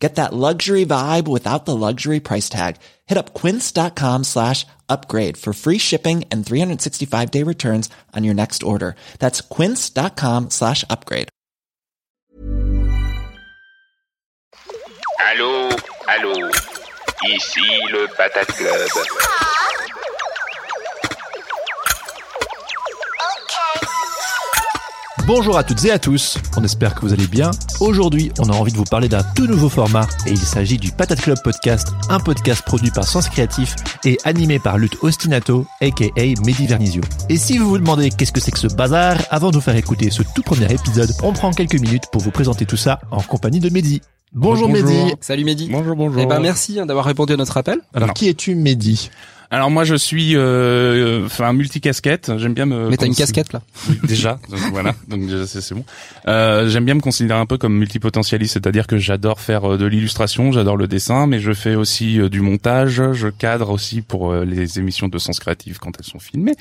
Get that luxury vibe without the luxury price tag. Hit up quince.com slash upgrade for free shipping and 365 day returns on your next order. That's quince.com slash upgrade. Allô, allô, ici le Patate Club. Ah! Bonjour à toutes et à tous, on espère que vous allez bien. Aujourd'hui, on a envie de vous parler d'un tout nouveau format et il s'agit du Patate Club Podcast, un podcast produit par Sens Créatif et animé par Lutte Ostinato, aka Mehdi Vernizio. Et si vous vous demandez qu'est-ce que c'est que ce bazar, avant de vous faire écouter ce tout premier épisode, on prend quelques minutes pour vous présenter tout ça en compagnie de Mehdi. Bonjour, Mehdi. Salut Mehdi. Bonjour, bonjour. Eh ben merci hein, d'avoir répondu à notre appel. Alors Non. qui es-tu Mehdi? Alors moi je suis euh, enfin multicasquette, j'aime bien me Mais t'as une casquette là. Oui, déjà, donc voilà, donc déjà c'est bon. Euh, j'aime bien me considérer un peu comme multipotentialiste, c'est-à-dire que j'adore faire euh, de l'illustration, j'adore le dessin, mais je fais aussi euh, du montage, je cadre aussi pour euh, les émissions de Sens Créatif quand elles sont filmées.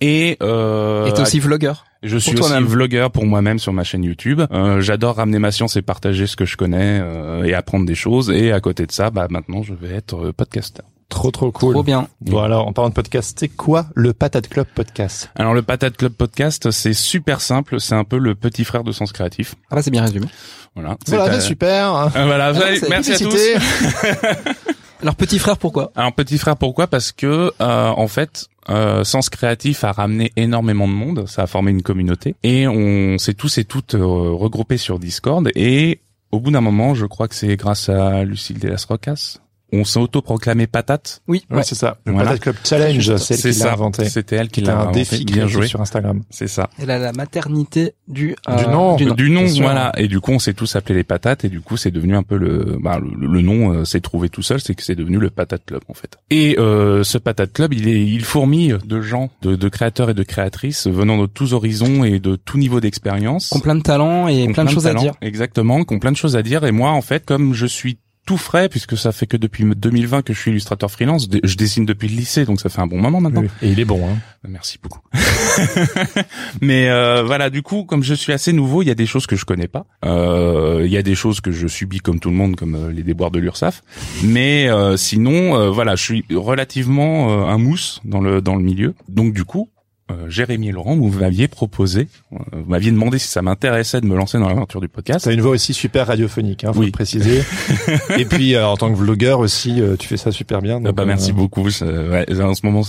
Et euh, Et t'es aussi vlogueur. Je suis aussi toi-même. vlogueur pour moi-même sur ma chaîne YouTube. Euh, J'adore ramener ma science et partager ce que je connais euh, et apprendre des choses. Et à côté de ça, bah maintenant je vais être euh, podcasteur. Trop trop cool. Trop bien. Bon alors, en parlant de podcast, c'est quoi le Patate Club Podcast? Alors le Patate Club Podcast, c'est super simple. C'est un peu le petit frère de Sens Créatif. Ah bah c'est bien résumé. Voilà. Voilà, C'est, c'est euh, super. euh, voilà. Alors, Allez, c'est- merci à tous. Alors petit frère pourquoi? Alors petit frère, pourquoi? Parce que euh, en fait, euh, Sens Créatif a ramené énormément de monde. Ça a formé une communauté et on s'est tous et toutes euh, regroupés sur Discord. Et au bout d'un moment, je crois que c'est grâce à Lucille Delas Rocas, on s'est autoproclamé patate. Oui. Ouais, c'est ça. Le Voilà. Patate Club Challenge, c'est elle qui l'a ça. inventé. C'était elle qui l'a un inventé. défi Bien joué. sur Instagram. C'est ça. Elle a la maternité du euh, Du nom. Du nom. Du voilà. Et du coup, on s'est tous appelés les patates, et du coup, c'est devenu un peu le, bah, le, le nom euh, s'est trouvé tout seul, c'est que c'est devenu le Patate Club en fait. Et euh, ce Patate Club, il est, il fourmille de gens, de, de créateurs et de créatrices venant de tous horizons et de tout niveau d'expérience, Qui ont plein de talents et plein de choses à dire. Exactement, qui ont plein de choses à dire. Et moi, en fait, comme je suis tout frais, puisque ça fait que depuis 2020 que je suis illustrateur freelance, je dessine depuis le lycée, donc ça fait un bon moment maintenant. Oui. Et il est bon. Hein. Merci beaucoup. Mais euh, voilà, du coup, comme je suis assez nouveau, il y a des choses que je connais pas. Euh, Il y a des choses que je subis comme tout le monde, comme euh, les déboires de l'URSSAF. Mais euh, sinon, euh, voilà, je suis relativement un mousse dans le dans le milieu. Donc du coup. Euh, Jérémy et Laurent, vous m'aviez proposé, euh, vous m'aviez demandé si ça m'intéressait de me lancer dans l'aventure du podcast. T'as une voix aussi super radiophonique, hein, faut Oui. le préciser. Et puis euh, en tant que vlogueur aussi, euh, tu fais ça super bien. Ah donc, bah merci euh, beaucoup. c'est- ouais, en ce moment,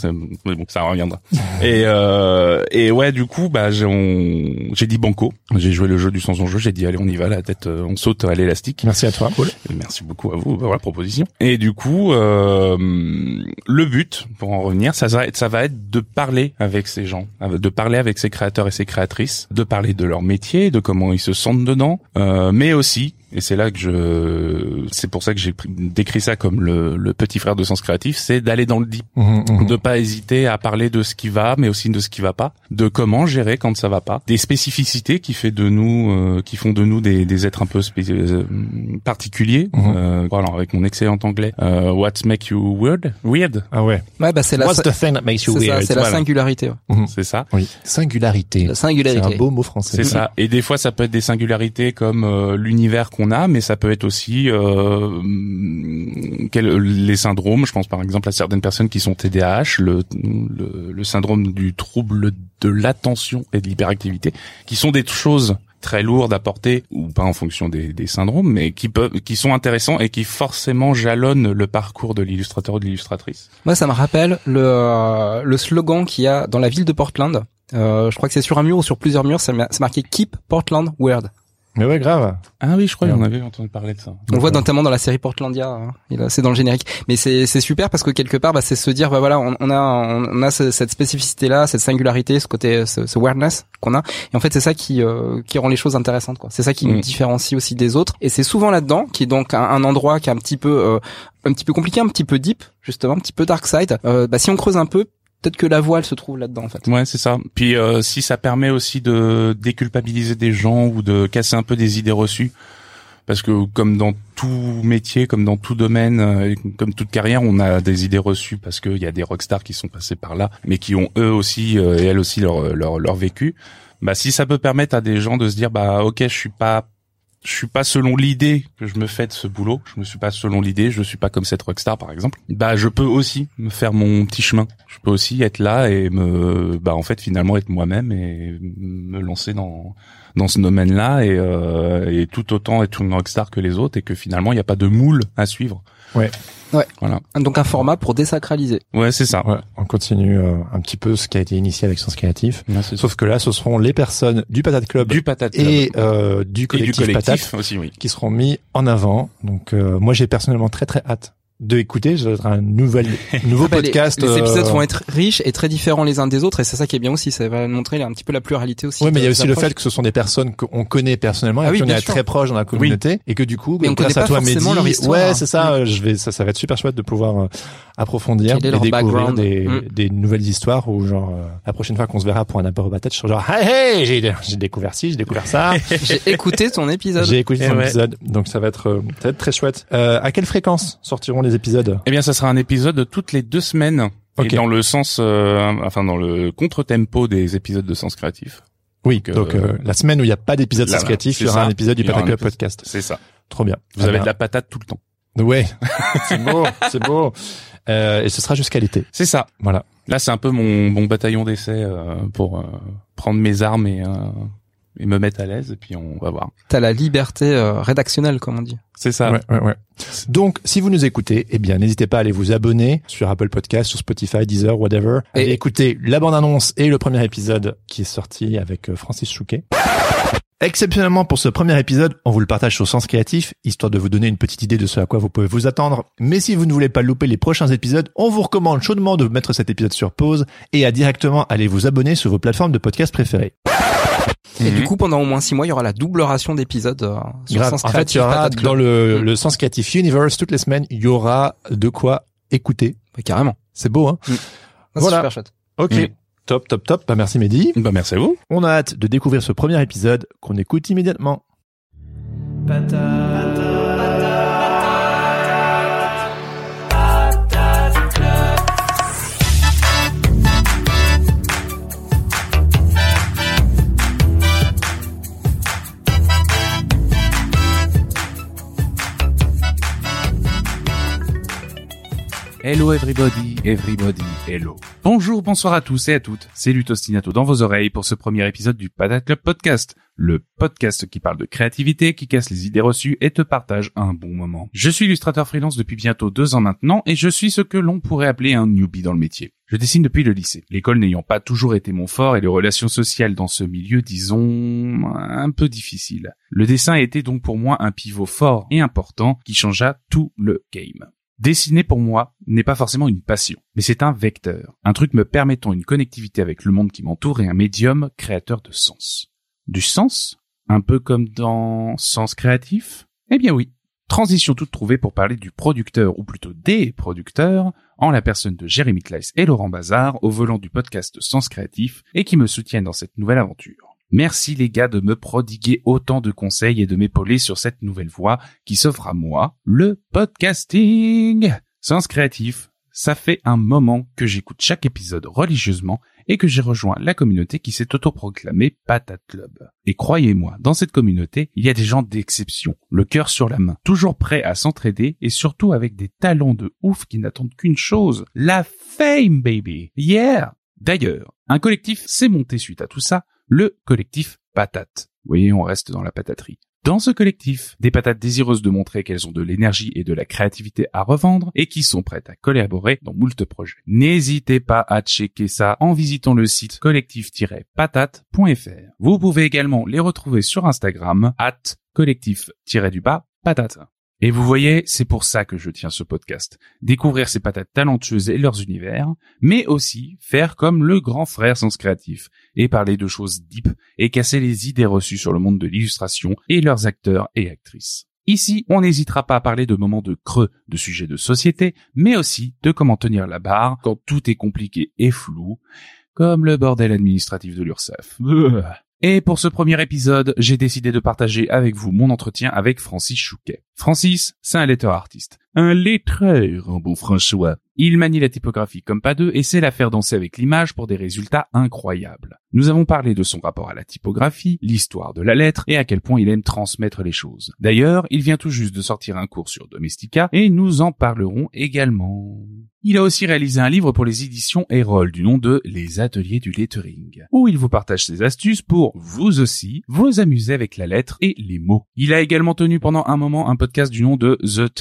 bon, ça reviendra. et euh, et ouais, du coup, bah j'ai on- dit banco. J'ai joué le jeu du sans enjeu. J'ai dit allez, on y va, la tête, on saute à l'élastique. Merci à toi. Cool. Et Merci beaucoup à vous pour la proposition. Et du coup, euh, le but, pour en revenir, ça ça va être de parler avec ces gens, de parler avec ces créateurs et ces créatrices, de parler de leur métier, de comment ils se sentent dedans, euh, mais aussi, et c'est là que je, c'est pour ça que j'ai pris- décrit ça comme le, le petit frère de Sens Créatif, c'est d'aller dans le deep, Mhm, mhm. de pas hésiter à parler de ce qui va, mais aussi de ce qui va pas, de comment gérer quand ça va pas, des spécificités qui fait de nous, euh, qui font de nous des, des êtres un peu euh, particuliers. Mhm. Euh, alors avec mon excellent anglais, euh, what make you weird, weird, Ah ouais. Ouais bah c'est la What's the thing that makes you c'est ça, weird? c'est la Voilà. singularité. ouais. c'est ça. Oui. Singularité. La C'est singularité. un beau mot français. C'est ça. Et des fois, ça peut être des singularités comme euh, l'univers qu'on a, mais ça peut être aussi euh, quel- les syndromes. Je pense par exemple à certaines personnes qui sont TDAH, le, syndrome du trouble de l'attention et de l'hyperactivité, qui sont des choses très lourdes à porter ou pas en fonction des, syndromes, mais qui peuvent, qui sont intéressants et qui forcément jalonnent le parcours de l'illustrateur ou de l'illustratrice. Moi ça me rappelle le euh, slogan qu'il y a dans la ville de Portland. Euh, je crois que c'est sur un mur ou sur plusieurs murs, c'est marqué Keep Portland Weird. Mais ouais, grave. Ah oui, je crois qu'on avait entendu parler de ça. On le voit notamment dans la série Portlandia, hein. C'est dans le générique. Mais c'est c'est super parce que quelque part, bah, c'est se dire, bah voilà, on, on a on a ce- cette spécificité là, cette singularité, ce côté, ce, ce weirdness qu'on a. Et en fait, c'est ça qui euh, qui rend les choses intéressantes, quoi. C'est ça qui Mm. nous différencie aussi des autres. Et c'est souvent là-dedans qui est donc un, un endroit qui est un petit peu euh, un petit peu compliqué, un petit peu deep, justement, un petit peu dark side. Euh, bah, si on creuse un peu, peut-être que la voile se trouve là-dedans en fait. Ouais, c'est ça. Puis euh, si ça permet aussi de déculpabiliser des gens ou de casser un peu des idées reçues, parce que comme dans tout métier, comme dans tout domaine, euh, comme toute carrière, on a des idées reçues parce qu'il y a des rockstars qui sont passés par là, mais qui ont eux aussi euh, et elles aussi leur, leur leur vécu. Bah si ça peut permettre à des gens de se dire bah ok je suis pas je suis pas selon l'idée que je me fais de ce boulot, je me suis pas selon l'idée, je suis pas comme cette rockstar par exemple. Bah je peux aussi me faire mon petit chemin. Je peux aussi être là et me bah en fait finalement être moi-même et me lancer dans dans ce domaine-là et, euh, et tout autant être une rockstar que les autres et que finalement il n'y a pas de moule à suivre. Ouais. Ouais. Voilà. Donc un format pour désacraliser. Ouais, c'est ça. Ouais, on continue euh, un petit peu ce qui a été initié avec Sens Créatif. Ouais, Sauf que là, ce seront les personnes du Patate Club du patate Club. et euh, du Et collectif, du collectif Patate aussi, oui. qui seront mis en avant. Donc euh, moi, j'ai personnellement très très hâte de écouter. Ça va être un nouvel nouveau Bah, podcast. Les, épisodes euh, vont être riches et très différents les uns des autres et c'est ça qui est bien aussi. Ça va montrer un petit peu la pluralité aussi. Ouais, mais il y a aussi le fait que ce sont des personnes qu'on connaît personnellement Ah et oui, qu'on est très proche dans la communauté et que du coup, Mais on grâce connaît à pas toi, forcément Mehdi, leur histoire, ouais, c'est ça. euh, Je vais, ça, ça va être super chouette de pouvoir euh, approfondir et découvrir des, Mm. des nouvelles histoires ou genre euh, la prochaine fois qu'on se verra pour un apéro patate, je serai genre, hey, hey, j'ai, j'ai découvert ci, j'ai découvert ça. J'ai écouté ton épisode. j'ai écouté Eh ton ouais. épisode, donc ça va être, ça va être très chouette. Euh, à quelle fréquence sortiront les épisodes Eh bien, ça sera un épisode toutes les deux semaines. Ok. Et dans le sens, euh, enfin dans le contre-tempo des épisodes de Sens Créatif. Oui, Donc, donc euh, euh, la semaine où il n'y a pas d'épisode là, Sens Créatif, il y aura ça. un épisode du Patate Club podcast. C'est ça. Trop bien. Vous Ah avez ben, de la patate tout le temps. Ouais, c'est beau, c'est beau. Euh, et ce sera jusqu'à l'été. C'est ça. Voilà. Là, c'est un peu mon, mon bataillon d'essai euh, pour euh, prendre mes armes et, euh, et me mettre à l'aise. Et puis on va voir. T'as la liberté euh, rédactionnelle comme on dit. C'est ça. Ouais, ouais, ouais. Donc, si vous nous écoutez, eh bien, n'hésitez pas à aller vous abonner sur Apple Podcast, sur Spotify, Deezer, whatever. Et- Allez écouter la bande-annonce et le premier épisode qui est sorti avec euh, Francis Chouquet. Exceptionnellement pour ce premier épisode, on vous le partage sur Sens Créatif, histoire de vous donner une petite idée de ce à quoi vous pouvez vous attendre. Mais si vous ne voulez pas louper les prochains épisodes, on vous recommande chaudement de mettre cet épisode sur pause et à directement aller vous abonner sur vos plateformes de podcast préférées. Et Mhm. du coup, pendant au moins six mois, il y aura la double ration d'épisodes euh, sur Grave. Sens En fait, il y aura dans le, Mm. le Sens Créatif Universe toutes les semaines, il y aura de quoi écouter. Ouais, carrément. C'est beau, hein Ah, c'est Voilà. super chouette. Ok. Mm. Top, top, top. Bah, merci Mehdi. Bah merci à vous. On a hâte de découvrir ce premier épisode qu'on écoute immédiatement. Hello everybody, everybody, hello. Bonjour, bonsoir à tous et à toutes. C'est Lutostinato dans vos oreilles pour ce premier épisode du Patate Club Podcast. Le podcast qui parle de créativité, qui casse les idées reçues et te partage un bon moment. Je suis illustrateur freelance depuis bientôt deux ans maintenant et je suis ce que l'on pourrait appeler un newbie dans le métier. Je dessine depuis le lycée. L'école n'ayant pas toujours été mon fort et les relations sociales dans ce milieu, disons, un peu difficiles. Le dessin été donc pour moi un pivot fort et important qui changea tout le game. Dessiner pour moi n'est pas forcément une passion, mais c'est un vecteur, un truc me permettant une connectivité avec le monde qui m'entoure et un médium créateur de sens. Du sens? Un peu comme dans Sens créatif? Eh bien oui. Transition toute trouvée pour parler du producteur, ou plutôt des producteurs, en la personne de Jérémy Kleiss et Laurent Bazar, au volant du podcast Sens créatif, et qui me soutiennent dans cette nouvelle aventure. Merci les gars de me prodiguer autant de conseils et de m'épauler sur cette nouvelle voie qui s'offre à moi, le podcasting. Sens créatif, ça fait un moment que j'écoute chaque épisode religieusement et que j'ai rejoint la communauté qui s'est autoproclamée Patate Club. Et croyez-moi, dans cette communauté, il y a des gens d'exception, le cœur sur la main, toujours prêts à s'entraider et surtout avec des talents de ouf qui n'attendent qu'une chose, la fame baby. Yeah! D'ailleurs, un collectif s'est monté suite à tout ça, le collectif Patate. Vous voyez, on reste dans la pataterie. Dans ce collectif, des patates désireuses de montrer qu'elles ont de l'énergie et de la créativité à revendre et qui sont prêtes à collaborer dans moult projets. N'hésitez pas à checker ça en visitant le site collectif-patate.fr. Vous pouvez également les retrouver sur Instagram, at collectif-du-bas patate. Et vous voyez, c'est pour ça que je tiens ce podcast. Découvrir ces patates talentueuses et leurs univers, mais aussi faire comme le grand frère Sens Créatif et parler de choses deep et casser les idées reçues sur le monde de l'illustration et leurs acteurs et actrices. Ici, on n'hésitera pas à parler de moments de creux, de sujets de société, mais aussi de comment tenir la barre quand tout est compliqué et flou, comme le bordel administratif de l'URSSAF. Et pour ce premier épisode, j'ai décidé de partager avec vous mon entretien avec Francis Chouquet. Francis, c'est un letteur artiste. Un lettreur, en bon François. Il manie la typographie comme pas deux et sait la faire danser avec l'image pour des résultats incroyables. Nous avons parlé de son rapport à la typographie, l'histoire de la lettre et à quel point il aime transmettre les choses. D'ailleurs, il vient tout juste de sortir un cours sur Domestica et nous en parlerons également. Il a aussi réalisé un livre pour les éditions Erol du nom de Les Ateliers du Lettering, où il vous partage ses astuces pour, vous aussi, vous amuser avec la lettre et les mots. Il a également tenu pendant un moment un podcast du nom de The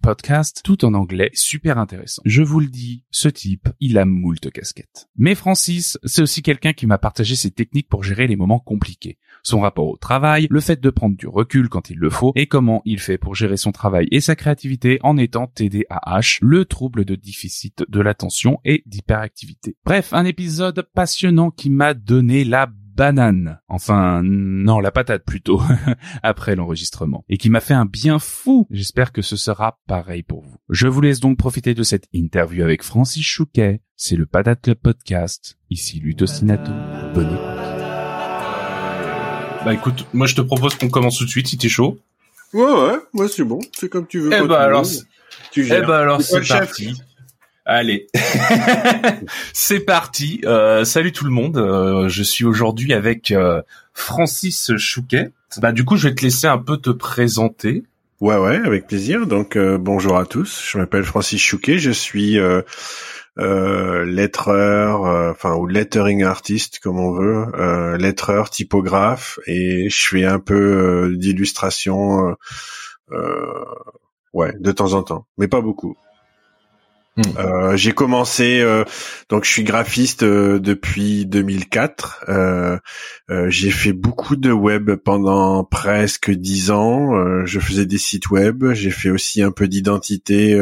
Podcast, tout en anglais, super intéressant. Je vous le dis, ce type, il a moult casquettes. Mais Francis, c'est aussi quelqu'un qui m'a partagé ses techniques pour gérer les moments compliqués. Son rapport au travail, le fait de prendre du recul quand il le faut, et comment il fait pour gérer son travail et sa créativité en étant TDAH, le trouble de déficit de l'attention et d'hyperactivité. Bref, un épisode passionnant qui m'a donné la banane. Enfin, non, la patate plutôt, après l'enregistrement. Et qui m'a fait un bien fou. J'espère que ce sera pareil pour vous. Je vous laisse donc profiter de cette interview avec Francis Chouquet. C'est le Patate Club Podcast. Ici Lutostinato. Bonne écoute. Bah écoute, moi je te propose qu'on commence tout de suite si t'es chaud. Ouais, ouais, ouais, c'est bon. C'est comme tu veux. Eh bah tu alors, tu eh bah alors C'est chef. Allez, c'est parti. Euh, salut tout le monde. Euh, je suis aujourd'hui avec euh, Francis Chouquet. Bah du coup, je vais te laisser un peu te présenter. Ouais, ouais, avec plaisir. Donc, euh, bonjour à tous. Je m'appelle Francis Chouquet. Je suis lettreur, enfin, ou lettering artiste, comme on veut, lettreur, typographe, et je fais un peu d'illustration, ouais, de temps en temps, mais pas beaucoup. Hmm. Euh, j'ai commencé, euh, donc je suis graphiste euh, depuis 2004. Euh, euh, j'ai fait beaucoup de web pendant presque dix ans. Je faisais des sites web. J'ai fait aussi un peu d'identité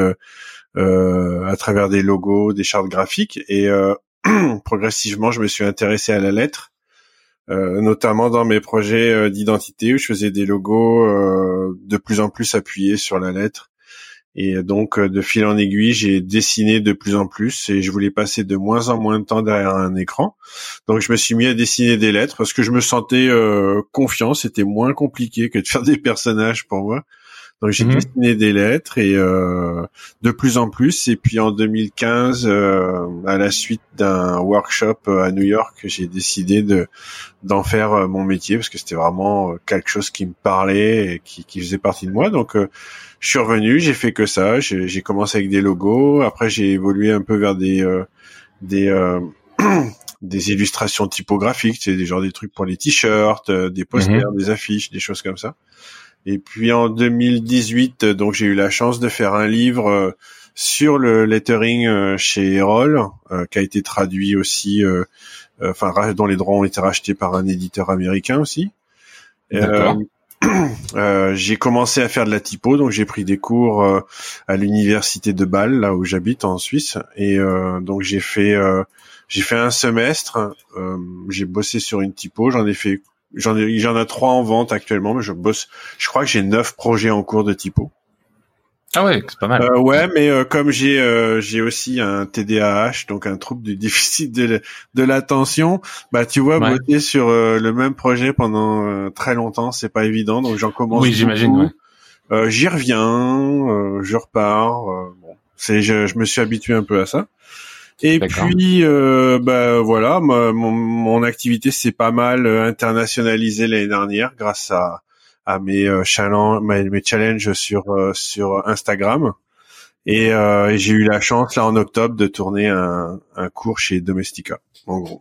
à travers des logos, des chartes graphiques. Et progressivement, je me suis intéressé à la lettre, notamment dans mes projets d'identité où je faisais des logos de plus en plus appuyés sur la lettre. Et donc, euh, de fil en aiguille, j'ai dessiné de plus en plus et je voulais passer de moins en moins de temps derrière un écran. Donc, je me suis mis à dessiner des lettres parce que je me sentais euh, confiant. C'était moins compliqué que de faire des personnages pour moi. Donc, j'ai Mhm. dessiné des lettres et euh, de plus en plus. Et puis, en 2015, euh, à la suite d'un workshop euh, à New York, j'ai décidé de d'en faire euh, mon métier parce que c'était vraiment euh, quelque chose qui me parlait et qui, qui faisait partie de moi. Donc, euh, je suis revenu, j'ai fait que ça. J'ai commencé avec des logos. Après, j'ai évolué un peu vers des euh, des euh, des illustrations typographiques, c'est des genre des trucs pour les t-shirts, des posters, des affiches, des choses comme ça. Et puis en 2018, euh, donc j'ai eu la chance de faire un livre euh, sur le lettering euh, chez Erol, euh, qui a été traduit aussi, enfin dont les droits ont été rachetés par un éditeur américain aussi. D'accord. Euh, euh, j'ai commencé à faire de la typo, donc j'ai pris des cours euh, à l'université de Bâle, là où j'habite en Suisse, et euh, donc j'ai fait euh, j'ai fait un semestre, euh, j'ai bossé sur une typo, j'en ai fait j'en ai j'en ai trois en vente actuellement, mais je bosse, je crois que j'ai neuf projets en cours de typo. Ah ouais, c'est pas mal. Euh, ouais, mais euh, comme j'ai euh, j'ai aussi un TDAH, donc un trouble du déficit de, de l'attention, bah tu vois, Ouais. bosser sur euh, le même projet pendant euh, très longtemps, c'est pas évident, donc j'en commence. Oui, j'imagine, ouais. Euh, J'y reviens, euh, je repars. euh, bon, c'est je, je me suis habitué un peu à ça. Et puis, euh, bah voilà, ma- mon, mon activité s'est pas mal euh, internationalisée l'année dernière grâce à à mes euh, challenges, mes, challenges sur euh, sur Instagram. Et, euh, et j'ai eu la chance là en octobre de tourner un, un cours chez Domestica, en gros.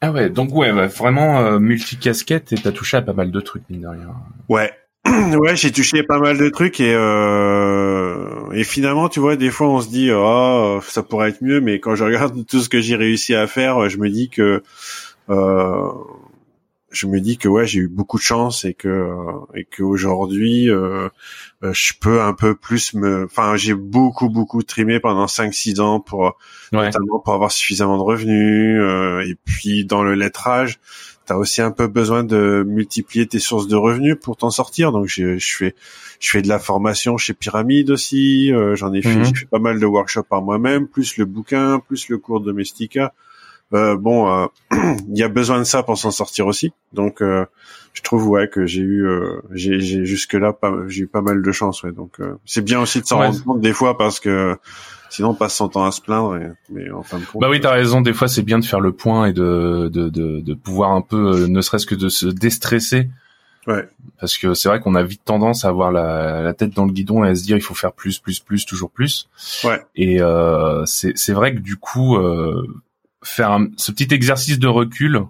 Ah ouais, donc ouais, ouais, vraiment euh, multicasquette et t'as touché à pas mal de trucs mine de rien. Ouais. Ouais, j'ai touché pas mal de trucs et euh, et finalement, tu vois, des fois on se dit oh ça pourrait être mieux, mais quand je regarde tout ce que j'ai réussi à faire, je me dis que euh, je me dis que ouais, j'ai eu beaucoup de chance et que et qu'aujourd'hui euh, je peux un peu plus me, enfin j'ai beaucoup beaucoup trimé pendant 5-6 ans pour Ouais. notamment pour avoir suffisamment de revenus euh, et puis dans le lettrage t'as aussi un peu besoin de multiplier tes sources de revenus pour t'en sortir. Donc je, je fais je fais de la formation chez Pyramide aussi. euh, J'en ai fait, Mhm. fait pas mal de workshops par moi-même, plus le bouquin, plus le cours Domestica. Euh, bon, euh, il y a besoin de ça pour s'en sortir aussi. Donc euh, je trouve ouais que j'ai eu euh, j'ai j'ai jusque là pas j'ai eu pas mal de chance ouais. Donc euh, c'est bien aussi de s'en Ouais. rendre compte des fois parce que sinon on passe son temps à se plaindre. et- mais en fin de compte. Bah oui, t'as raison. Des fois, c'est bien de faire le point et de de de, de pouvoir un peu, euh, ne serait-ce que de se déstresser. Ouais. Parce que c'est vrai qu'on a vite tendance à avoir la, la tête dans le guidon et à se dire il faut faire plus, plus, plus, toujours plus. Ouais. Et euh, c'est c'est vrai que du coup, euh, faire un- ce petit exercice de recul,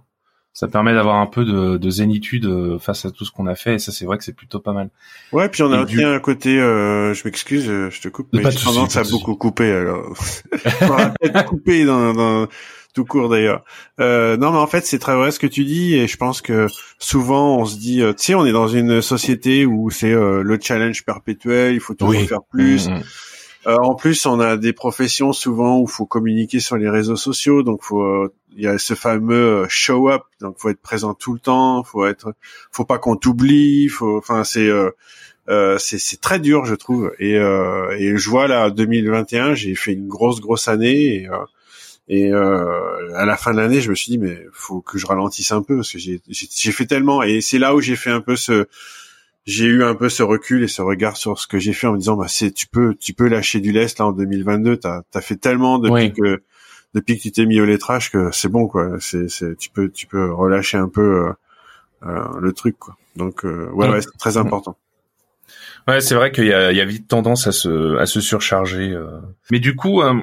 ça permet d'avoir un peu de, de zénitude euh, face à tout ce qu'on a fait. Et ça, c'est vrai que c'est plutôt pas mal. Ouais, puis on a aussi du- un côté, euh, je m'excuse, euh, je te coupe, Pas mais de j'ai tendance pas à beaucoup couper, alors. Peut-être couper dans, dans, tout court d'ailleurs. Euh, non, mais en fait, c'est très vrai ce que tu dis, et je pense que souvent on se dit, euh, tu sais, on est dans une société où c'est euh, le challenge perpétuel, il faut toujours Oui. faire plus. Mm, mm. Euh, en plus, on a des professions souvent où faut communiquer sur les réseaux sociaux, donc faut euh, il y a ce fameux euh, show up, donc faut être présent tout le temps, faut être, faut pas qu'on t'oublie, faut, enfin c'est euh, c'est très dur, je trouve. Et et je vois là 2021, j'ai fait une grosse grosse année. Et et à la fin de l'année, je me suis dit mais faut que je ralentisse un peu parce que j'ai fait tellement. Et c'est là où j'ai fait un peu ce j'ai eu un peu ce recul et ce regard sur ce que j'ai fait en me disant bah c'est tu peux tu peux lâcher du lest là en 2022 t'as as fait tellement depuis Oui. que depuis que tu t'es mis au lettrage que c'est bon quoi c'est c'est tu peux tu peux relâcher un peu euh, euh, le truc quoi donc euh, ouais ouais c'est très important Ouais, c'est vrai qu'il y a, il y a vite tendance à se, à se surcharger. euh. Mais du coup, euh,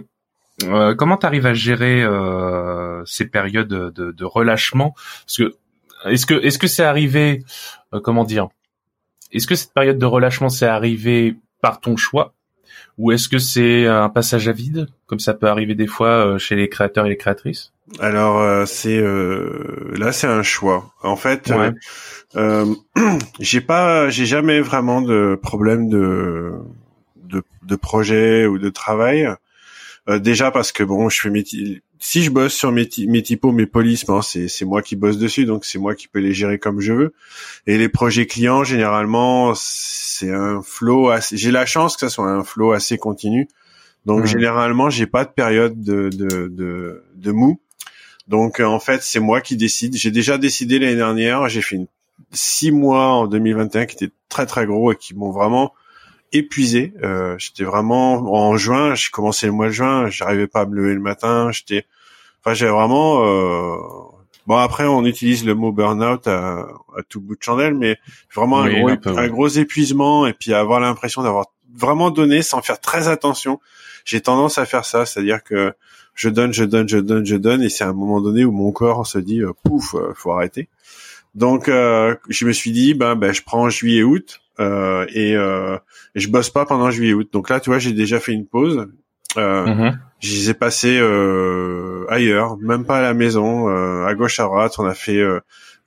euh, comment t'arrives à gérer euh, ces périodes de, de relâchement? Parce que est-ce que est-ce que c'est arrivé euh, Comment dire Est-ce que cette période de relâchement c'est arrivé par ton choix ou est-ce que c'est un passage à vide comme ça peut arriver des fois euh, chez les créateurs et les créatrices? Alors euh, c'est euh, là c'est un choix en fait euh, Ouais. Euh, j'ai pas, j'ai jamais vraiment de problème de de, de projet ou de travail. Euh, déjà parce que bon, je fais ty- si je bosse sur mes, mes typos, mes polices, bon, c'est c'est moi qui bosse dessus, donc c'est moi qui peux les gérer comme je veux. Et les projets clients, généralement, c'est un flow. Assez, j'ai la chance que ça soit un flow assez continu. Donc Mhm. généralement, j'ai pas de période de de de, de mou. Donc en fait, c'est moi qui décide. J'ai déjà décidé l'année dernière. J'ai fait une six mois en 2021 qui étaient très très gros et qui m'ont vraiment épuisé. Euh, j'étais vraiment en juin. J'ai commencé le mois de juin. J'arrivais pas à me lever le matin. J'étais, enfin, j'avais vraiment. Euh... Bon après, on utilise le mot burn-out à, à tout bout de chandelle, mais vraiment Oui, un, gros, un peu, un ouais. gros épuisement et puis avoir l'impression d'avoir vraiment donné sans faire très attention. J'ai tendance à faire ça, c'est-à-dire que je donne, je donne, je donne, je donne, et c'est à un moment donné où mon corps se dit euh, pouf, euh, faut arrêter. Donc euh, je me suis dit ben ben je prends juillet août euh, et, euh, et je bosse pas pendant juillet août. Donc là tu vois j'ai déjà fait une pause. Euh. Je les ai passés euh, ailleurs, même pas à la maison, euh, à gauche à droite. On a fait euh,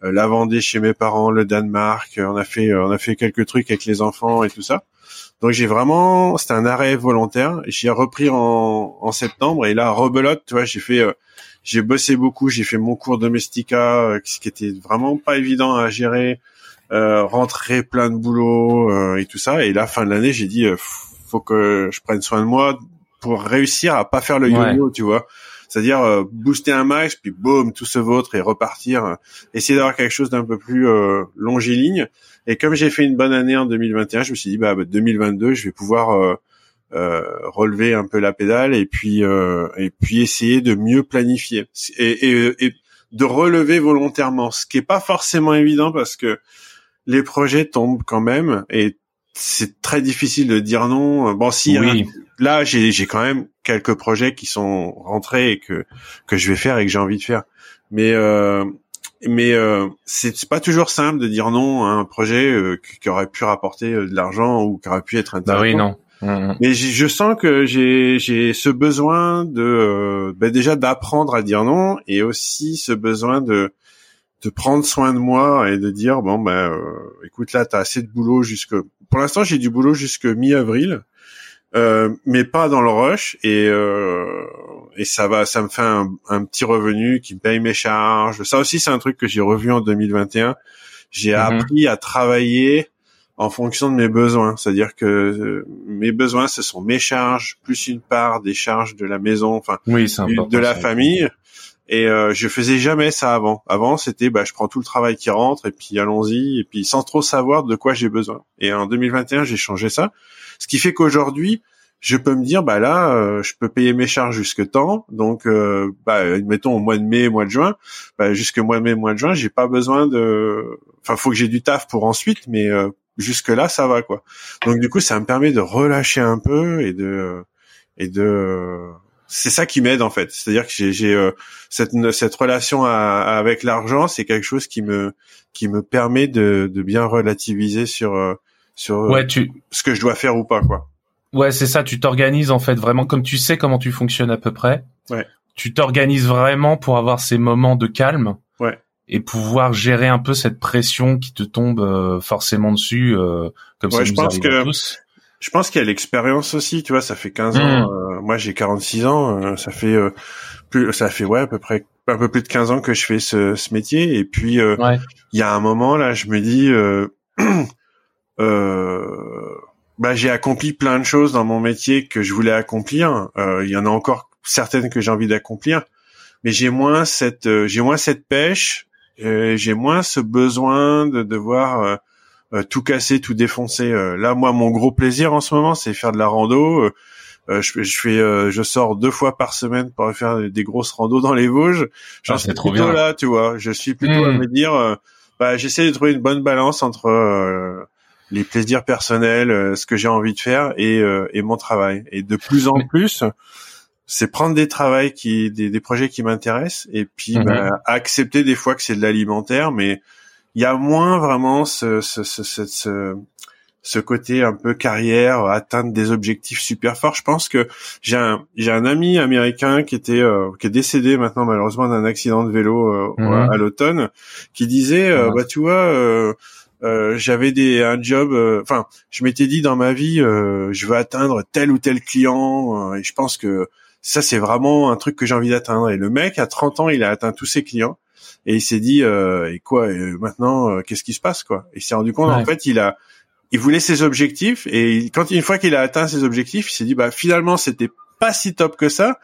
la Vendée chez mes parents, le Danemark. On a fait euh, on a fait quelques trucs avec les enfants et tout ça. Donc j'ai vraiment c'était un arrêt volontaire. J'ai repris en, en septembre et là rebelote, tu vois, j'ai fait euh, j'ai bossé beaucoup, j'ai fait mon cours domestica, euh, ce qui était vraiment pas évident à gérer, euh, rentrer plein de boulot euh, et tout ça. Et là, fin de l'année, j'ai dit, euh, faut que je prenne soin de moi pour réussir à pas faire le Ouais. yo-yo, tu vois. C'est-à-dire euh, booster un max, puis boum, tout se vautre et repartir. euh, essayer d'avoir quelque chose d'un peu plus euh, longiligne. Et comme j'ai fait une bonne année en 2021, je me suis dit, bah, bah, 2022, je vais pouvoir relever un peu la pédale et puis euh, et puis essayer de mieux planifier et, et, et de relever volontairement, ce qui est pas forcément évident parce que les projets tombent quand même et c'est très difficile de dire non. Bon, si Oui. hein, là j'ai j'ai quand même quelques projets qui sont rentrés et que que je vais faire et que j'ai envie de faire, mais euh, mais euh, c'est pas toujours simple de dire non à un projet euh, qui, qui aurait pu rapporter euh, de l'argent ou qui aurait pu être intéressant. Bah oui, non. Mhm. Mais je sens que j'ai ce besoin de ben déjà d'apprendre à dire non et aussi ce besoin de de prendre soin de moi et de dire bon ben euh, écoute là t'as assez de boulot jusque pour l'instant j'ai du boulot jusque mi-avril euh, mais pas dans le rush et euh, et ça va, ça me fait un, un, petit revenu qui me paye mes charges. Ça aussi, c'est un truc que j'ai revu en 2021. J'ai Mhm. appris à travailler en fonction de mes besoins. C'est-à-dire que euh, mes besoins, ce sont mes charges plus une part des charges de la maison, enfin Oui, de la famille. Et euh, je faisais jamais ça avant. Avant, c'était bah je prends tout le travail qui rentre et puis allons-y et puis sans trop savoir de quoi j'ai besoin. Et en 2021, j'ai changé ça, ce qui fait qu'aujourd'hui, je peux me dire bah là, euh, je peux payer mes charges jusque temps. Donc euh, bah admettons au mois de mai, mois de juin, bah, jusque mois de mai, mois de juin, j'ai pas besoin de. Enfin, faut que j'ai du taf pour ensuite, mais euh, jusque là, ça va quoi. Donc du coup, ça me permet de relâcher un peu et de et de c'est ça qui m'aide en fait. C'est-à-dire que j'ai, euh, cette cette relation à- avec l'argent, c'est quelque chose qui me qui me permet de, de bien relativiser sur euh, sur euh, Ouais, tu, ce que je dois faire ou pas quoi. ouais, c'est ça. Tu t'organises en fait vraiment comme tu sais comment tu fonctionnes à peu près. Ouais. Tu t'organises vraiment pour avoir ces moments de calme. Et pouvoir gérer un peu cette pression qui te tombe euh, forcément dessus, euh, comme Ouais, ça je nous pense arrive que- à tous. Je pense qu'il y a l'expérience aussi, tu vois, ça fait 15 ans, euh, moi j'ai 46 ans, euh, ça fait euh, plus ça fait ouais à peu près un peu plus de 15 ans que je fais ce, ce métier et puis euh, Ouais. il y a un moment là, je me dis bah j'ai accompli plein de choses dans mon métier que je voulais accomplir, Euh, il y en a encore certaines que j'ai envie d'accomplir, mais j'ai moins cette j'ai moins cette pêche, j'ai moins ce besoin de devoir euh, euh, tout casser, tout défoncer. Euh, là, moi, mon gros plaisir en ce moment, c'est faire de la rando. Euh, je, je fais, euh, je sors deux fois par semaine pour faire des grosses randos dans les Vosges. J'en Ah, suis plutôt bien. là, tu vois. Je suis plutôt à Mm. me dire, euh, bah, j'essaie de trouver une bonne balance entre euh, les plaisirs personnels, euh, ce que j'ai envie de faire et, euh, et mon travail. Et de plus en Mais- plus, c'est prendre des travails qui, des, des projets qui m'intéressent et puis Mhm. bah, accepter des fois que c'est de l'alimentaire, mais il y a moins vraiment ce, ce, ce, ce, ce, côté un peu carrière, atteindre des objectifs super forts. Je pense que j'ai un, j'ai un ami américain qui était, euh, qui est décédé maintenant malheureusement d'un accident de vélo euh, Mhm. à l'automne, qui disait, euh, bah tu vois, euh, euh, j'avais des un job, euh, enfin, je m'étais dit dans ma vie, euh, je veux atteindre tel ou tel client, euh, et je pense que ça c'est vraiment un truc que j'ai envie d'atteindre. Et le mec à 30 ans, il a atteint tous ses clients. Et il s'est dit euh, et quoi euh, maintenant euh, qu'est-ce qui se passe quoi? Et il s'est rendu compte en fait il a il voulait ses objectifs. Et quand une fois qu'il a atteint ses objectifs, il s'est dit bah finalement c'était pas si top que ça.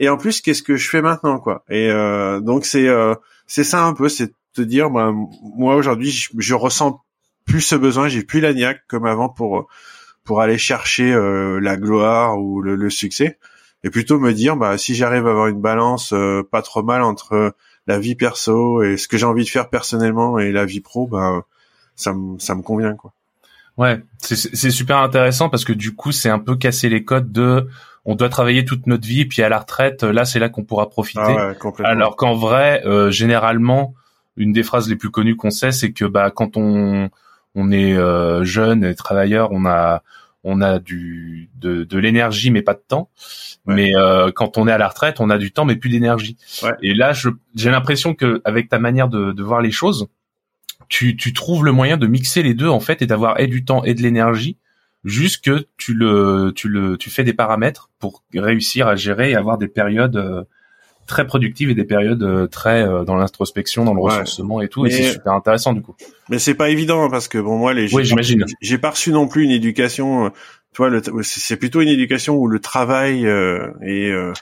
Et en plus qu'est-ce que je fais maintenant quoi? Et euh, donc c'est euh, c'est ça un peu, c'est te dire bah moi aujourd'hui je, je ressens plus ce besoin, j'ai plus la niaque comme avant pour pour aller chercher euh, la gloire ou le, le succès et plutôt me dire bah si j'arrive à avoir une balance euh, pas trop mal entre la vie perso et ce que j'ai envie de faire personnellement et la vie pro bah ça me ça me convient quoi. Ouais, c'est c'est super intéressant parce que du coup, c'est un peu casser les codes de on doit travailler toute notre vie puis à la retraite, là c'est là qu'on pourra profiter. Ah ouais, complètement. Alors qu'en vrai, euh, généralement, une des phrases les plus connues qu'on sait, c'est que bah quand on on est euh, jeune et travailleur, on a on a du de, de l'énergie mais pas de temps. Ouais. Mais euh, quand on est à la retraite, on a du temps mais plus d'énergie. Ouais. Et là, je j'ai l'impression que avec ta manière de, de voir les choses, tu tu trouves le moyen de mixer les deux en fait et d'avoir et du temps et de l'énergie. Juste que tu le tu le tu fais des paramètres pour réussir à gérer et avoir des périodes euh, très productives et des périodes euh, très euh, dans l'introspection, dans le Ouais. ressourcement et tout. Mais- Et c'est super intéressant du coup. Mais c'est pas évident parce que bon moi les Oui, j'imagine. j'ai pas reçu non plus une éducation euh, tu vois c'est plutôt une éducation où le travail euh, est euh,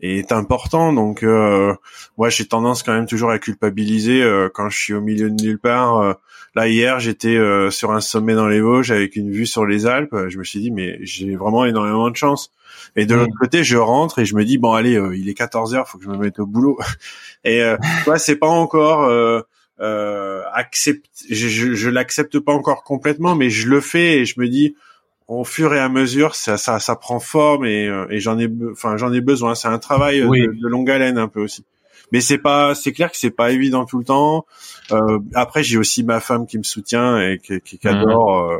est important donc euh, moi j'ai tendance quand même toujours à culpabiliser euh, quand je suis au milieu de nulle part euh, là hier j'étais euh, sur un sommet dans les Vosges avec une vue sur les Alpes je me suis dit mais j'ai vraiment énormément de chance et de Mm. l'autre côté je rentre et je me dis bon allez euh, il est 14 heures faut que je me mette au boulot et euh, tu vois c'est pas encore euh, euh, accepte, je, je, je l'accepte pas encore complètement, mais je le fais et je me dis, au fur et à mesure, ça, ça, ça prend forme et, euh, et j'en ai, enfin, j'en ai besoin. C'est un travail euh, Oui. de, de longue haleine un peu aussi. Mais c'est pas, c'est clair que c'est pas évident tout le temps. Euh, après, j'ai aussi ma femme qui me soutient et qui, qui, qui Mhm. adore euh,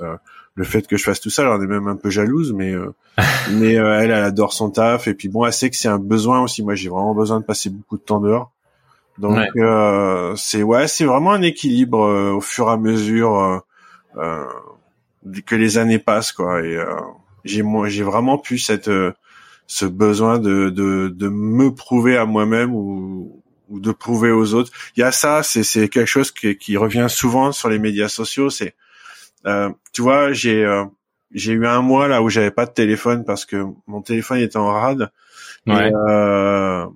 euh, le fait que je fasse tout ça. Elle en est même un peu jalouse, mais euh, mais euh, elle, elle adore son taf et puis bon, elle sait que c'est un besoin aussi. Moi, j'ai vraiment besoin de passer beaucoup de temps dehors. Donc Ouais. euh, c'est ouais, c'est vraiment un équilibre euh, au fur et à mesure euh, euh, que les années passent quoi. Et euh, j'ai moi j'ai vraiment pu cette euh, ce besoin de, de, de me prouver à moi-même ou, ou de prouver aux autres. Il y a ça, c'est c'est quelque chose qui, qui revient souvent sur les médias sociaux. C'est, tu vois, j'ai euh, j'ai eu un mois là où j'avais pas de téléphone parce que mon téléphone était en rade. Ouais. Et, euh,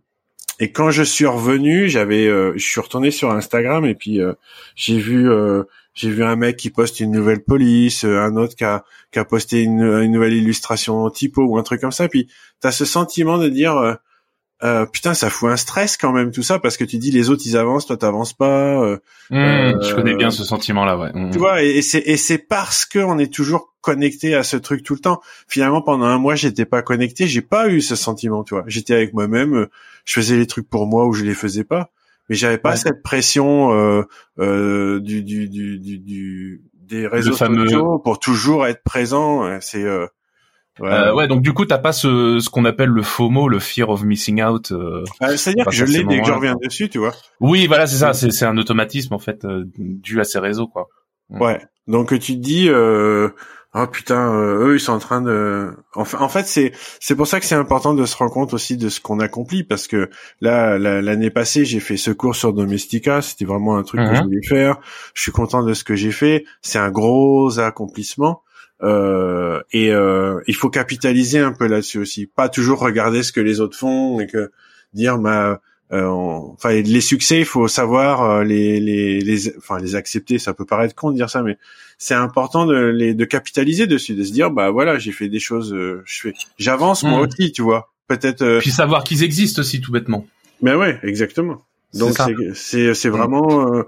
et quand je suis revenu, j'avais, euh, je suis retourné sur Instagram et puis euh, j'ai vu, euh, j'ai vu un mec qui poste une nouvelle police, euh, un autre qui a, qui a posté une, une nouvelle illustration typo ou un truc comme ça. Et puis t'as ce sentiment de dire, euh, euh, putain, ça fout un stress quand même tout ça parce que tu dis les autres ils avancent, toi t'avances pas. euh, Mmh, je connais bien ce sentiment-là, ouais. Mmh. tu vois, et, et c'est et c'est parce que on est toujours connecté à ce truc tout le temps. Finalement, pendant un mois, j'étais pas connecté, j'ai pas eu ce sentiment, tu vois. J'étais avec moi-même, euh, je faisais les trucs pour moi ou je les faisais pas, mais j'avais pas Ouais. cette pression euh, euh, du, du, du, du, du- des réseaux fameux- sociaux pour toujours être présent. euh, C'est euh, ouais. Euh, ouais, donc du coup, t'as pas ce, ce qu'on appelle le FOMO, le fear of missing out. euh. Euh, C'est-à-dire que je l'ai dès que je reviens dessus, tu vois. Oui, voilà, c'est ça. C'est, un automatisme en fait euh, dû à ces réseaux, quoi. Mm. Ouais. Donc tu te dis, euh, oh putain, euh, eux ils sont en train de. En fait, en fait, c'est c'est pour ça que c'est important de se rendre compte aussi de ce qu'on accomplit parce que là, la- l'année passée, j'ai fait ce cours sur Domestika. C'était vraiment un truc que Mhm. je voulais faire. Je suis content de ce que j'ai fait. C'est un gros accomplissement. Euh, et euh, il faut capitaliser un peu là-dessus aussi, pas toujours regarder ce que les autres font et que dire bah euh, on- enfin les succès il faut savoir euh, les, les les enfin les accepter. Ça peut paraître con de dire ça mais c'est important de les de capitaliser dessus de se dire bah voilà j'ai fait des choses euh, je fais j'avance moi Mm. aussi tu vois. Peut-être euh, Puis savoir qu'ils existent aussi, tout bêtement. mais ouais exactement. Donc c'est c'est c'est vraiment euh,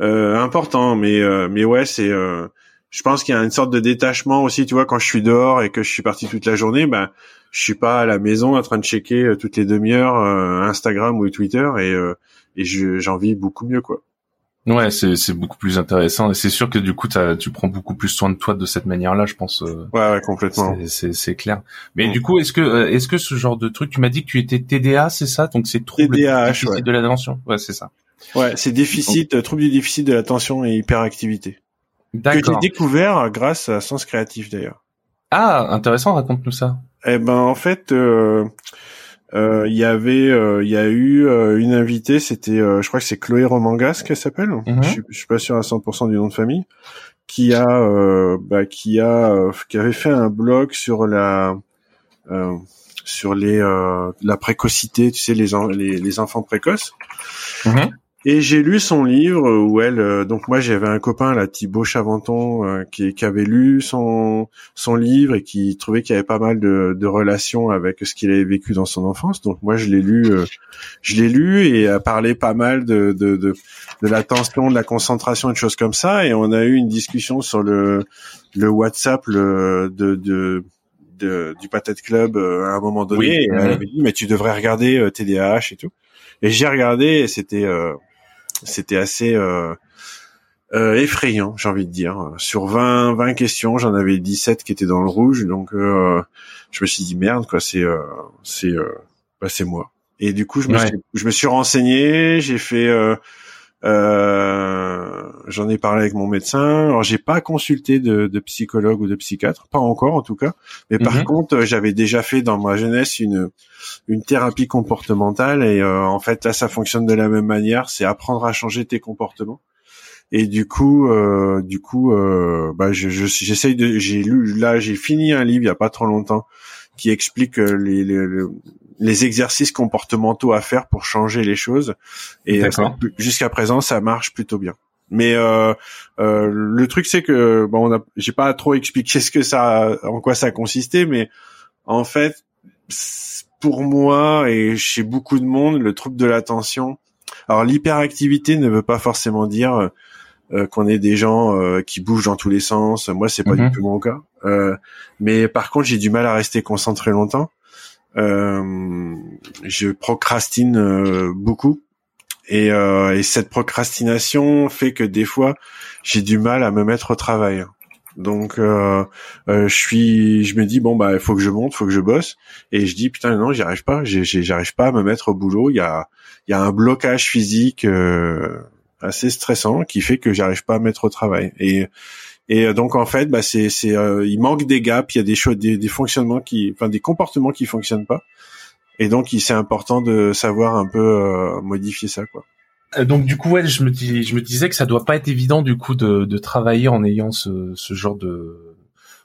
euh, important. Mais euh, mais ouais c'est euh, je pense qu'il y a une sorte de détachement aussi tu vois quand je suis dehors et que je suis parti toute la journée ben je suis pas à la maison en train de checker euh, toutes les demi-heures euh, Instagram ou Twitter et euh, et je j'en vis beaucoup mieux quoi Ouais, c'est, c'est beaucoup plus intéressant et c'est sûr que du coup, tu prends beaucoup plus soin de toi de cette manière-là, je pense. euh, ouais ouais complètement c'est, clair. Mais du coup, est-ce que, est-ce que ce genre de truc, tu m'as dit que tu étais TDA, c'est ça? Donc c'est trouble TDAH, déficit ouais. de l'attention? Ouais, c'est ça. ouais c'est déficit trouble du déficit de l'attention et hyperactivité que j'ai découvert grâce à Sens Créatif d'ailleurs Ah, intéressant. Raconte-nous ça. Eh ben en fait, euh, euh, il y avait, euh, il y a eu euh, une invitée, c'était, euh, je crois que c'est Chloé Romangas qu'elle s'appelle. Mhm. Je, suis, je suis pas sûr à 100% du nom de famille, qui a, euh, bah, qui a, euh, qui avait fait un blog sur la, euh, sur les, euh, la précocité, tu sais, les, les, les enfants précoces. Mhm. Et j'ai lu son livre où elle, euh, donc moi j'avais un copain là, Thibaut Chaventon, euh, qui, qui avait lu son son livre et qui trouvait qu'il y avait pas mal de, de relations avec ce qu'il avait vécu dans son enfance. Donc moi je l'ai lu, euh, je l'ai lu et a parlé pas mal de de, de de l'attention, de la concentration et de choses comme ça. Et on a eu une discussion sur le le WhatsApp le, de, de de, du Patate Club euh, à un moment donné. Oui. Et elle Mhm. avait dit mais tu devrais regarder euh, TDAH et tout. Et j'ai regardé et c'était euh, c'était assez euh, euh, effrayant, j'ai envie de dire. Sur 20 20 questions, j'en avais 17 qui étaient dans le rouge, donc euh, je me suis dit merde quoi, c'est euh, c'est euh, bah, c'est moi. Et du coup, je me Ouais. suis je me suis renseigné, j'ai fait euh, j'en ai parlé avec mon médecin. Alors j'ai pas consulté de, de psychologue ou de psychiatre, pas encore en tout cas. Mais par Mhm. contre, euh, j'avais déjà fait dans ma jeunesse une une thérapie comportementale et euh, en fait là ça fonctionne de la même manière, c'est apprendre à changer tes comportements. Et du coup, euh, du coup, euh, bah, je, je- j'essaye de, j'ai lu, là, j'ai fini un livre il y a pas trop longtemps qui explique euh, les, les, les- exercices comportementaux à faire pour changer les choses. Et euh, jusqu'à présent, ça marche plutôt bien. Mais euh, euh, le truc, c'est que bon, on a, j'ai pas trop expliqué ce que ça, en quoi ça consistait, mais en fait, pour moi et chez beaucoup de monde, le trouble de l'attention. Alors l'hyperactivité ne veut pas forcément dire euh, qu'on est des gens euh, qui bougent dans tous les sens. Moi, c'est pas Mhm. du tout mon cas. Euh, mais par contre, j'ai du mal à rester concentré longtemps. Euh, je procrastine euh, beaucoup. Et, euh, et cette procrastination fait que des fois, j'ai du mal à me mettre au travail. Donc, euh, euh, je suis, je me dis bon bah, il faut que je monte, il faut que je bosse. Et je dis putain non, j'y arrive pas. J'arrive pas à me mettre au boulot. Il y a, il y a un blocage physique euh, assez stressant qui fait que j'arrive pas à me mettre au travail. Et Et euh, donc en fait, bah c'est c'est euh, il manque des gaps, il y a des choses, des, des fonctionnements qui, enfin des comportements qui fonctionnent pas. Et donc c'est important de savoir un peu euh, modifier ça quoi. Euh, Donc du coup, ouais, je me dis, je me disais que ça doit pas être évident du coup de, de travailler en ayant ce, ce genre de,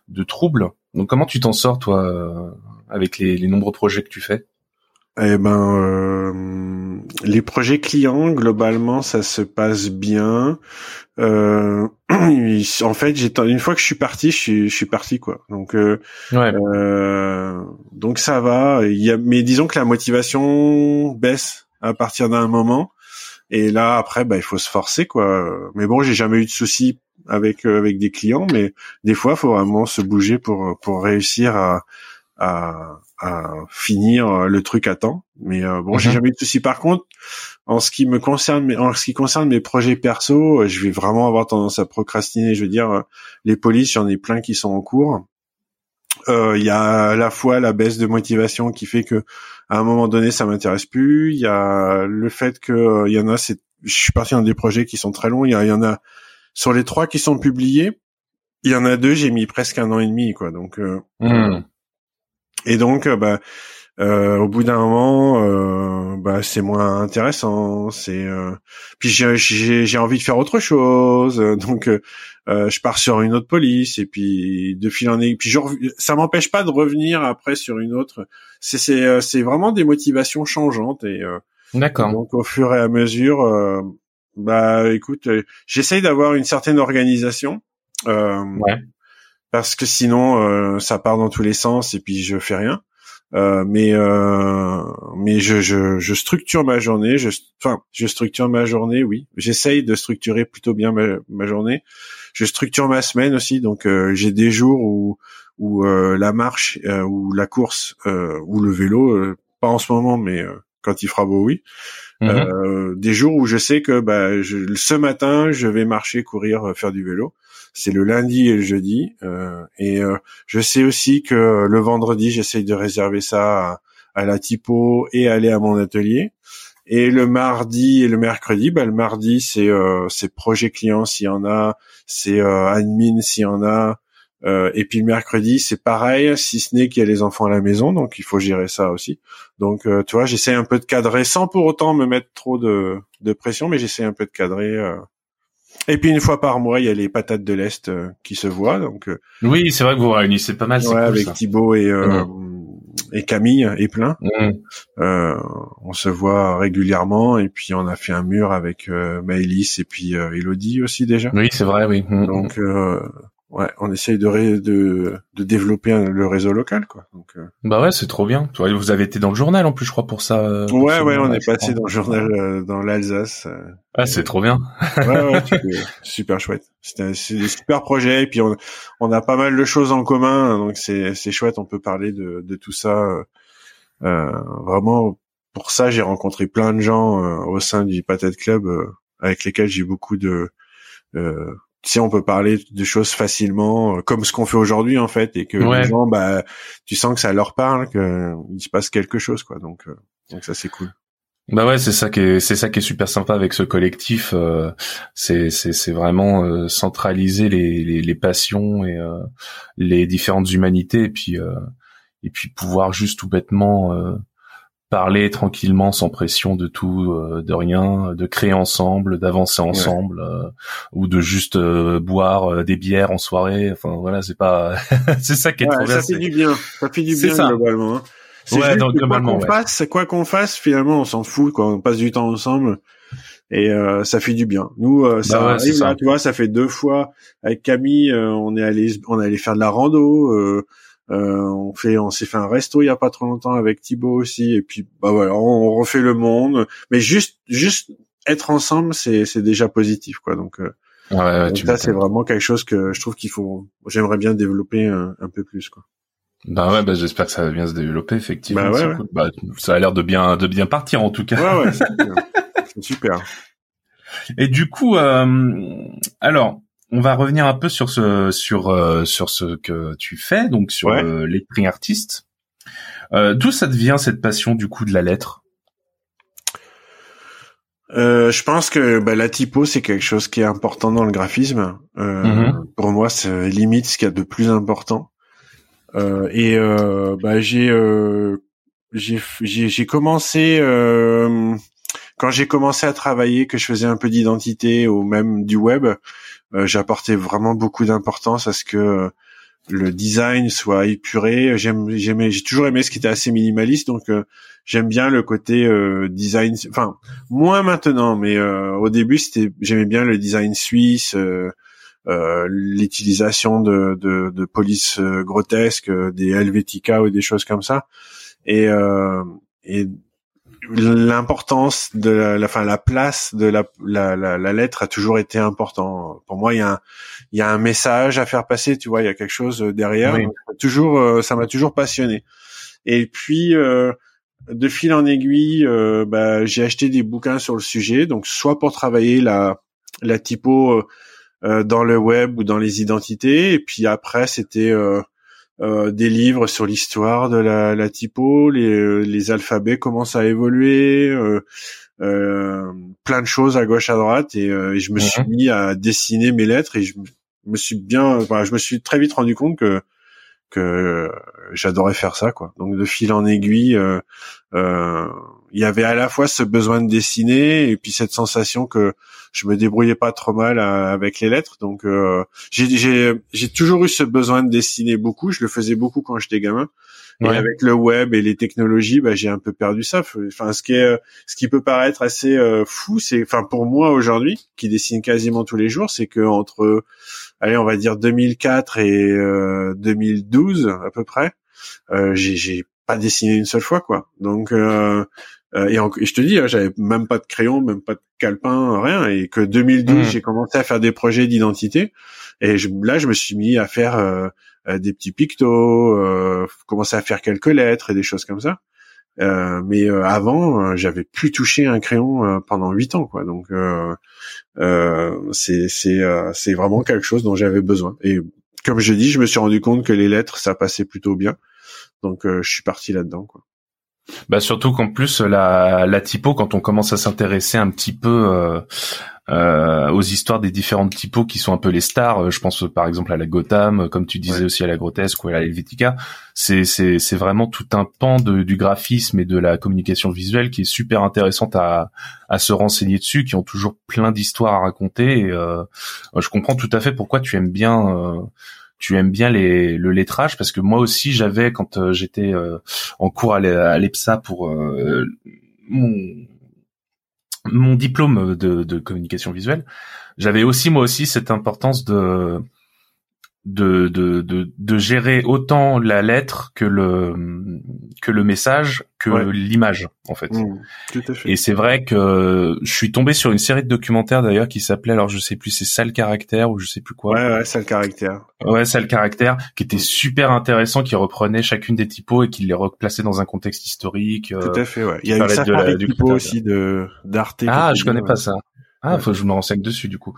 de troubles. Donc comment tu t'en sors toi euh, avec les, les nombreux projets que tu fais? Eh ben, euh, les projets clients, globalement, ça se passe bien. Euh, en fait, j'ai une fois que je suis parti, je suis, je suis parti quoi. Donc, euh, Ouais. euh, donc ça va. Il y a, mais disons que la motivation baisse à partir d'un moment. Et là, après, bah, il faut se forcer quoi. Mais bon, j'ai jamais eu de soucis avec euh, avec des clients, mais des fois, il faut vraiment se bouger pour pour réussir à à, à finir le truc à temps. Mais euh, bon, j'ai Mhm. jamais eu de soucis. Par contre, en ce qui me concerne, en ce qui concerne mes projets perso, euh, je vais vraiment avoir tendance à procrastiner. Je veux dire, euh, les polices, j'en ai plein qui sont en cours. Euh, Il y a à la fois la baisse de motivation qui fait que à un moment donné ça m'intéresse plus. Il y a le fait que euh, il y en a, c'est, je suis parti dans des projets qui sont très longs. Il y, en a sur les trois qui sont publiés. Il y en a deux, j'ai mis presque un an et demi, quoi. Donc euh, Hmm. Et donc, euh, bah, euh, au bout d'un moment, euh, bah, c'est moins intéressant. C'est euh, puis j'ai- j'ai j'ai envie de faire autre chose. euh, Donc, euh, je pars sur une autre police et puis de fil en aiguille. Puis je rev- ça m'empêche pas de revenir après sur une autre. C'est c'est c'est vraiment des motivations changeantes et euh, D'accord. donc au fur et à mesure, euh, bah écoute, j'essaye d'avoir une certaine organisation. Euh, Ouais. Parce que sinon, euh, ça part dans tous les sens et puis je fais rien. Euh, mais euh, mais je, je je structure ma journée. Je enfin je structure ma journée. Oui, j'essaye de structurer plutôt bien ma, ma journée. Je structure ma semaine aussi. Donc euh, j'ai des jours où où euh, la marche euh, ou la course euh, ou le vélo, euh, pas en ce moment, mais euh, quand il fera beau, oui. Mhm. Euh, des jours où je sais que bah, je, ce matin, je vais marcher, courir, faire du vélo. C'est le lundi et le jeudi. Euh, et euh, je sais aussi que le vendredi, j'essaye de réserver ça à, la typo et aller à mon atelier. Et le mardi et le mercredi, bah, le mardi, c'est euh, projet client s'il y en a, c'est admin s'il y en a. Et puis le mercredi, c'est pareil, si ce n'est qu'il y a les enfants à la maison, donc il faut gérer ça aussi. Donc, tu vois, j'essaie un peu de cadrer sans pour autant me mettre trop de, de pression, mais j'essaie un peu de cadrer. Euh. Et puis une fois par mois, il y a les patates de l'est euh, qui se voient. Donc, euh, Oui, c'est vrai que vous réunissez pas mal. Ouais, cool, avec ça. Thibaut et euh, et Camille et plein, euh, on se voit régulièrement. Et puis on a fait un mur avec euh, Maëlys et puis euh, Elodie aussi déjà. Oui, c'est vrai, oui. Hmm. Donc, euh, ouais, on essaye de, ré- de de développer un- le réseau local, quoi. Donc, euh, Bah ouais, c'est trop bien. Vous avez été dans le journal en plus, je crois, pour ça. euh, ouais, ouais, on est passé dans le journal euh, dans l'Alsace. Ah, c'est trop bien. ouais, ouais, super chouette. C'était des super projets et puis on, on a pas mal de choses en commun, donc c'est c'est chouette. On peut parler de de tout ça. vraiment, pour ça, j'ai rencontré plein de gens au sein du Patate Club avec lesquels j'ai beaucoup de euh, sais, on peut parler de choses facilement, euh, comme ce qu'on fait aujourd'hui en fait, et que Ouais. les gens, bah, tu sens que ça leur parle, que il se passe quelque chose, quoi. Donc, euh, donc ça c'est cool. Bah ouais, c'est ça qui est c'est ça qui est super sympa avec ce collectif. euh, c'est c'est c'est vraiment euh, centraliser les, les les passions et euh, les différentes humanités et puis euh, et puis pouvoir juste tout bêtement euh, parler tranquillement sans pression de tout, euh, de rien, de créer ensemble, d'avancer ensemble euh, ou de juste euh, boire euh, des bières en soirée. Enfin voilà, c'est pas c'est ça qui est Ouais, trop bien. ça fait du bien. Ça fait du bien ça. globalement. hein. C'est Ouais, juste donc, quoi qu'on ouais. fasse, quoi qu'on fasse, finalement, on s'en fout. Quoi. On passe du temps ensemble et euh, ça fait du bien. Nous, euh, ça Bah ouais, arrive c'est ça. là, tu vois, ça fait deux fois avec Camille, euh, on est allé, on est allé faire de la rando. Euh, on fait, on s'est fait un resto il y a pas trop longtemps avec Thibaut aussi. Et puis, bah voilà, on, refait le monde. Mais juste, juste être ensemble, c'est c'est déjà positif, quoi. Donc, euh, Ouais, ouais, donc ça, c'est vraiment quelque chose que je trouve qu'il faut. J'aimerais bien développer un, un peu plus, quoi. Bah ouais, bah j'espère que ça va bien se développer effectivement. Bah ouais, cool. Bah, ça a l'air de bien de bien partir en tout cas. Ouais, ouais. C'est super. Et du coup, euh, alors on va revenir un peu sur ce sur euh, sur ce que tu fais, donc sur Ouais. euh, lettering artiste. Euh, D'où ça devient cette passion du coup de la lettre? Euh, je pense que bah, la typo c'est quelque chose qui est important dans le graphisme. Euh, Mhm. Pour moi, c'est limite ce qu'il y a de plus important. Euh, et euh, bah, j'ai euh, j'ai j'ai j'ai commencé euh, quand j'ai commencé à travailler que je faisais un peu d'identité ou même du web. Euh, J'apportais vraiment beaucoup d'importance à ce que le design soit épuré. J'aime j'ai toujours aimé ce qui était assez minimaliste donc euh, j'aime bien le côté euh, design enfin moins maintenant mais euh, au début c'était j'aimais bien le design suisse euh, euh, l'utilisation de, de, de polices euh, grotesques euh, des Helvetica ou des choses comme ça et euh, et l'importance de la, la, enfin, la place de la, la, la, la lettre a toujours été important. Pour moi il y a un, il y a un message à faire passer tu vois il y a quelque chose derrière. Oui. Toujours euh, ça m'a toujours passionné. Et puis euh, de fil en aiguille, euh, bah, j'ai acheté des bouquins sur le sujet, donc soit pour travailler la la typo euh, euh, dans le web ou dans les identités, et puis après c'était euh, euh, des livres sur l'histoire de la, la typo, les, les alphabets commencent à évoluer, euh, euh, plein de choses à gauche à droite, et, euh, et je me Mhm. suis mis à dessiner mes lettres et je me suis bien, enfin, je me suis très vite rendu compte que que j'adorais faire ça quoi. Donc de fil en aiguille, euh, euh, il y avait à la fois ce besoin de dessiner et puis cette sensation que je me débrouillais pas trop mal euh, avec les lettres. Donc euh, j'ai toujours eu ce besoin de dessiner beaucoup. Je le faisais beaucoup quand j'étais gamin. Et Ouais. avec le web et les technologies, bah, j'ai un peu perdu ça. Enfin, ce qui est, ce qui peut paraître assez euh, fou, c'est, enfin, pour moi aujourd'hui, qui dessine quasiment tous les jours, c'est que entre, allez, on va dire 2004 et euh, 2012 à peu près, euh, j'ai, pas dessiné une seule fois, quoi. Donc, euh, euh, et, en- et je te dis, hein, j'avais même pas de crayon, même pas de calepin, rien. Et que 2012, Mm. j'ai commencé à faire des projets d'identité. Et je, là, je me suis mis à faire euh, euh, des petits pictos, euh, commencer à faire quelques lettres et des choses comme ça. Euh, mais euh, avant, euh, j'avais plus touché un crayon euh, pendant huit ans, quoi. Donc, euh, euh, c'est c'est euh, c'est vraiment quelque chose dont j'avais besoin. Et comme je dis, je me suis rendu compte que les lettres, ça passait plutôt bien. Donc, euh, je suis parti là-dedans, quoi. Bah surtout qu'en plus la, la typo, quand on commence à s'intéresser un petit peu euh, euh, aux histoires des différentes typos qui sont un peu les stars, euh, je pense euh, par exemple à la Gotham, euh, comme tu disais Ouais. aussi à la Grotesque ou à la Helvetica, c'est c'est c'est vraiment tout un pan de, du graphisme et de la communication visuelle qui est super intéressante à à se renseigner dessus, qui ont toujours plein d'histoires à raconter. Et, euh, je comprends tout à fait pourquoi tu aimes bien. Tu aimes bien les, le lettrage? Parce que moi aussi j'avais quand euh, j'étais euh, en cours à l'EPSA pour euh, mon mon diplôme de, de communication visuelle, j'avais aussi moi aussi cette importance de de, de, de, de gérer autant la lettre que le que le message que Ouais. l'image en fait. Mm, tout à fait. Et c'est vrai que je suis tombé sur une série de documentaires d'ailleurs qui s'appelait alors je sais plus c'est sale caractère ou je sais plus quoi. Ouais, ouais, c'est le caractère. Ouais, ça le caractère, qui était super intéressant, qui reprenait chacune des typos et qui les replaçait dans un contexte historique. euh. Tout à fait, ouais. Il y a une du typo aussi de d'Arte. Ah, je connais pas ça. Ah, Ouais. faut que je me renseigne dessus du coup.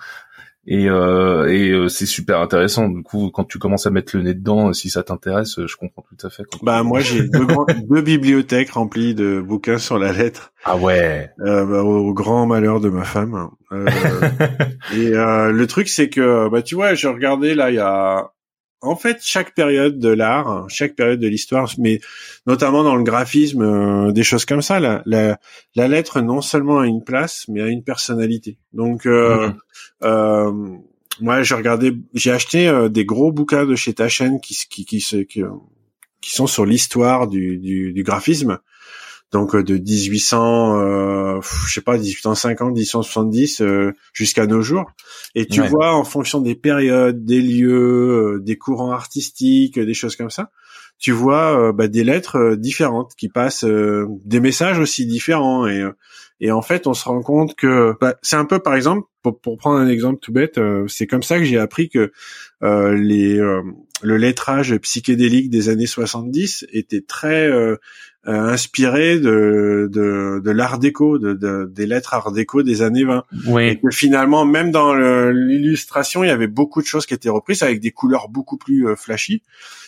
Et euh, et euh, c'est super intéressant. Du coup, quand tu commences à mettre le nez dedans, si ça t'intéresse, euh, je comprends tout à fait. Bah moi j'ai deux, grands- deux bibliothèques remplies de bouquins sur la lettre, Ah ouais. euh, bah, au grand malheur de ma femme. Euh, et euh, le truc c'est que bah tu vois, j'ai regardé là il y a en fait chaque période de l'art, chaque période de l'histoire, mais notamment dans le graphisme, euh, des choses comme ça, la, la la lettre non seulement a une place, mais a une personnalité. Donc euh, Mhm. euh, moi, j'ai regardé, j'ai acheté euh, des gros bouquins de chez Taschen qui qui qui, qui, euh, qui sont sur l'histoire du, du, du graphisme. Donc euh, de 1800, euh, je sais pas, 1850, 1870 euh, jusqu'à nos jours. Et tu Ouais. vois en fonction des périodes, des lieux, euh, des courants artistiques, euh, des choses comme ça, tu vois euh, bah, des lettres différentes qui passent, euh, des messages aussi différents. Et euh, et en fait, on se rend compte que bah, c'est un peu, par exemple, pour, pour prendre un exemple tout bête, euh, c'est comme ça que j'ai appris que euh, les euh, le lettrage psychédélique des années 70 était très euh, inspiré de de, de l'art déco, de, de- des lettres art déco des années 20. Et Oui. que finalement, même dans l'illustration, il y avait beaucoup de choses qui étaient reprises avec des couleurs beaucoup plus euh, flashy.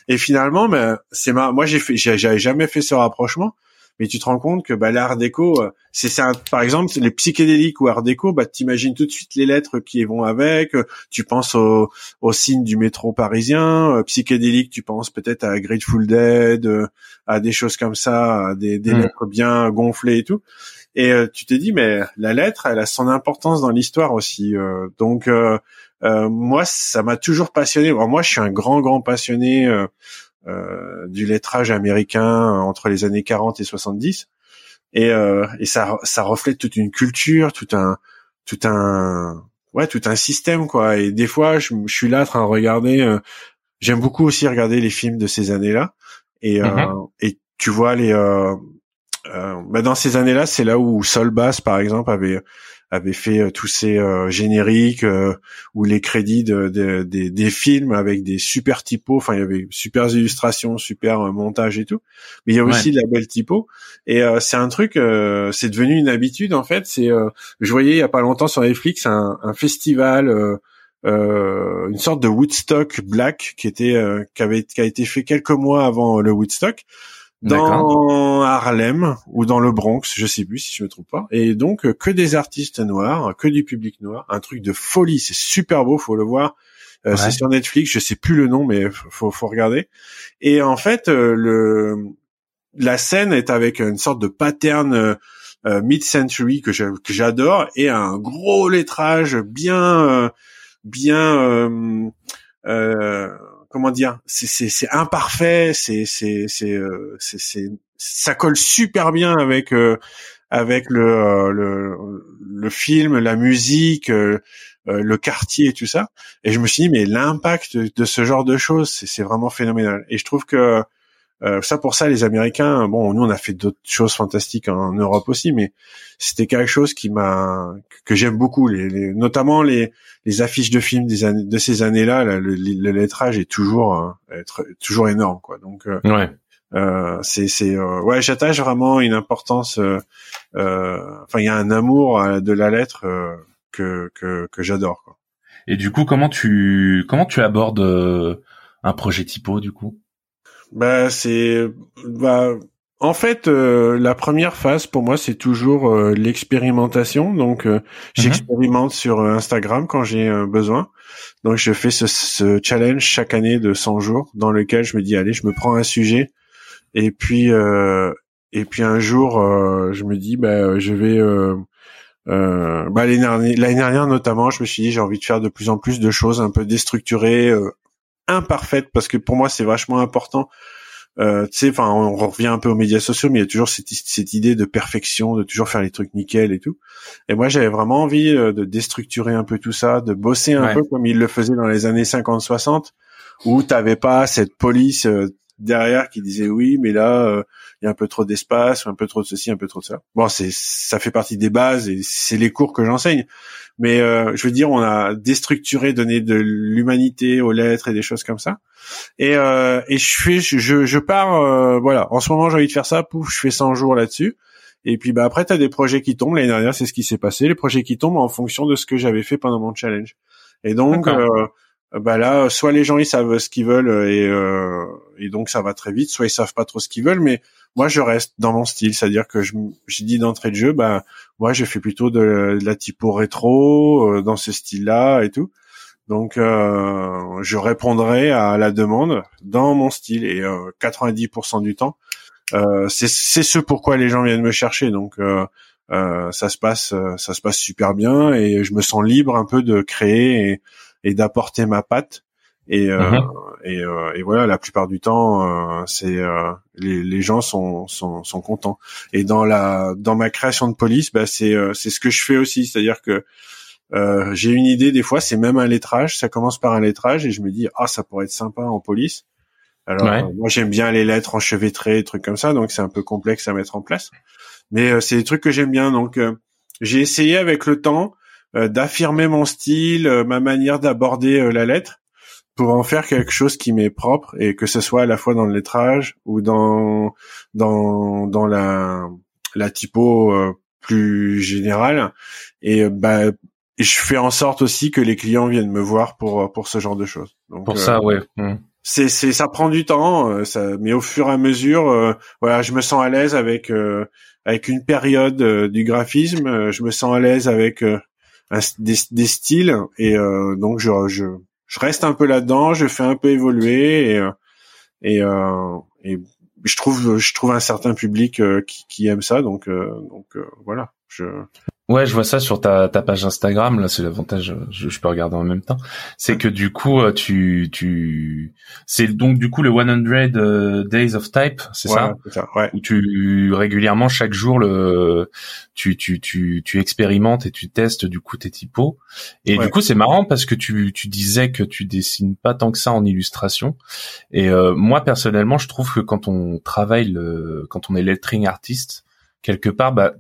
Et finalement, ben, c'est moi j'ai fait, j'avais jamais fait ce rapprochement. Mais tu te rends compte que bah l'art déco, euh, c'est ça. Par exemple, les psychédéliques ou art déco, bah t'imagines tout de suite les lettres qui vont avec. Tu penses au, au signe du métro parisien. psychédélique, tu penses peut-être à Grateful Dead, à des choses comme ça, à des, des mm. lettres bien gonflées et tout. Et tu te dis, mais la lettre, elle a son importance dans l'histoire aussi. donc euh, moi, ça m'a toujours passionné. moi, je suis un grand, grand passionné euh, euh, du lettrage américain entre les années 40 et 70. Et, et ça, ça reflète toute une culture, tout un, tout un, ouais, tout un système, quoi. Et des fois, je, suis là en train de regarder. J'aime beaucoup aussi regarder les films de ces années-là. Et, mm-hmm. et tu vois les, bah dans ces années-là, c'est là où Sol Bass, par exemple, avait avait fait euh, tous ces euh, génériques euh, ou les crédits de, des films avec des super typos. Enfin, il y avait super illustrations, super montage et tout. Mais il y a aussi de la belle typo. Et c'est un truc, c'est devenu une habitude en fait. C'est, je voyais il y a pas longtemps sur Netflix un, un festival. Euh, une sorte de Woodstock Black qui était qui avait qui a été fait quelques mois avant le Woodstock dans Harlem ou dans le Bronx, je sais plus si je me trompe pas. Et donc euh, que des artistes noirs, que du public noir, un truc de folie, c'est super beau, faut le voir. Euh, c'est sur Netflix, je sais plus le nom, mais faut faut regarder. Et en fait, euh, le la scène est avec une sorte de pattern mid-century que j'adore et un gros lettrage bien bien comment dire, c'est c'est imparfait, c'est c'est c'est euh, c'est ça colle super bien avec euh, avec le, euh, le le film, la musique, le quartier et tout ça. Et je me suis dit mais l'impact de, ce genre de choses, c'est vraiment phénoménal. Et je trouve que euh, ça pour ça, les Américains, bon, nous on a fait d'autres choses fantastiques en Europe aussi, mais c'était quelque chose qui m'a que j'aime beaucoup, les, notamment les, les affiches de films des années, de ces années-là. le, le, lettrage est toujours euh, toujours énorme, quoi. Donc euh, ouais. Euh, c'est c'est ouais, j'attache vraiment une importance. Enfin, il y a un amour de la lettre que que que j'adore. Quoi. Et du coup, comment tu comment tu abordes un projet typo du coup? Bah c'est bah en fait euh, la première phase pour moi c'est toujours euh, l'expérimentation donc euh, mhm. j'expérimente sur Instagram quand j'ai besoin. Donc je fais ce, ce, challenge chaque année de 100 jours dans lequel je me dis allez, je me prends un sujet et puis et puis un jour je me dis bah je vais bah l'année dernière, dernière notamment, je me suis dit j'ai envie de faire de plus en plus de choses un peu déstructurées, imparfaite parce que pour moi c'est vachement important. Euh, tu sais, enfin, on revient un peu aux médias sociaux, mais il y a toujours cette, cette idée de perfection, de toujours faire les trucs nickel et tout. Et moi, j'avais vraiment envie euh, de déstructurer un peu tout ça, de bosser un peu comme ils le faisaient dans les années 50-60, où t'avais pas cette police euh, derrière qui disait oui, mais là, euh, il y a un peu trop d'espace, un peu trop de ceci, un peu trop de ça. Bon, c'est ça fait partie des bases et c'est les cours que j'enseigne. Mais euh, je veux dire, on a déstructuré, donné de l'humanité aux lettres et des choses comme ça. Et, euh, et je fais, je, je pars, euh, voilà. En ce moment, j'ai envie de faire ça. Pouf, je fais 100 jours là-dessus. Et puis bah après, t'as des projets qui tombent. L'année dernière, c'est ce qui s'est passé. Les projets qui tombent en fonction de ce que j'avais fait pendant mon challenge. Et donc, bah là, soit les gens ils savent ce qu'ils veulent et, euh, et donc ça va très vite, soit ils savent pas trop ce qu'ils veulent, mais moi je reste dans mon style, c'est-à-dire que je j'ai dit d'entrée de jeu, bah moi je fais plutôt de, la typo rétro euh, dans ce style-là et tout, donc euh, je répondrai à la demande dans mon style et 90% du temps c'est c'est ce pourquoi les gens viennent me chercher, donc ça se passe ça se passe super bien et je me sens libre un peu de créer et et d'apporter ma patte. Et, euh, mhm. et, euh, et, voilà, la plupart du temps, euh, c'est les, les, gens sont, sont, sont contents. Et dans la dans ma création de police, bah c'est c'est ce que je fais aussi, c'est-à-dire que j'ai une idée des fois, c'est même un lettrage. Ça commence par un lettrage et je me dis ah ça pourrait être sympa en police. Alors moi j'aime bien les lettres enchevêtrées, des trucs comme ça, donc c'est un peu complexe à mettre en place. Mais c'est des trucs que j'aime bien, donc j'ai essayé avec le temps euh, d'affirmer mon style, euh, ma manière d'aborder euh, la lettre pour en faire quelque chose qui m'est propre et que ce soit à la fois dans le lettrage ou dans dans dans la la typo plus générale et bah je fais en sorte aussi que les clients viennent me voir pour pour ce genre de choses. Donc, pour ça, ouais. Mmh. c'est c'est ça prend du temps, ça, mais au fur et à mesure, voilà, je me sens à l'aise avec avec une période du graphisme, je me sens à l'aise avec des, des, styles et donc je, je je reste un peu là-dedans, je fais un peu évoluer et et, et je trouve je trouve un certain public qui, qui aime ça donc donc voilà je Ouais, je vois ça sur ta, ta page Instagram. Là, c'est l'avantage. Je, je, peux regarder en même temps. C'est que du coup, euh, tu, tu, c'est donc du coup le 100 euh, Days of Type, c'est ça, ça ouais. Où tu régulièrement chaque jour le, tu, tu, tu, tu expérimentes et tu testes du coup tes typos. Et du coup, c'est marrant parce que tu, tu disais que tu dessines pas tant que ça en illustration. Et euh, moi personnellement, je trouve que quand on travaille le, quand on est lettering artiste, quelque part, bah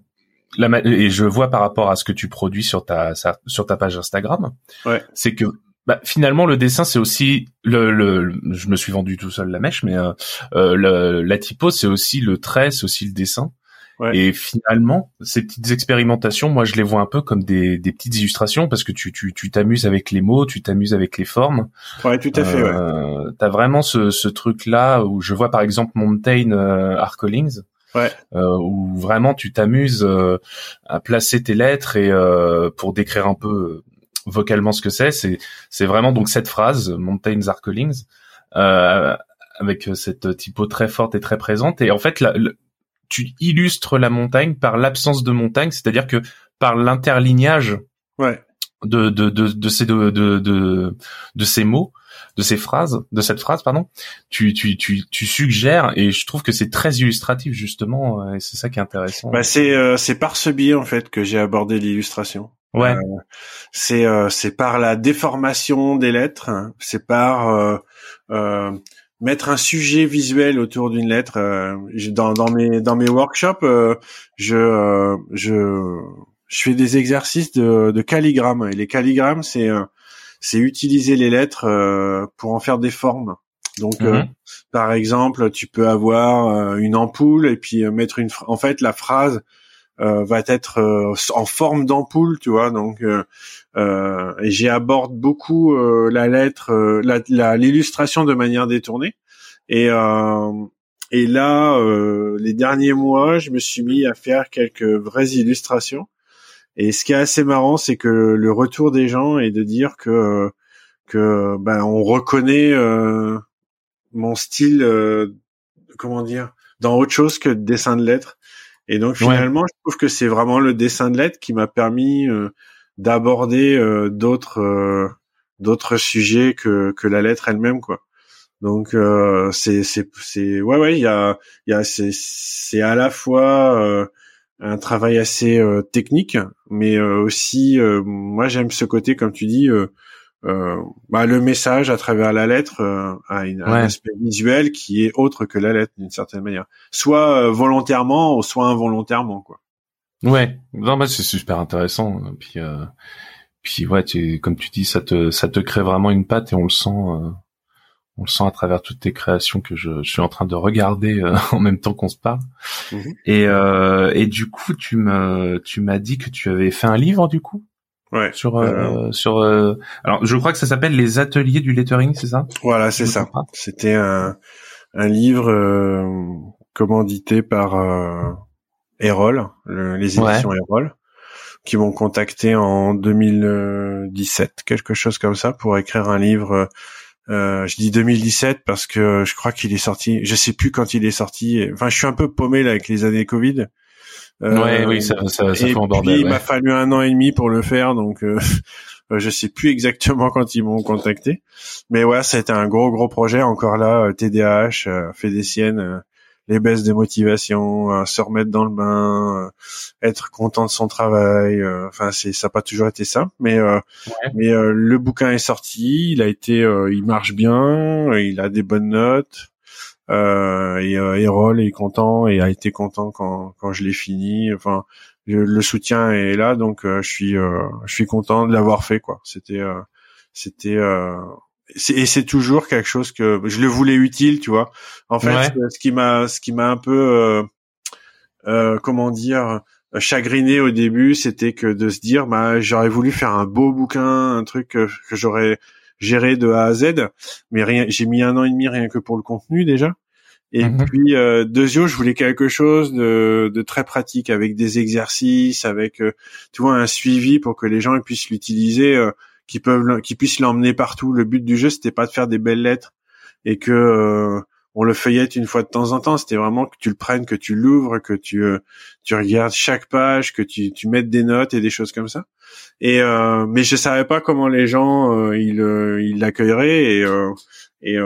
et je vois par rapport à ce que tu produis sur ta sur ta page Instagram, ouais. c'est que bah, finalement le dessin c'est aussi le, le, je me suis vendu tout seul la mèche mais euh, euh le, la typo c'est aussi le trait c'est aussi le dessin ouais. et finalement ces petites expérimentations moi je les vois un peu comme des, des petites illustrations parce que tu tu tu t'amuses avec les mots tu t'amuses avec les formes ouais tout à fait euh, ouais. t'as vraiment ce, ce truc là où je vois par exemple Montaigne euh, Harkolings ouais. euh, où vraiment tu t'amuses euh, à placer tes lettres et euh, pour décrire un peu euh, vocalement ce que c'est, c'est c'est vraiment donc cette phrase Mountains are callings euh, avec cette typo très forte et très présente et en fait la, tu illustres la montagne par l'absence de montagne, c'est-à-dire que par l'interlignage ouais. de, de, de, de, ces de, de, de, de ces mots de ces phrases, de cette phrase, pardon, tu, tu, tu, tu suggères et je trouve que c'est très illustratif justement euh, et c'est ça qui est intéressant. Bah c'est euh, c'est par ce biais en fait que j'ai abordé l'illustration. Ouais. Euh, c'est euh, c'est par la déformation des lettres, hein. c'est par euh, mettre un sujet visuel autour d'une lettre. dans dans mes dans mes workshops, je je je fais des exercices de, de calligramme et les calligrammes c'est c'est utiliser les lettres euh, pour en faire des formes. Donc, euh, mhm. par exemple, tu peux avoir euh, une ampoule et puis mettre une. En fait, la phrase va être en forme d'ampoule, tu vois. Donc, j'ai aborde beaucoup la lettre, l'illustration de manière détournée. Et et là, les derniers mois, je me suis mis à faire quelques vraies illustrations. Et ce qui est assez marrant, c'est que le retour des gens est de dire que que ben on reconnaît euh, mon style, euh, comment dire, dans autre chose que le dessin de lettres. Et donc finalement, je trouve que c'est vraiment le dessin de lettres qui m'a permis euh, d'aborder d'autres d'autres sujets que que la lettre elle-même, quoi. Donc c'est c'est c'est ouais ouais il y a il y a c'est c'est à la fois un travail assez euh, technique, mais euh, aussi, euh, moi j'aime ce côté, comme tu dis, bah, le message à travers la lettre a une, un aspect visuel qui est autre que la lettre d'une certaine manière, soit volontairement ou soit involontairement, quoi. Ouais, non, bah, c'est super intéressant. Puis, puis ouais, tu, comme tu dis, ça te, ça te crée vraiment une patte et on le sent on le sent à travers toutes tes créations que je, je suis en train de regarder euh, en même temps qu'on se parle. Mhm. Et, euh, et du coup, tu me, tu m'as dit que tu avais fait un livre du coup? Ouais. Sur, euh, sur. Euh, alors, je crois que ça s'appelle les ateliers du lettering, c'est ça? Voilà, c'est ça. C'était un, un livre euh, commandité par euh, Erol, les éditions ouais. Erol, qui m'ont contacté en 2017, quelque chose comme ça, pour écrire un livre euh, je dis 2017 parce que je crois qu'il est sorti. Je sais plus quand il est sorti. Enfin, je suis un peu paumé là avec les années Covid. Euh, ouais, oui, ça, ça, ça et fait un bordel. Puis, ouais. Il m'a fallu un an et demi pour le faire, donc euh, je sais plus exactement quand ils m'ont contacté. Mais ouais, c'était un gros gros projet. Encore là, TDAH, euh, fait des siennes les baisses de motivation, euh, se remettre dans le bain, euh, être content de son travail. euh, Enfin, c'est ça n'a pas toujours été simple, mais euh, Ouais. mais euh, le bouquin est sorti, il a été, euh, il marche bien, il a des bonnes notes. Euh, et euh, Erol est content et a été content quand quand je l'ai fini. Enfin, je- le soutien est là, donc euh, je suis euh, je suis content de l'avoir fait quoi. C'était euh, c'était euh, et c'est toujours quelque chose que je le voulais utile, tu vois. En fait, Ouais. ce qui m'a ce qui m'a un peu euh, euh, comment dire chagriné au début, c'était que de se dire bah j'aurais voulu faire un beau bouquin, un truc que, que j'aurais gérer de A à Z. Mais rien, j'ai mis un an et demi rien que pour le contenu déjà. Et Mhm. puis euh, Deuxio, je voulais quelque chose de, de très pratique avec des exercices, avec euh, tu vois un suivi pour que les gens puissent l'utiliser, euh, qu'ils peuvent, qu'ils puissent l'emmener partout. Le but du jeu, c'était pas de faire des belles lettres et que euh, on le feuillette une fois de temps en temps. C'était vraiment que tu le prennes, que tu l'ouvres, que tu euh, tu regardes chaque page, que tu tu mettes des notes et des choses comme ça. Et euh, mais je savais pas comment les gens euh, ils euh, ils l'accueilleraient et euh, et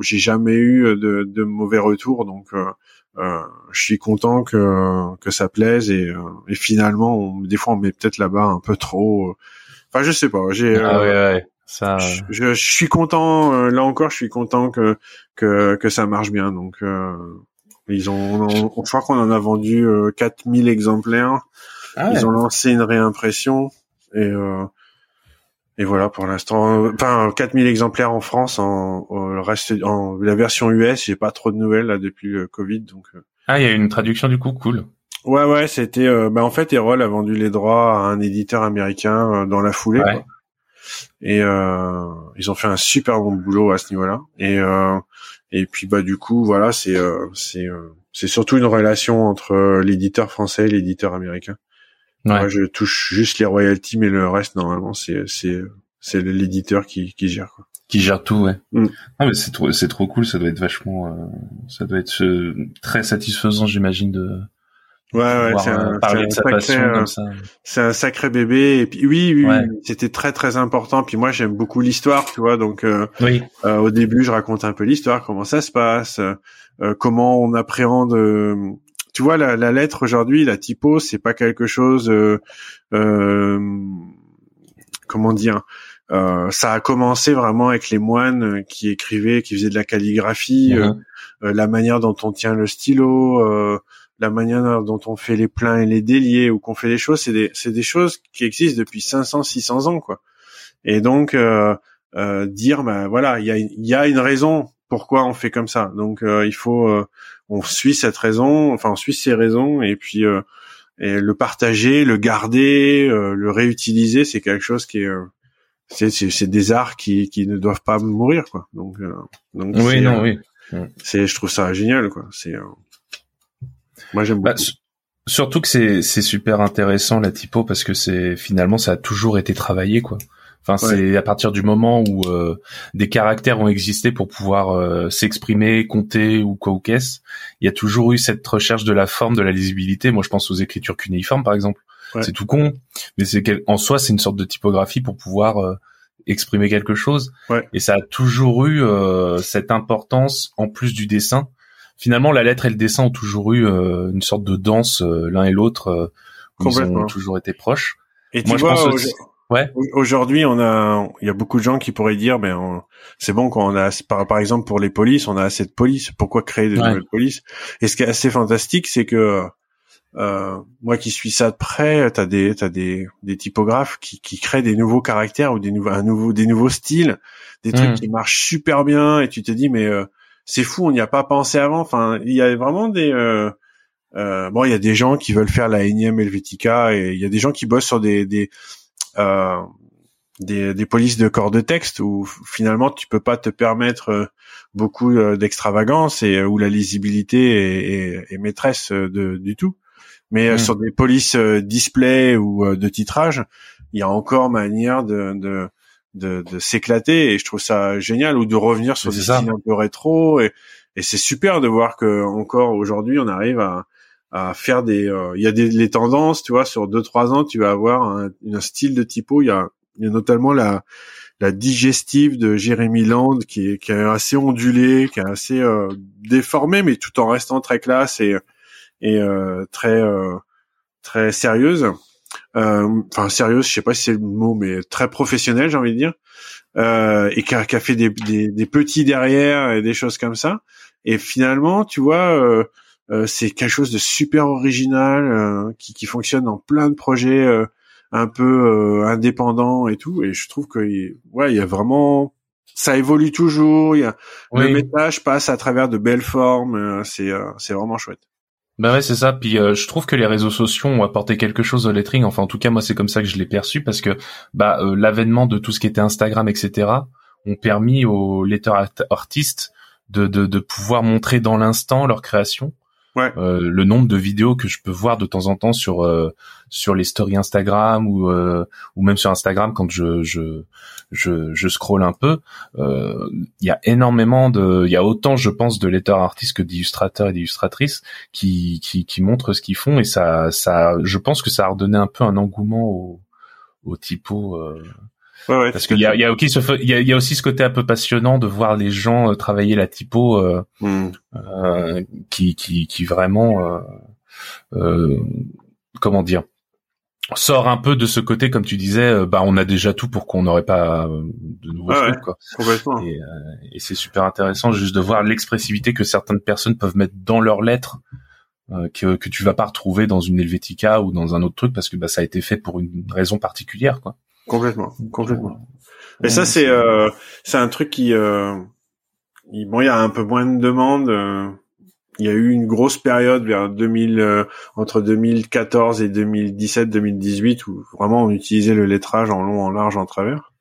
j'ai jamais eu de, de mauvais retours donc euh, je suis content que que ça plaise et, et finalement on, des fois on met peut-être là-bas un peu trop enfin je sais pas j'ai Ah euh, ouais, ouais. Ça, je, je- je suis content euh, là encore je suis content que que que ça marche bien donc euh, ils ont on, on- je crois qu'on en a vendu euh, 4000 exemplaires Ah ils ont lancé une réimpression et euh, et voilà pour l'instant. Enfin, 4000 exemplaires en France. En, en- le reste, en la version US, j'ai pas trop de nouvelles là depuis le Covid. Donc euh. Ah, il y a une traduction du coup, cool. Ouais, ouais, c'était. euh, bah en fait, Erol a vendu les droits à un éditeur américain euh, dans la foulée. Ouais. quoi. Et euh, ils ont fait un super bon boulot à ce niveau-là. Et euh, et puis bah du coup voilà, c'est euh, c'est euh, c'est surtout une relation entre l'éditeur français et l'éditeur américain. Ouais. Moi, je touche juste les royalties, mais le reste, normalement, c'est c'est c'est l'éditeur qui qui gère. Quoi. Qui gère tout, ouais. Mm. Ah, mais c'est trop, c'est trop cool. Ça doit être vachement, euh, ça doit être euh, très satisfaisant, j'imagine, de Ouais, ouais, c'est euh, un, de un euh, un sacré bébé. Et puis oui, oui, Ouais. oui, c'était très très important. Puis moi, j'aime beaucoup l'histoire, tu vois. Donc euh, Oui. euh, au début, je raconte un peu l'histoire, comment ça se passe, euh, euh, comment on appréhende. euh, tu vois, la, la lettre aujourd'hui, la typo, c'est pas quelque chose. euh, euh, comment dire euh, Ça a commencé vraiment avec les moines euh, qui écrivaient, qui faisaient de la calligraphie, euh, Mhm. euh, la manière dont on tient le stylo, euh, la manière dont on fait les pleins et les déliés ou qu'on fait les choses, c'est des c'est des choses qui existent depuis 500 600 ans quoi. Et donc euh, euh, dire ben voilà, il y a y a une raison pourquoi on fait comme ça. Donc euh, il faut euh, on suit cette raison, enfin on suit ces raisons et puis euh, et le partager, le garder, euh, le réutiliser, c'est quelque chose qui est euh, c'est c'est c'est des arts qui qui ne doivent pas mourir quoi. Donc euh, donc Oui, non, oui. c'est je trouve ça génial quoi. C'est euh, moi j'aime Bah, beaucoup. surtout que c'est super intéressant la typo parce que c'est finalement ça a toujours été travaillé quoi. Enfin c'est à partir du moment où euh, des caractères ont existé pour pouvoir euh, s'exprimer, compter ou quoi ou qu'est-ce, il y a toujours eu cette recherche de la forme, de la lisibilité. Moi je pense aux écritures cunéiformes par exemple. Ouais. C'est tout con, mais c'est en soi c'est une sorte de typographie pour pouvoir euh, exprimer quelque chose. Ouais. Et ça a toujours eu euh, cette importance en plus du dessin finalement la lettre et le dessin ont toujours eu euh, une sorte de danse euh, l'un et l'autre euh, ils ont toujours été proches. Et tu Moi, je vois, pense au- aussi- Ouais. Aujourd'hui, on a, il y a beaucoup de gens qui pourraient dire, ben, on- c'est bon quand on a, par, par exemple pour les polices, on a assez de polices. Pourquoi créer de Ouais. nouvelles polices? Et ce qui est assez fantastique, c'est que euh, moi qui suis ça de près, t'as des, t'as des, des typographes qui, qui créent des nouveaux caractères ou des nouveaux, un nouveau, des nouveaux styles, des trucs Mm. qui marchent super bien, et tu te dis, mais euh, c'est fou, on n'y a pas pensé avant. Enfin, il y a vraiment des euh, euh, bon, il y a des gens qui veulent faire la énième Helvetica et il y a des gens qui bossent sur des des euh, des, des polices de corps de texte où finalement tu peux pas te permettre beaucoup d'extravagance et où la lisibilité est, est- est maîtresse de, du tout. Mais Mm. sur des polices display ou de titrage, il y a encore manière de de, de, de s'éclater et je trouve ça génial ou de revenir sur des styles un peu rétro et, et c'est super de voir que encore aujourd'hui on arrive à à faire des euh, il y a des les tendances tu vois sur deux trois ans tu vas avoir un, un style de typo. Il y a y a notamment la la digestive de Jérémy Land qui est qui est assez ondulée qui est assez euh, déformée mais tout en restant très classe et et euh, très euh, très sérieuse enfin sérieuse je sais pas si c'est le mot mais très professionnelle j'ai envie de dire euh, et qui a, qui a fait des, des, des petits derrière et des choses comme ça et finalement tu vois euh, euh, c'est quelque chose de super original euh, qui, qui fonctionne dans plein de projets euh, un peu euh, indépendants et tout. Et je trouve que ouais, il y a vraiment ça évolue toujours. Il y a le message passe à travers de belles formes. euh, c'est euh, c'est vraiment chouette. Bah ouais, c'est ça. Puis euh, je trouve que les réseaux sociaux ont apporté quelque chose au lettering. Enfin, en tout cas, moi, c'est comme ça que je l'ai perçu parce que bah euh, l'avènement de tout ce qui était Instagram, etc. ont permis aux letter artistes de, pouvoir montrer dans l'instant leur création. Euh, le nombre de vidéos que je peux voir de temps en temps sur euh, sur les stories Instagram ou euh, ou même sur Instagram quand je je je, je scrolle un peu, euh, il y a énormément de, il y a autant je pense de letter artistes que d'illustrateurs et d'illustratrices qui, qui qui montrent ce qu'ils font et ça ça je pense que ça a redonné un peu un engouement au au typo. Ouais, ouais, parce qu'il y a, il y a aussi ce, il y a, il y a aussi ce côté un peu passionnant de voir les gens euh, travailler la typo euh, Hmm. euh, qui, qui, qui vraiment, euh, euh, comment dire, sort un peu de ce côté, comme tu disais, euh, bah on a déjà tout pour qu'on n'aurait pas de nouveaux Ouais, trucs, ouais. quoi. Complètement. Et, et c'est super intéressant juste de voir l'expressivité que certaines personnes peuvent mettre dans leurs lettres. que, que tu vas pas retrouver dans une Helvetica ou dans un autre truc parce que bah, ça a été fait pour une raison particulière quoi. Complètement. Complètement. Et ça, c'est euh, c'est un truc qui, euh, il- bon, il y a un peu moins de demandes. euh, il y a eu une grosse période vers 2000, euh, entre 2014 et 2017-2018 où vraiment on utilisait le lettrage en long, en large, en travers.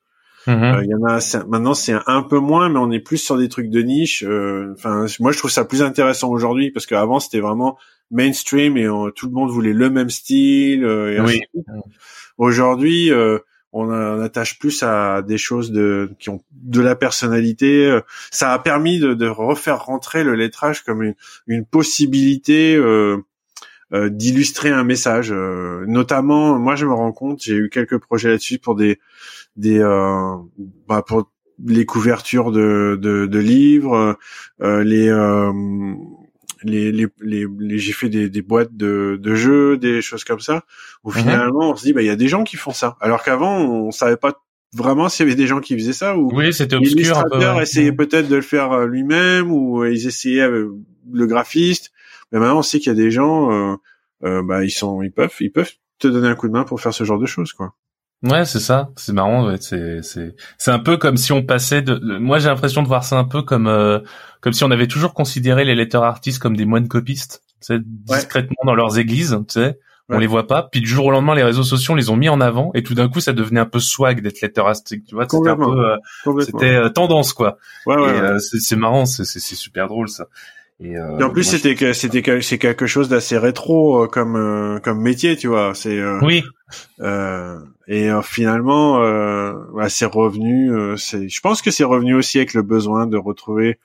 Euh, Il y en a maintenant c'est un peu moins, mais on est plus sur des trucs de niche. euh, Enfin, moi je trouve ça plus intéressant aujourd'hui parce qu'avant c'était vraiment mainstream et on- tout le monde voulait le même style. euh, et ainsi Oui. de suite. Aujourd'hui, euh, on, on attache plus à des choses de qui ont de la personnalité. euh, Ça a permis de, refaire rentrer le lettrage comme une, une possibilité. euh, euh, d'illustrer un message. notamment, moi, je me rends compte, j'ai eu quelques projets là-dessus pour des bah, les couvertures de de, livres, les, les les les, les- j'ai fait des, des boîtes de de jeux, des choses comme ça. Où Mhm. finalement, on se dit bah il y a des gens qui font ça. Alors qu'avant, on savait pas vraiment s'il y avait des gens qui faisaient ça ou Oui, c'était obscur. L'illustrateur essayait peut-être de le faire euh, lui-même ou euh, ils essayaient avec le graphiste. Mais maintenant, on sait qu'il y a des gens, euh, euh, bah ils sont, ils peuvent, ils peuvent te donner un coup de main pour faire ce genre de choses, quoi. Ouais, c'est ça. C'est marrant. Ouais. C'est c'est c'est un peu comme si on passait de. de- Moi, j'ai l'impression de voir ça un peu comme euh, comme si on avait toujours considéré les letter artistes comme des moines copistes, tu sais, discrètement dans leurs églises, tu sais. On Ouais. les voit pas. Puis du jour au lendemain, les réseaux sociaux les ont mis en avant et tout d'un coup, ça devenait un peu swag d'être letter artiste. Tu vois, c'était un peu, euh, c'était euh, tendance quoi. Ouais, ouais, et euh, c'est c'est marrant. C'est c'est c'est super drôle ça. Et, euh, Et en plus, c'était que c'était que- c'est quelque chose d'assez rétro euh, comme euh, comme métier, tu vois. C'est euh, je- Oui. euh, et euh, finalement, euh, bah, c'est revenu. euh, c'est, je pense que c'est revenu aussi avec le besoin de retrouver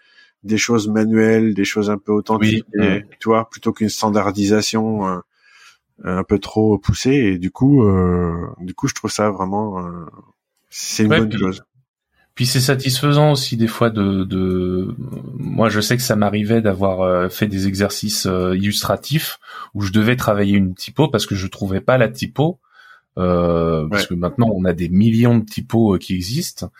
des choses manuelles, des choses un peu authentiques, Oui, et, ouais. tu vois, plutôt qu'une standardisation euh, un peu trop poussée. Et du coup, euh, du coup, je trouve ça vraiment, euh, c'est une Ouais, bonne puis- chose. Puis c'est satisfaisant aussi des fois de, de... moi je sais que ça m'arrivait d'avoir euh, fait des exercices euh, illustratifs où je devais travailler une typo parce que je trouvais pas la typo euh, parce que maintenant on a des millions de typos qui existent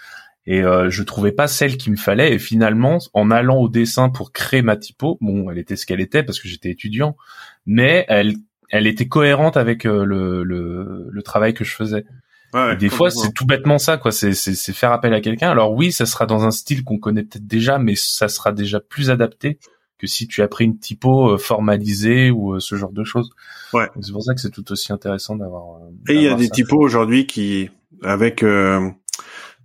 et euh, je trouvais pas celle qu'il me fallait et finalement en allant au dessin pour créer ma typo bon elle était ce qu'elle était parce que j'étais étudiant mais elle elle était cohérente avec le, le le travail que je faisais Ouais, ouais, et des fois, c'est tout bêtement ça, quoi. C'est, faire appel à quelqu'un. Alors oui, ça sera dans un style qu'on connaît peut-être déjà, mais ça sera déjà plus adapté que si tu as pris une typo euh, formalisée ou euh, ce genre de choses. Ouais. C'est pour ça que c'est tout aussi intéressant d'avoir. euh, Et il y a des typos aujourd'hui qui, avec euh,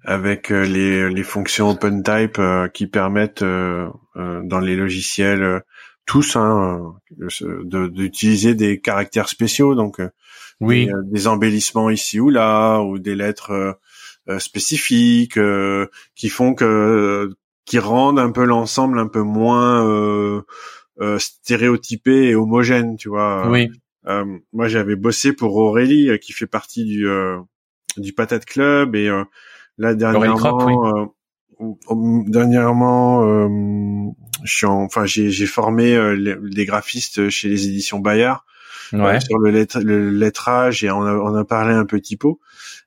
avec les, les fonctions OpenType euh, qui permettent euh, euh, dans les logiciels tous hein, de- d'utiliser des caractères spéciaux, donc euh, Oui. des, euh, des embellissements ici ou là, ou des lettres euh, euh, spécifiques euh, qui font que qui rendent un peu l'ensemble un peu moins euh, euh, stéréotypé et homogène, tu vois. Oui. Euh, moi, j'avais bossé pour Aurélie, qui fait partie du euh, du Patate Club, et euh, là oui. dernièrement, euh, dernièrement, euh, je suis en- enfin, j'ai j'ai formé euh, les, les graphistes chez les éditions Bayard Ouais. sur le, lettre- le lettrage et on a, on a parlé un peu typo.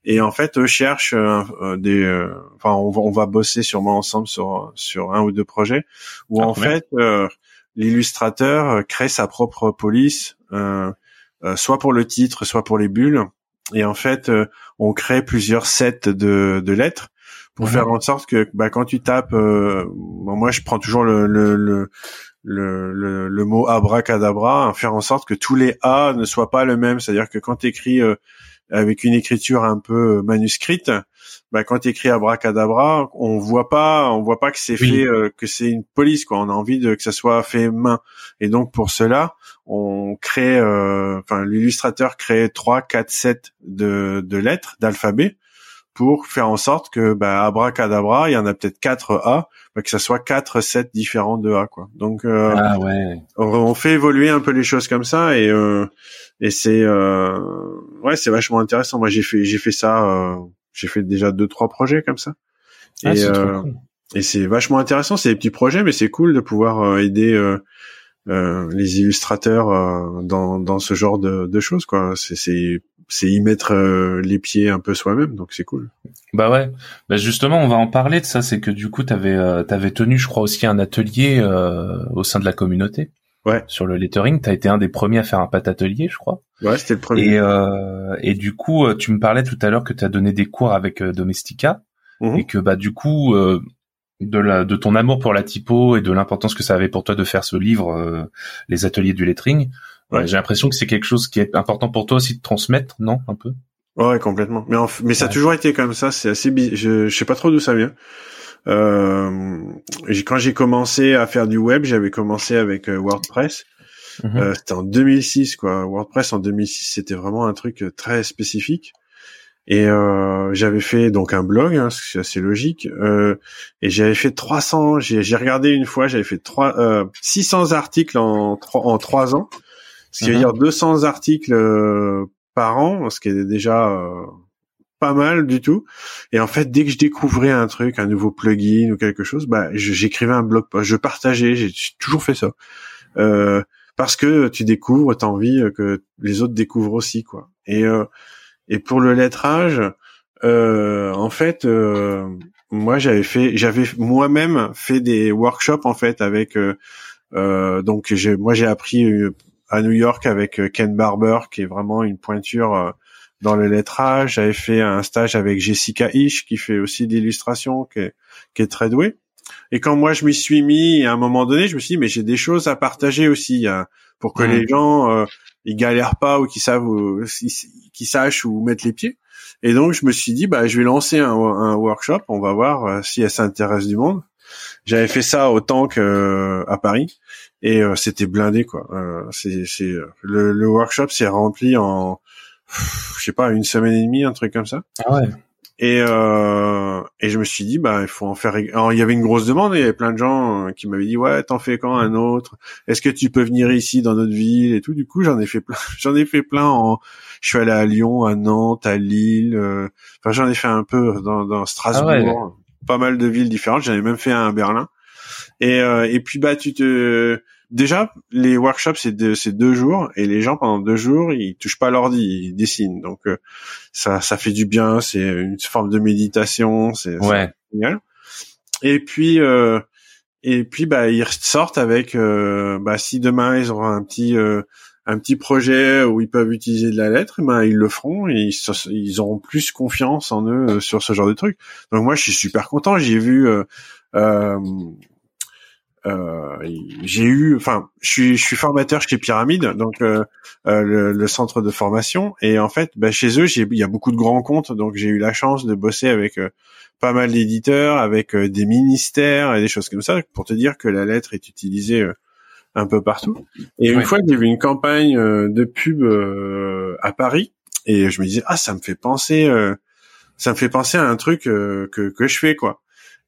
Et en fait, eux cherchent euh, euh, des, euh, enfin, on va, on va bosser sûrement ensemble sur sur un ou deux projets où Ah, en fait euh, l'illustrateur crée sa propre police, euh, euh, soit pour le titre, soit pour les bulles. Et en fait, euh, on crée plusieurs sets de, de lettres pour faire en sorte que bah, quand tu tapes, euh, bon, moi je prends toujours le, le, le le, le, le mot abracadabra, hein, faire en sorte que tous les A ne soient pas le même. C'est-à-dire que quand tu écris avec une écriture un peu manuscrite, bah quand tu écris abracadabra, on voit pas, on voit pas que c'est Oui. fait, euh, que c'est une police quoi. On a envie de que ça soit fait main. Et donc pour cela, on crée, euh, enfin l'illustrateur crée trois, quatre sets de, de lettres, d'alphabet, pour faire en sorte que bah abracadabra, il y en a peut-être quatre A, bah, que ça soit quatre sets différents de A quoi. Donc euh, Ah ouais. on, fait évoluer un peu les choses comme ça et euh, et c'est euh, ouais c'est vachement intéressant. Moi j'ai fait j'ai fait ça, euh, j'ai fait déjà deux trois projets comme ça. Ah, et c'est trop euh, cool. et c'est vachement intéressant. C'est des petits projets, mais c'est cool de pouvoir euh, aider euh, euh, les illustrateurs euh, dans dans ce genre de, de choses quoi. C'est c'est y mettre euh, les pieds un peu soi-même, donc c'est cool. Bah ouais. Bah justement, on va en parler de ça. C'est que du coup, t'avais euh, t'avais tenu, je crois aussi un atelier euh, au sein de la communauté. Ouais. Sur le lettering, t'as été un des premiers à faire un pat atelier, je crois. Ouais, c'était le premier. Et euh, et du coup, euh, tu me parlais tout à l'heure que tu as donné des cours avec euh, Domestika Mhm. et que bah du coup euh, de la de ton amour pour la typo et de l'importance que ça avait pour toi de faire ce livre, euh, les ateliers du lettering. Ouais. euh, J'ai l'impression que c'est quelque chose qui est important pour toi aussi de transmettre, non Un peu? Ouais, complètement. Mais en f- mais ça a toujours été comme ça. C'est assez bi- je, je sais pas trop d'où ça vient. Euh, quand j'ai commencé à faire du web, j'avais commencé avec euh, WordPress. Mhm. Euh, c'était en 2006, quoi. WordPress en 2006, c'était vraiment un truc euh, très spécifique. Et euh, j'avais fait donc un blog, hein, c'est assez logique. Euh, et j'avais fait 300. J'ai j'ai regardé une fois, j'avais fait trois, euh, 600 articles en trois en trois ans. Ce qui veut dire 200 articles euh, par an, ce qui est déjà euh, pas mal du tout. Et en fait, dès que je découvrais un truc, un nouveau plugin ou quelque chose, bah, j'écrivais un blog post, je partageais. J'ai toujours fait ça. Euh, parce que tu découvres, t'as envie que les autres découvrent aussi, quoi. Et euh, et pour le lettrage, euh, en fait, euh, moi j'avais fait, j'avais moi-même fait des workshops en fait avec. euh, euh, donc j'ai, moi j'ai appris euh, à New York avec euh, Ken Barber qui est vraiment une pointure euh, dans le lettrage. J'avais fait un stage avec Jessica Ish qui fait aussi de l'illustration, qui est, qui est très douée. Et quand moi je m'y suis mis, à un moment donné, je me suis dit mais j'ai des choses à partager aussi hein, pour que Mhm. les gens euh, ils galèrent pas ou qu'ils savent qu'ils sachent où mettre les pieds. Et donc je me suis dit bah je vais lancer un, un workshop, on va voir euh, si ça intéresse du monde. J'avais fait ça autant que euh, à Paris et euh, c'était blindé quoi. Euh, c'est c'est euh, le, le workshop s'est rempli en je sais pas une semaine et demie un truc comme ça. Ah ouais. Et, euh, et je me suis dit, bah, il faut en faire. Alors, il y avait une grosse demande. Il y avait plein de gens euh, qui m'avaient dit, ouais, t'en fais quand un autre? Est-ce que tu peux venir ici dans notre ville? Et tout. Du coup, j'en ai fait plein. J'en ai fait plein. En... Je suis allé à Lyon, à Nantes, à Lille. Enfin, j'en ai fait un peu dans, dans Strasbourg. Ah ouais. Pas mal de villes différentes. J'en ai même fait un à Berlin. Et, euh, et puis, bah, tu te déjà, les workshops, c'est deux, c'est deux jours, et les gens pendant deux jours, ils touchent pas l'ordi, ils dessinent. Donc euh, ça, ça fait du bien. C'est une forme de méditation. C'est Ouais. génial. Et puis, euh, et puis, bah, ils sortent avec, euh, bah, si demain ils auront un petit, euh, un petit projet où ils peuvent utiliser de la lettre, eh ben ils le feront et ils, ils auront plus confiance en eux euh, sur ce genre de truc. Donc moi, je suis super content. J'ai vu. Euh, euh, euh, j'ai eu, enfin, je suis, je suis formateur chez Pyramide, donc euh, le, le centre de formation, et en fait, bah, chez eux, il y a beaucoup de grands comptes, donc j'ai eu la chance de bosser avec pas mal d'éditeurs, avec des ministères et des choses comme ça, pour te dire que la lettre est utilisée un peu partout. Et une fois, j'ai vu une campagne euh, de pub euh, à Paris, et je me disais, ah, ça me fait penser, euh, ça me fait penser à un truc que que je fais, quoi.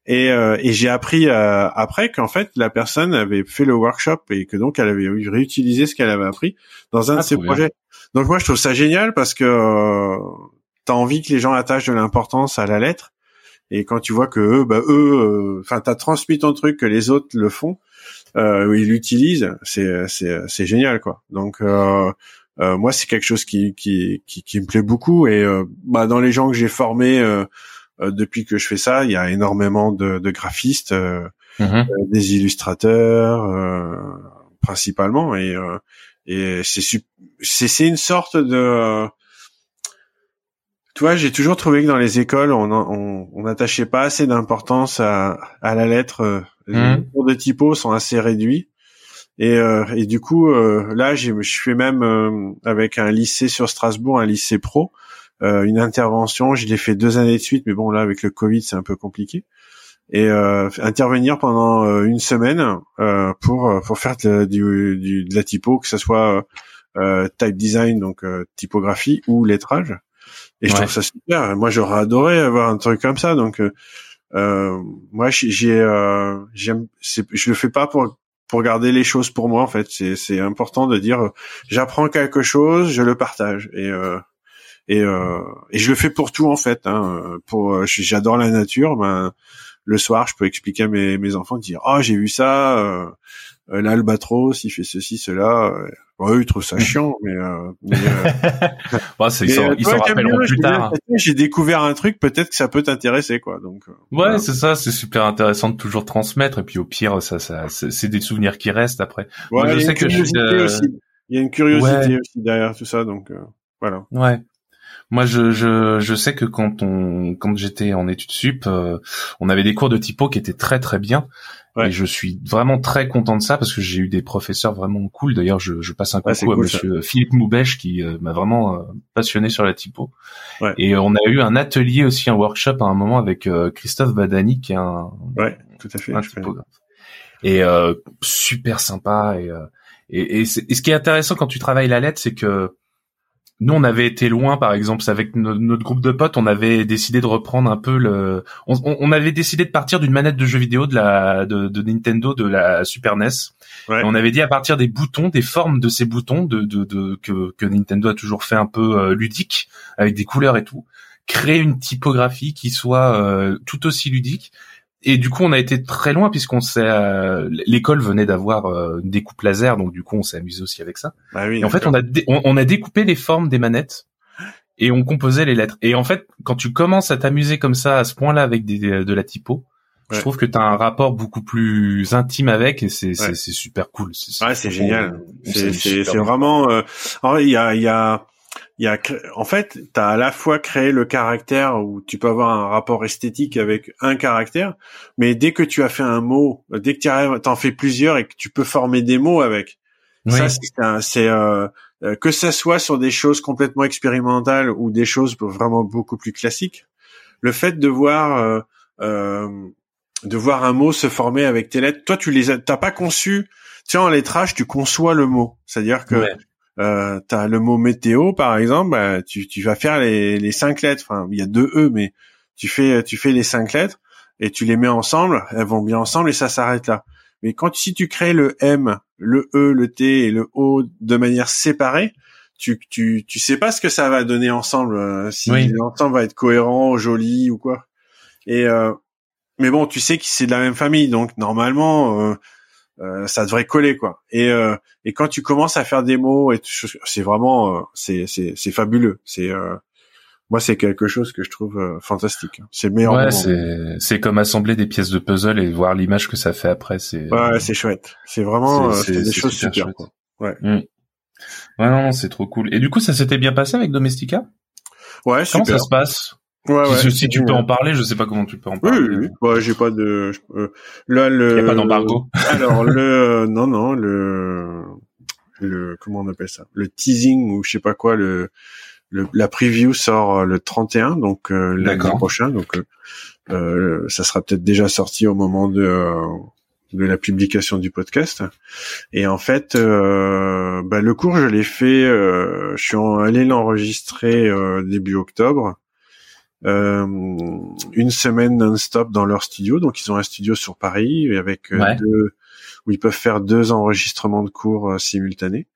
Et, euh, et j'ai appris euh, après qu'en fait la personne avait fait le workshop et que donc elle avait réutilisé ce qu'elle avait appris dans un Ah, de ses bien. projets. Donc moi je trouve ça génial parce que euh, t'as envie que les gens attachent de l'importance à la lettre et quand tu vois que eux, bah eux, enfin t'as transmis ton truc que les autres le font, euh, ou ils l'utilisent, c'est c'est c'est génial quoi. Donc euh, euh, moi c'est quelque chose qui qui qui, qui me plaît beaucoup. Et euh, bah dans les gens que j'ai formés euh, euh, depuis que je fais ça, il y a énormément de, de graphistes, euh, des illustrateurs euh, principalement, et euh, et c'est c'est c'est une sorte de euh, tu vois, j'ai toujours trouvé que dans les écoles, on en- on, on n'attachait pas assez d'importance à, à la lettre. euh, Les Mhm. cours de typo sont assez réduits. Et, euh, et du coup, euh, là, je fais même euh, avec un lycée sur Strasbourg, un lycée pro. euh, une intervention. Je l'ai fait deux années de suite, mais bon là avec le Covid c'est un peu compliqué. Et euh, intervenir pendant une semaine euh, pour pour faire de, du, du- de la typo, que ce soit euh, type design donc euh, typographie ou lettrage. Et je Ouais. trouve ça super. Moi j'aurais adoré avoir un truc comme ça. Donc euh, euh, moi j'ai euh, j'aime je le fais pas pour pour garder les choses pour moi en fait c'est c'est important de dire euh, j'apprends quelque chose je le partage et euh, et euh, et je le fais pour tout en fait hein, pour j'adore la nature ben le soir je peux expliquer à mes mes enfants dire oh j'ai vu ça l'albatros il fait ceci cela euh, bon, eux ils trouvent ça chiant mais euh, mais, euh, Bah, c'est- ils s'en euh, s'en rappelleront plus tard. j'ai découvert un truc peut-être que ça peut t'intéresser quoi donc euh, Ouais, voilà. c'est ça, c'est super intéressant de toujours transmettre et puis au pire ça ça c'est des souvenirs qui restent après. Moi, Ouais, je il y a sais une que je suis, curiosité euh, aussi. Il y a une curiosité Ouais. aussi derrière tout ça, donc euh, voilà. Ouais. Moi, je, je, je sais que quand on, quand j'étais en études sup, euh, on avait des cours de typo qui étaient très très bien. Ouais. Et je suis vraiment très content de ça parce que j'ai eu des professeurs vraiment cool. D'ailleurs, je, je passe un Ouais, coucou à cool, ça. Monsieur Philippe Moubèche qui euh, m'a vraiment euh, passionné sur la typo. Ouais. Et on a eu un atelier aussi, un workshop à un moment avec euh, Christophe Badani qui est un, Ouais, tout à fait. un typographe. Et euh, super sympa. Et, euh, et, et, et ce qui est intéressant quand tu travailles la lettre, c'est que nous, on avait été loin, par exemple, avec no- notre groupe de potes, on avait décidé de reprendre un peu le, on, on- on avait décidé de partir d'une manette de jeu vidéo de la de, de Nintendo de la Super NES. Ouais. Et on avait dit à partir des boutons, des formes de ces boutons, de, de, de que, que Nintendo a toujours fait un peu euh, ludique, avec des couleurs et tout, créer une typographie qui soit euh, tout aussi ludique. Et du coup, on a été très loin puisqu'on s'est, euh, l'école venait d'avoir euh, une découpe laser, donc du coup, on s'est amusé aussi avec ça. Bah oui. Et en fait, on a, on, on a découpé les formes des manettes et on composait les lettres. Et en fait, quand tu commences à t'amuser comme ça, à ce point-là, avec des, de la typo, je trouve que tu as un rapport beaucoup plus intime avec et c'est Ouais. c'est super cool. C'est Ouais, c'est génial. C'est vraiment. Euh... Il y a il y a il y a en fait, t'as à la fois créé le caractère où tu peux avoir un rapport esthétique avec un caractère, mais dès que tu as fait un mot, dès que tu arrives, t'en fais plusieurs et que tu peux former des mots avec. Oui. Ça, c'est euh, euh, que ça soit sur des choses complètement expérimentales ou des choses vraiment beaucoup plus classiques. Le fait de voir euh, euh, de voir un mot se former avec tes lettres, toi tu les as, t'as pas conçu. Tu sais, en lettrage, tu conçois le mot. C'est-à-dire que Ouais. Euh, t'as le mot météo, par exemple, bah, tu, tu vas faire les, les cinq lettres. Enfin, il y a deux e, mais tu fais tu fais les cinq lettres et tu les mets ensemble. Elles vont bien ensemble et ça s'arrête là. Mais quand si tu crées le M, le E, le T et le O de manière séparée, tu tu tu sais pas ce que ça va donner ensemble. euh, si Oui. l'ensemble va être cohérent, joli ou quoi. Et euh, mais bon, tu sais que c'est de la même famille, donc normalement. euh, euh, ça devrait coller quoi. Et euh, et quand tu commences à faire des mots et tout- c'est vraiment euh, c'est c'est c'est fabuleux. C'est euh, moi c'est quelque chose que je trouve euh, fantastique. C'est le meilleur Ouais, c'est c'est comme assembler des pièces de puzzle et voir l'image que ça fait après. C'est Ouais, c'est chouette. C'est vraiment C'est- euh, c'est- c'est des c'est choses super super. quoi. ouais, non, non, c'est trop cool. Et du coup, ça s'était bien passé avec Domestika Ouais, Comment super. ça se passe? Ouais, ouais, si, si c'est tu peux en parler, je sais pas comment tu peux en Oui, parler. oui, oui. Ouais, j'ai pas de. euh, là, le. Il y a pas d'embargo. Alors le non non le le comment on appelle ça? Le teasing ou je sais pas quoi le, le la preview sort euh, le 31 donc euh, lundi prochain donc euh, euh, ça sera peut-être déjà sorti au moment de euh, de la publication du podcast et en fait euh, bah, le cours je l'ai fait euh, je suis allé l'enregistrer euh, début octobre euh, une semaine non-stop dans leur studio. Donc ils ont un studio sur Paris avec euh, Ouais. deux où ils peuvent faire deux enregistrements de cours euh, simultanés.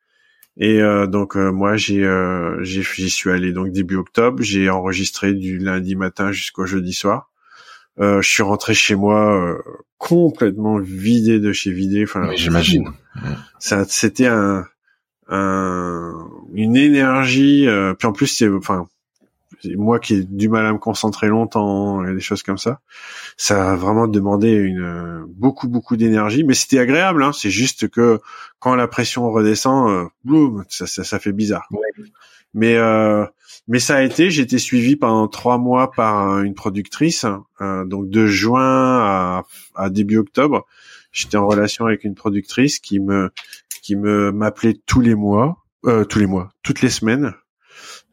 Et euh, donc euh, moi j'ai euh, j'y suis allé donc début octobre. J'ai enregistré du lundi matin jusqu'au jeudi soir. Euh, je suis rentré chez moi euh, complètement vidé de chez vidé. Enfin, j'imagine. ça c'était un, un une énergie euh, puis en plus c'est enfin moi qui ai du mal à me concentrer longtemps et des choses comme ça ça a vraiment demandé une euh, beaucoup beaucoup d'énergie mais c'était agréable hein. C'est juste que quand la pression redescend euh, boum, ça, ça ça fait bizarre. Mais euh, mais ça a été j'ai été suivi pendant trois mois par une productrice euh, donc de juin à, à début octobre. J'étais en relation avec une productrice qui me qui me m'appelait tous les mois, euh, tous les mois, toutes les semaines,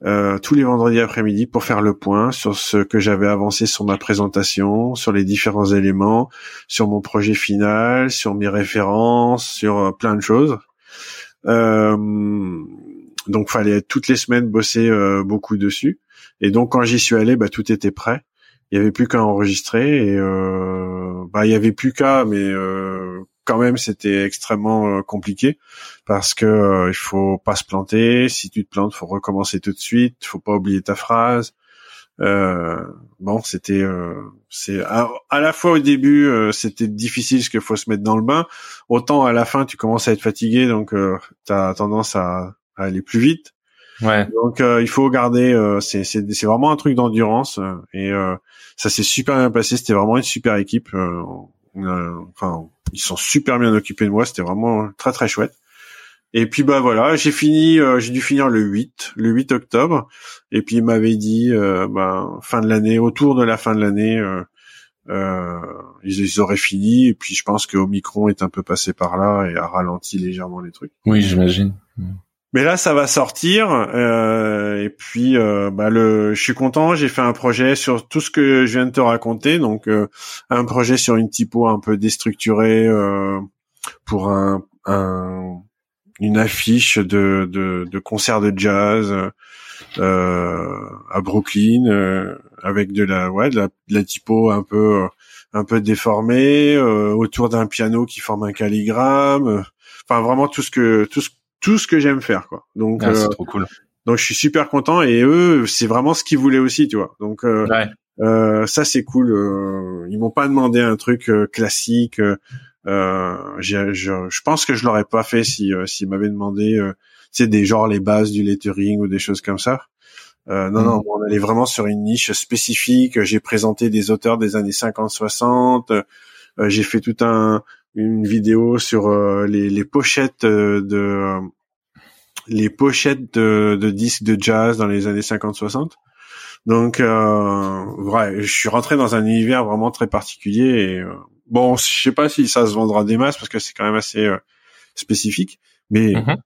euh, tous les vendredis après-midi pour faire le point sur ce que j'avais avancé sur ma présentation, sur les différents éléments, sur mon projet final, sur mes références, sur euh, plein de choses. Euh, donc fallait toutes les semaines bosser euh, beaucoup dessus. Et donc quand j'y suis allé, bah, tout était prêt. Il y avait plus qu'à enregistrer et bah il y avait plus qu'à, mais quand même c'était extrêmement euh, compliqué parce que euh, il faut pas se planter. Si tu te plantes, faut recommencer tout de suite. Faut pas oublier ta phrase. Euh, bon, c'était c'est à, la fois au début c'était difficile parce qu'il faut se mettre dans le bain. Autant à la fin tu commences à être fatigué donc tu as tendance à, à, aller plus vite. Ouais. Donc il faut garder c'est c'est c'est vraiment un truc d'endurance et ça s'est super bien passé. C'était vraiment une super équipe. Enfin ils sont super bien occupés de moi, c'était vraiment très très chouette. Et puis bah voilà, j'ai fini, euh, j'ai dû finir le 8, le 8 octobre. Et puis il m'avait dit, euh, bah, fin de l'année, autour de la fin de l'année, euh, euh ils, ils, auraient fini. Et puis je pense que Omicron est un peu passé par là et a ralenti légèrement les trucs. Oui, j'imagine. Mais là, ça va sortir. Euh, et puis, euh, bah, le, je suis content. J'ai fait un projet sur tout ce que je viens de te raconter. Donc, euh, un projet sur une typo un peu déstructurée euh, pour un, un, une affiche de, de, de concert de jazz euh, à Brooklyn avec de la, ouais, de la, de la typo un peu, un peu déformée autour d'un piano qui forme un calligramme. Enfin, vraiment tout ce que tout ce tout ce que j'aime faire quoi. Donc ah, c'est euh, trop cool. Donc je suis super content et eux c'est vraiment ce qu'ils voulaient aussi, tu vois. Donc euh, euh, ça c'est cool. Euh, ils m'ont pas demandé un truc euh, classique. Euh, je, je pense que je l'aurais pas fait si s'ils m'avaient demandé, tu sais, des genres les bases du lettering ou des choses comme ça. non, non, mm. on allait vraiment sur une niche spécifique. J'ai présenté des auteurs des années 50-60. j'ai fait tout un une vidéo sur les, les, pochettes de les pochettes de, de, disques de jazz dans les années 50-60. Donc, euh, ouais, je suis rentré dans un univers vraiment très particulier. Et euh, bon, je sais pas si ça se vendra des masses parce que c'est quand même assez euh, spécifique, mais mm-hmm.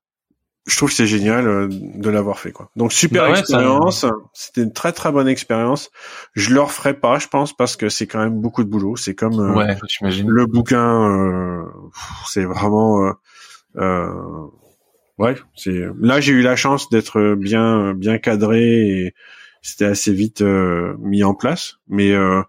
je trouve que c'est génial euh, de l'avoir fait, quoi. Donc super bah expérience. C'était une très très bonne expérience. Je le referai pas, je pense, parce que c'est quand même beaucoup de boulot. C'est comme ouais, le bouquin. c'est vraiment ouais, c'est là j'ai eu la chance d'être bien bien cadré et c'était assez vite euh, mis en place. Mais euh,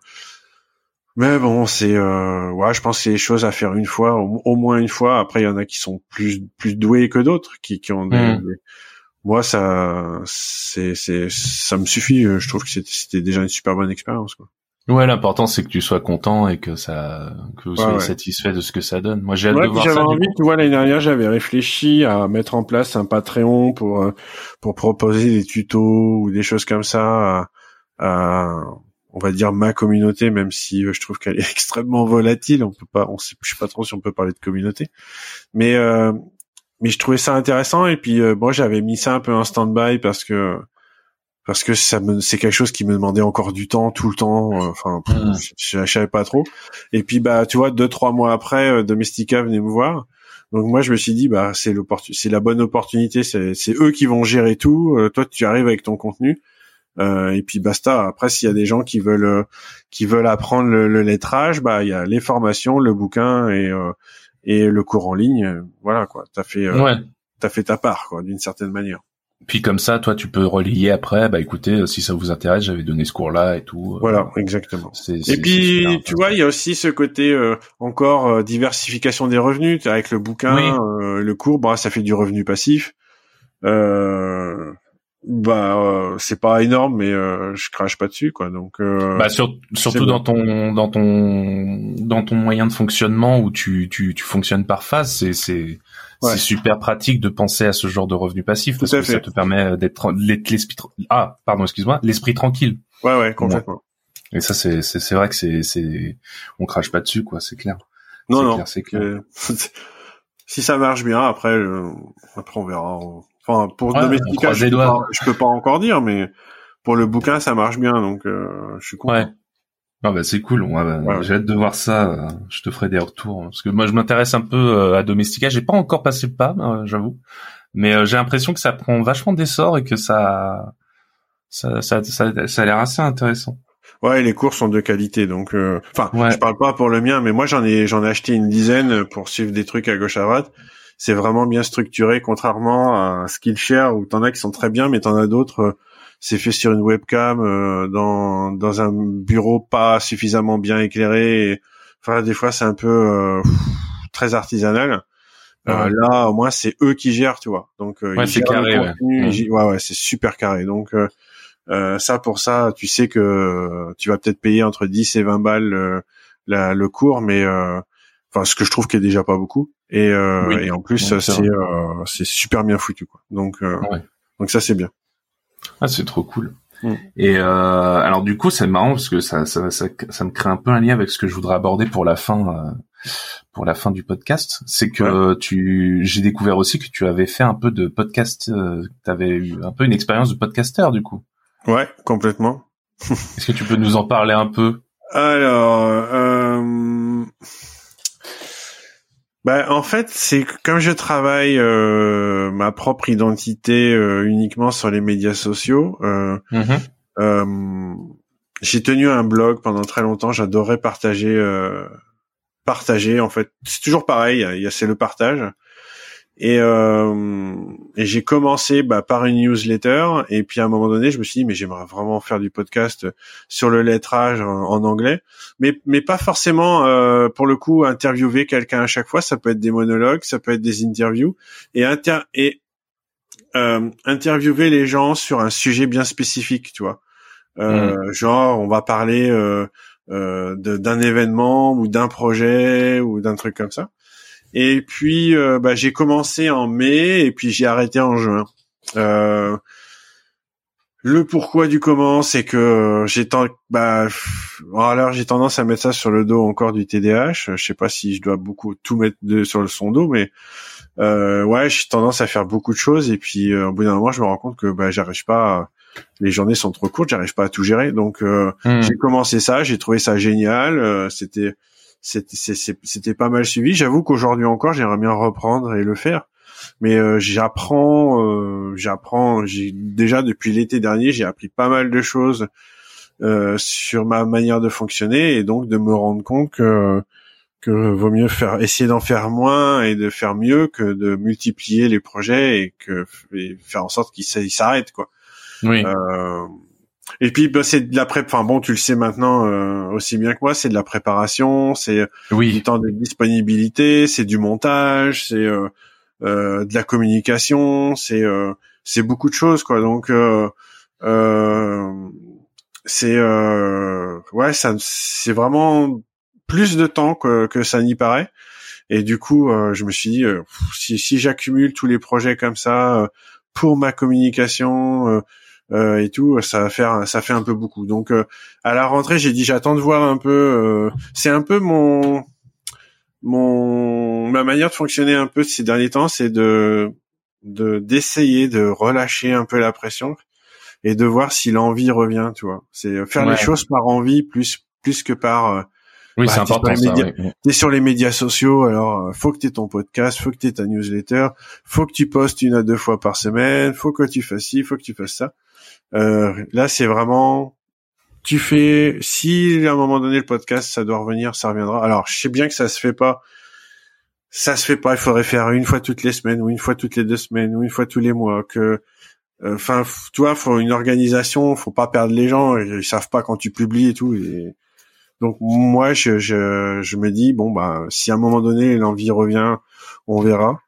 mais bon, c'est euh, ouais, je pense que c'est des choses à faire une fois, au, moins une fois. Après, il y en a qui sont plus plus doués que d'autres, qui qui ont des, hmm. moi ça c'est c'est ça me suffit. Je trouve que c'était déjà une super bonne expérience quoi. Ouais, l'important c'est que tu sois content et que ça, que vous soyez satisfait de ce que ça donne. Moi, j'ai hâte de voir ça. Envie, tu vois, l'année dernière, j'avais réfléchi à mettre en place un Patreon pour euh, pour proposer des tutos ou des choses comme ça à, on va dire ma communauté, même si euh, je trouve qu'elle est extrêmement volatile. On peut pas, on sait, je sais pas trop si on peut parler de communauté, mais euh, mais je trouvais ça intéressant et puis moi j'avais mis ça un peu en stand-by parce que parce que ça me c'est quelque chose qui me demandait encore du temps tout le temps euh, enfin mmh. je, savais pas trop. Et puis bah tu vois deux trois mois après euh, Domestica venait me voir. Donc moi je me suis dit bah c'est c'est la bonne opportunité c'est c'est eux qui vont gérer tout euh, toi tu arrives avec ton contenu. Euh, et puis basta. Après s'il y a des gens qui veulent qui veulent apprendre le, lettrage bah il y a les formations le bouquin et et le cours en ligne. Voilà quoi. T'as fait ouais. t'as fait ta part quoi d'une certaine manière puis comme ça, toi, tu peux relier après. Bah écoutez, euh, si ça vous intéresse, j'avais donné ce cours-là et tout. Euh, voilà, exactement. et puis, tu vois, il y a aussi ce côté euh, encore diversification des revenus. Avec le bouquin, le cours, bah ça fait du revenu passif. Euh, bah c'est pas énorme, mais je crache pas dessus, quoi. Donc. bah surtout dans ton dans ton dans ton moyen de fonctionnement où tu tu tu fonctionnes par phase, c'est c'est c'est super pratique de penser à ce genre de revenu passif parce que ça te permet d'être l'esprit ah pardon excuse-moi l'esprit tranquille. Ouais ouais complètement. Et ça c'est c'est vrai que c'est c'est on crache pas dessus quoi c'est clair. Non non c'est clair. si ça marche bien après euh, après on verra. Enfin pour ouais, Domestica je peux, pas, je peux pas encore dire mais pour le bouquin ça marche bien donc euh, je suis content. Ouais. Ah bah c'est cool, bah, j'ai hâte de voir ça. Euh, je te ferai des retours parce que moi je m'intéresse un peu euh, à Domestica. J'ai pas encore passé le pas, euh, j'avoue, mais j'ai l'impression que ça prend vachement d'essor et que ça ça, ça, ça, ça a l'air assez intéressant. Ouais, les cours sont de qualité, donc euh, enfin, Ouais. je parle pas pour le mien, mais moi j'en ai j'en ai acheté une dizaine pour suivre des trucs à gauche à droite. C'est vraiment bien structuré, contrairement à Skillshare où t'en as qui sont très bien, mais t'en as d'autres. euh, c'est fait sur une webcam euh, dans dans un bureau pas suffisamment bien éclairé. et- Enfin, des fois c'est un peu euh, très artisanal. Euh, Ouais. là, au moins, c'est eux qui gèrent, tu vois. Donc, euh, Ouais, c'est carré, contenu, ils ouais, ouais, c'est super carré. Donc, euh, euh, ça, pour ça, tu sais que tu vas peut-être payer entre 10 et 20 balles euh, la, le cours, mais euh, enfin, ce que je trouve qui est déjà pas beaucoup. Et, euh, Oui. et en plus, c'est c'est euh, super bien foutu, quoi. Donc, euh, donc ça, c'est bien. Ah, c'est trop cool. Mm. Et euh, alors du coup, c'est marrant parce que ça, ça, ça, ça me crée un peu un lien avec ce que je voudrais aborder pour la fin, euh, pour la fin du podcast. C'est que tu, j'ai découvert aussi que tu avais fait un peu de podcast, euh, tu avais eu un peu une expérience de podcasteur du coup. Ouais, complètement. Est-ce que tu peux nous en parler un peu? Alors, ben, en fait, c'est que comme je travaille euh, ma propre identité euh, uniquement sur les médias sociaux, euh, euh, j'ai tenu un blog pendant très longtemps. J'adorais partager, euh, partager. En fait, c'est toujours pareil. Il y a c'est le partage. Et, euh, et j'ai commencé bah, par une newsletter. Et puis à un moment donné, je me suis dit mais j'aimerais vraiment faire du podcast sur le lettrage en, en anglais, mais mais pas forcément euh, pour le coup interviewer quelqu'un à chaque fois. Ça peut être des monologues, ça peut être des interviews et inter et euh, interviewer les gens sur un sujet bien spécifique, tu vois. Euh, Genre, on va parler euh, euh, d'un événement ou d'un projet ou d'un truc comme ça. Et puis, euh, bah, j'ai commencé en mai et puis j'ai arrêté en juin. Euh, le pourquoi du comment, c'est que j'ai ten- bah, alors j'ai tendance à mettre ça sur le dos encore du TDAH. Je sais pas si je dois beaucoup tout mettre de, sur le son dos, mais euh, ouais, j'ai tendance à faire beaucoup de choses et puis euh, au bout d'un moment, je me rends compte que bah, j'arrive pas. à- les journées sont trop courtes, j'arrive pas à tout gérer. Donc euh, j'ai commencé ça, j'ai trouvé ça génial. euh, c'était c'était pas mal suivi. J'avoue qu'aujourd'hui encore, j'aimerais bien reprendre et le faire. Mais euh, j'apprends, euh, j'apprends. J'ai déjà depuis l'été dernier, j'ai appris pas mal de choses euh, sur ma manière de fonctionner et donc de me rendre compte que que vaut mieux faire essayer d'en faire moins et de faire mieux que de multiplier les projets et que et faire en sorte qu'ils s'arrêtent quoi. Oui. Euh, et puis bah, c'est de la pré. Enfin bon, tu le sais maintenant euh, aussi bien que moi, c'est de la préparation, c'est du oui. temps de disponibilité, c'est du montage, c'est euh, euh, de la communication, c'est euh, c'est beaucoup de choses quoi. Donc euh, euh, c'est euh, ouais, ça c'est vraiment plus de temps que, que ça n'y paraît. Et du coup, euh, je me suis dit, euh, si, si j'accumule tous les projets comme ça euh, pour ma communication euh, euh, et tout, ça va faire, ça fait un peu beaucoup. Donc, euh, à la rentrée, j'ai dit, j'attends de voir un peu. euh, c'est un peu mon mon ma manière de fonctionner un peu ces derniers temps, c'est de de d'essayer de relâcher un peu la pression et de voir si l'envie revient. Tu vois, c'est faire Ouais. les choses par envie plus plus que par euh, Oui, bah, c'est t'es important ça. médias. oui. t'es sur les médias sociaux, alors euh, faut que t'aies ton podcast, faut que t'aies ta newsletter, faut que tu postes une à deux fois par semaine, faut que tu fasses ci, faut que tu fasses ça. Euh, là, c'est vraiment, tu fais, si à un moment donné le podcast, ça doit revenir, ça reviendra. Alors, je sais bien que ça se fait pas, ça se fait pas. Il faudrait faire une fois toutes les semaines, ou une fois toutes les deux semaines, ou une fois tous les mois. Que, enfin, tu vois, faut une organisation, faut pas perdre les gens. Ils savent pas quand tu publies et tout. Et, donc moi, je, je, je me dis bon bah si à un moment donné l'envie revient, on verra.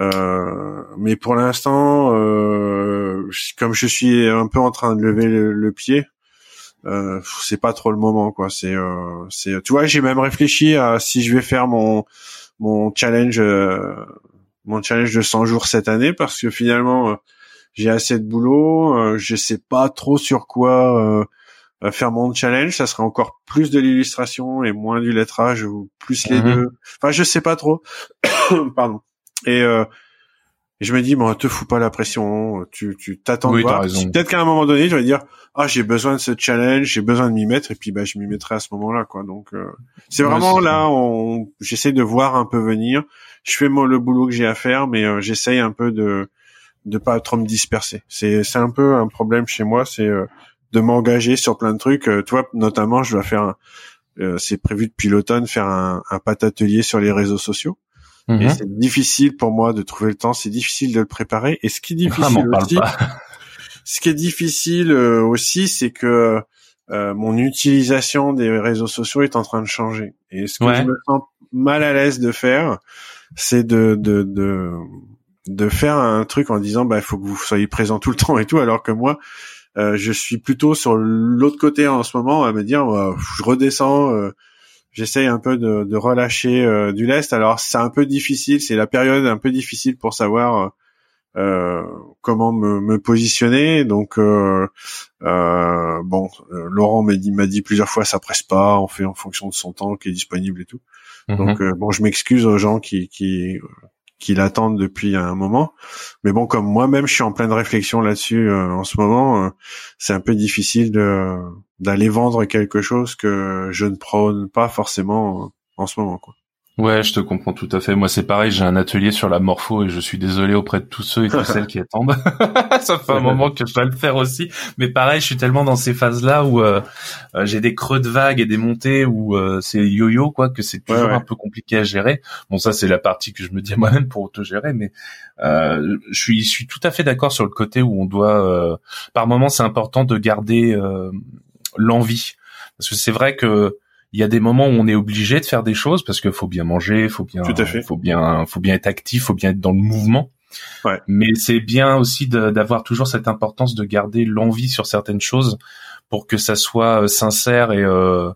Euh, mais pour l'instant, euh, comme je suis un peu en train de lever le, le pied, euh, c'est pas trop le moment quoi. C'est, euh, c'est, tu vois, j'ai même réfléchi à si je vais faire mon mon challenge, euh, mon challenge de 100 jours cette année parce que finalement j'ai assez de boulot, euh, je sais pas trop sur quoi. Faire mon challenge, ça serait encore plus de l'illustration et moins du lettrage ou plus les Mhm. deux. Enfin, je sais pas trop. Pardon. Et euh, et je me dis, bon, te fous pas la pression. Tu tu t'attends Oui, voir. Peut-être qu'à un moment donné, je vais dire, ah, j'ai besoin de ce challenge, j'ai besoin de m'y mettre, et puis bah, je m'y mettrai à ce moment-là, quoi. Donc, euh, c'est Ouais, vraiment là, on, j'essaie de voir un peu venir. Je fais moi le boulot que j'ai à faire, mais euh, j'essaye un peu de de pas trop me disperser. C'est c'est un peu un problème chez moi, c'est euh, de m'engager sur plein de trucs. Euh, toi, notamment, je dois faire, un- euh, c'est prévu depuis l'automne, faire un, un pâte atelier sur les réseaux sociaux. Et Mhm. c'est difficile pour moi de trouver le temps, c'est difficile de le préparer. Et ce qui est Ah, difficile aussi, ce qui est difficile euh, aussi, c'est que euh, mon utilisation des réseaux sociaux est en train de changer. Et ce que Ouais. je me sens mal à l'aise de faire, c'est de, de de de faire un truc en disant bah il faut que vous soyez présent tout le temps et tout, alors que moi euh, je suis plutôt sur l'autre côté en ce moment à me dire bah, je redescends. euh, J'essaye un peu de, de relâcher euh, du lest. Alors c'est un peu difficile, c'est la période un peu difficile pour savoir euh, euh, comment me, me positionner. Donc euh, euh, bon, euh, Laurent m'a dit m'a dit plusieurs fois ça presse pas, on fait en fonction de son temps qui est disponible et tout. Mhm. Donc euh, bon, je m'excuse aux gens qui qui qui l'attendent depuis un moment, mais bon, comme moi-même je suis en pleine réflexion là-dessus euh, en ce moment, euh, c'est un peu difficile de d'aller vendre quelque chose que je ne prône pas forcément euh, en ce moment. Quoi. Ouais, je te comprends tout à fait. Moi, c'est pareil, j'ai un atelier sur la morpho et je suis désolé auprès de tous ceux et toutes celles qui attendent. Ça fait un moment que je dois le faire aussi. Mais pareil, je suis tellement dans ces phases-là où euh, euh, j'ai des creux de vagues et des montées où euh, c'est yo-yo, quoi, que c'est toujours Ouais, ouais. un peu compliqué à gérer. Bon, ça, c'est la partie que je me dis à moi-même pour auto-gérer, mais euh, je suis, je suis tout à fait d'accord sur le côté où on doit, euh, par moment, c'est important de garder euh, l'envie. Parce que c'est vrai que il y a des moments où on est obligé de faire des choses parce qu'il faut bien manger, faut bien, Tout à fait. faut bien, faut bien être actif, faut bien être dans le mouvement. Ouais. Mais c'est bien aussi d'avoir toujours cette importance de garder l'envie sur certaines choses pour que ça soit euh, sincère et euh,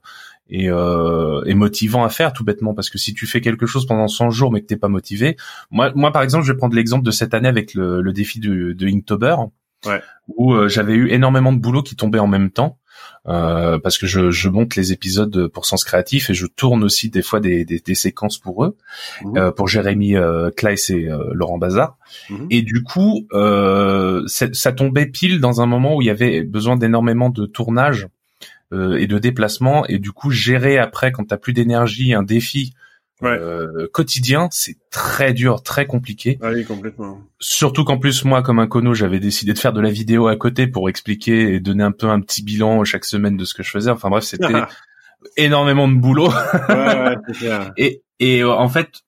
et, euh, et motivant à faire tout bêtement parce que si tu fais quelque chose pendant 100 jours mais que t'es pas motivé moi moi par exemple je vais prendre l'exemple de cette année avec le, le défi de, de Inktober Ouais. où euh, j'avais eu énormément de boulot qui tombait en même temps euh, parce que je, je monte les épisodes pour Sens Créatif et je tourne aussi des fois des, des, des séquences pour eux, Mhm. euh, pour Jérémy euh, Kleiss et euh, Laurent Bazar. Mhm. Et du coup, euh, ça tombait pile dans un moment où il y avait besoin d'énormément de tournage euh, et de déplacement. Et du coup, gérer après, quand t'as plus d'énergie, un défi Ouais. euh, quotidien, c'est très dur, très compliqué. Ah oui, complètement. Surtout qu'en plus, moi, comme un cono, j'avais décidé de faire de la vidéo à côté pour expliquer et donner un peu un petit bilan chaque semaine de ce que je faisais. Enfin bref, c'était énormément de boulot. ouais, clair. Et, et euh, en fait,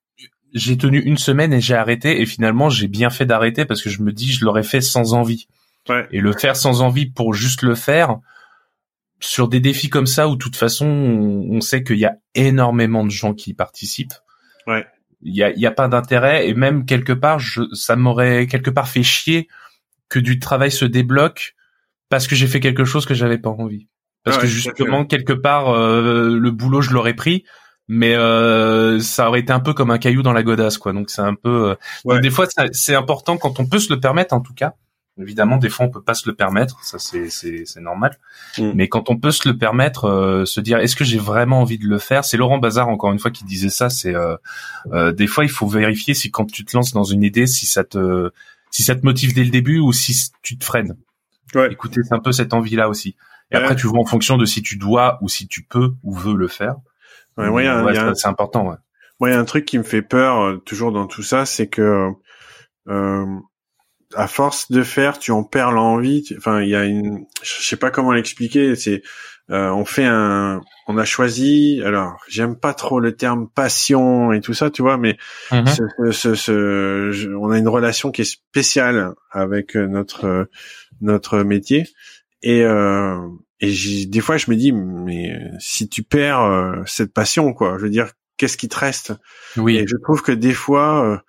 j'ai tenu une semaine et j'ai arrêté. Et finalement, j'ai bien fait d'arrêter parce que je me dis, je l'aurais fait sans envie. Ouais. Et le faire sans envie pour juste le faire, sur des défis comme ça, où de toute façon, on, on sait qu'il y a énormément de gens qui y participent. Ouais. Il y a, y a pas d'intérêt. Et même quelque part, je, ça m'aurait quelque part fait chier que du travail se débloque parce que j'ai fait quelque chose que j'avais pas envie. Parce Ah que ouais, justement, quelque part, euh, le boulot, je l'aurais pris, mais euh, ça aurait été un peu comme un caillou dans la godasse, quoi. Donc c'est un peu. euh, Ouais. donc, des fois, c'est important quand on peut se le permettre, en tout cas. Évidemment, des fois, on peut pas se le permettre, ça c'est c'est c'est normal. Mm. Mais quand on peut se le permettre, euh, se dire est-ce que j'ai vraiment envie de le faire? C'est Laurent Bazar encore une fois qui disait ça. C'est euh, euh, des fois, il faut vérifier si quand tu te lances dans une idée, si ça te si ça te motive dès le début ou si tu te freines. Ouais. Écoutez, c'est un peu cette envie-là aussi. Et Ouais. après, tu vois en fonction de si tu dois ou si tu peux ou veux le faire. Ouais, il y a un- c'est important. Ouais. Moi, il y a un truc qui me fait peur euh, toujours dans tout ça, c'est que euh, à force de faire, tu en perds l'envie. Enfin, il y a une, je sais pas comment l'expliquer. C'est, euh, on fait un, on a choisi. Alors, j'aime pas trop le terme passion et tout ça, tu vois, mais Mhm. ce, ce, ce- ce- je- on a une relation qui est spéciale avec euh, notre euh, notre métier et euh, et des fois je me dis mais euh, si tu perds euh, cette passion quoi, je veux dire qu'est-ce qui te reste? Oui. Et je trouve que des fois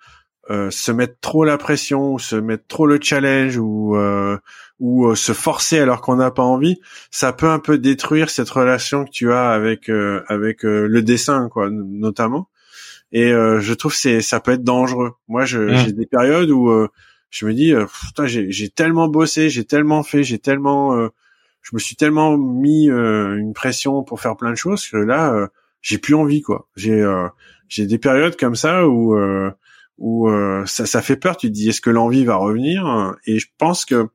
euh, se mettre trop la pression, ou se mettre trop le challenge ou euh, ou euh, se forcer alors qu'on n'a pas envie, ça peut un peu détruire cette relation que tu as avec euh, avec euh, le dessin quoi notamment. Et euh, je trouve que c'est ça peut être dangereux. Moi, je, Mm. j'ai des périodes où euh, je me dis, putain, j'ai, j'ai tellement bossé, j'ai tellement fait, j'ai tellement, euh, je me suis tellement mis euh, une pression pour faire plein de choses que là, euh, j'ai plus envie quoi. J'ai, euh, j'ai des périodes comme ça où euh, où euh, ça, ça fait peur. Tu te dis, est-ce que l'envie va revenir? Et je pense que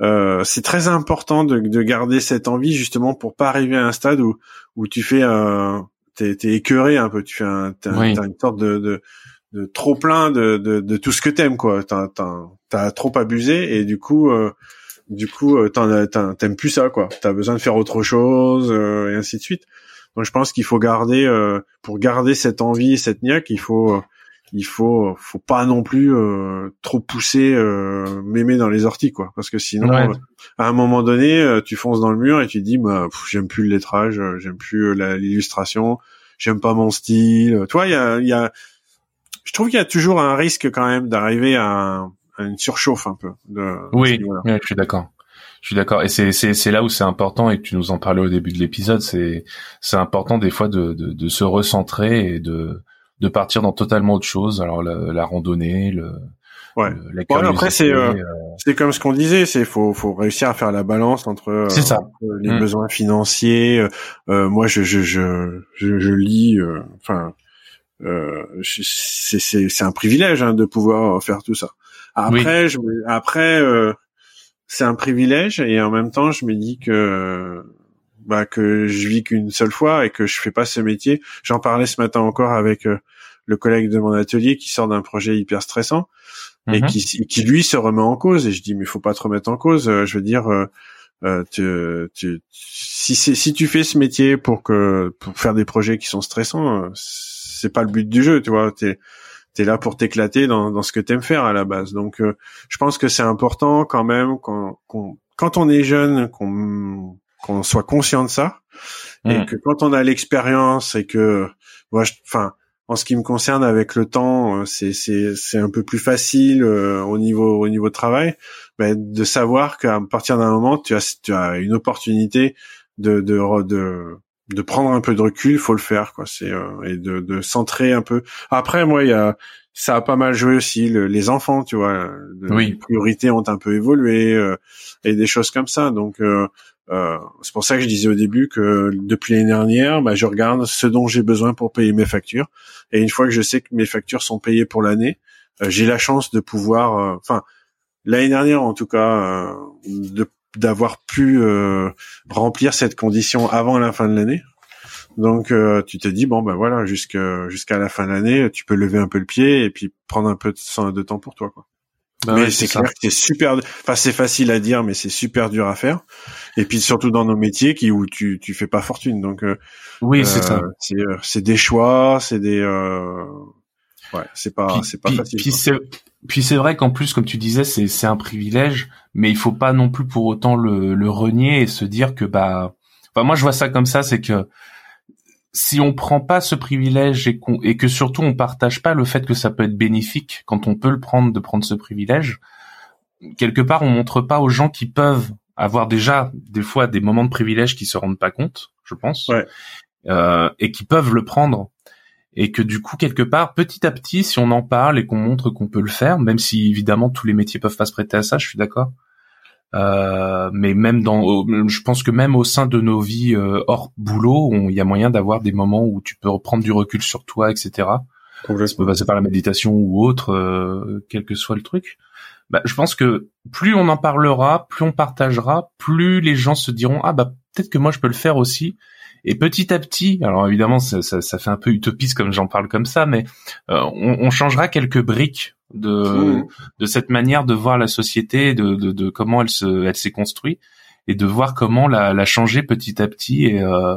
euh, c'est très important de, de garder cette envie justement pour pas arriver à un stade où où tu fais un t'es, t'es écœuré un peu tu fais un, Oui. t'as une sorte de, de de trop plein de, de, de tout ce que t'aimes quoi. T'as t'as trop abusé et du coup euh, du coup euh, t'aimes plus ça quoi. T'as besoin de faire autre chose euh, et ainsi de suite. Donc je pense qu'il faut garder euh, pour garder cette envie, cette niaque, il faut il faut faut pas non plus trop pousser mémé dans les orties quoi parce que sinon à un moment donné tu fonces dans le mur et tu dis bah j'aime plus le lettrage j'aime plus l'illustration j'aime pas mon style toi il y a il y a je trouve qu'il y a toujours un risque quand même d'arriver à, une surchauffe un peu. De, oui, je suis d'accord. Je suis d'accord. Et c'est, c'est, c'est là où c'est important, et que tu nous en parlais au début de l'épisode, c'est, c'est important des fois de, de, de, se recentrer et de, de partir dans totalement autre chose. Alors la, la randonnée, le, Ouais. après c'est euh, euh, c'est comme ce qu'on disait, c'est faut faut réussir à faire la balance entre, euh, ça. les mm. besoins financiers. moi je je je je, je lis, enfin euh, c'est c'est un privilège hein, de pouvoir faire tout ça. Après, je, après, euh, c'est un privilège et en même temps, je me dis que bah que je vis qu'une seule fois et que je fais pas ce métier. J'en parlais ce matin encore avec euh, le collègue de mon atelier qui sort d'un projet hyper stressant et mhm. qui, qui lui se remet en cause. Et je dis mais faut pas te remettre en cause. je veux dire. Euh, tu, tu, si, si tu fais ce métier pour que pour faire des projets qui sont stressants, c'est pas le but du jeu, tu vois. T'es es là pour t'éclater dans, dans ce que t'aimes faire à la base. Donc, euh, je pense que c'est important quand même qu'on, quand on est jeune, qu'on qu'on soit conscient de ça et mmh. que quand on a l'expérience et que, moi, enfin, en ce qui me concerne, avec le temps, euh, c'est c'est c'est un peu plus facile euh, au niveau au niveau de travail, ben, de savoir qu'à partir d'un moment, tu as tu as une opportunité de de de de prendre un peu de recul, faut le faire quoi. C'est euh, et de, de centrer un peu. Après, moi, il y a ça a pas mal joué aussi les enfants, tu vois. oui. Les priorités ont un peu évolué euh, et des choses comme ça. Donc euh, euh, c'est pour ça que je disais au début que depuis l'année dernière, bah, je regarde ce dont j'ai besoin pour payer mes factures. Et une fois que je sais que mes factures sont payées pour l'année, j'ai la chance de pouvoir, enfin l'année dernière en tout cas, de d'avoir pu euh, remplir cette condition avant la fin de l'année. Donc euh, tu te dis bon ben voilà jusqu'à jusqu'à la fin de l'année tu peux lever un peu le pied et puis prendre un peu de, de temps pour toi quoi. Bah mais c'est clair que c'est super enfin c'est facile à dire mais c'est super dur à faire. Et puis surtout dans nos métiers qui où tu tu fais pas fortune. Donc euh, oui c'est ça. c'est c'est des choix c'est des ouais c'est pas c'est pas facile puis c'est puis c'est vrai qu'en plus, comme tu disais, c'est c'est un privilège, mais il faut pas non plus pour autant le, le renier et se dire que bah, enfin moi je vois ça comme ça, c'est que si on prend pas ce privilège et, qu'on et que surtout on partage pas le fait que ça peut être bénéfique quand on peut le prendre de prendre ce privilège, quelque part on montre pas aux gens qui peuvent avoir déjà des fois des moments de privilège qui se rendent pas compte, je pense, ouais. euh, et qui peuvent le prendre et que du coup quelque part petit à petit si on en parle et qu'on montre qu'on peut le faire même si évidemment tous les métiers peuvent pas se prêter à ça je suis d'accord euh, mais même dans je pense que même au sein de nos vies euh, hors boulot il y a moyen d'avoir des moments où tu peux reprendre du recul sur toi etc ça peut passer par la méditation ou autre euh, quel que soit le truc. Bah, je pense que plus on en parlera plus on partagera plus les gens se diront ah bah peut-être que moi je peux le faire aussi. Et petit à petit, alors évidemment, ça, ça, ça fait un peu utopiste comme j'en parle comme ça, mais euh, on, on, changera quelques briques de mmh. de cette manière de voir la société, de, de, de comment elle se elle s'est construite, et de voir comment la, la changer petit à petit et euh,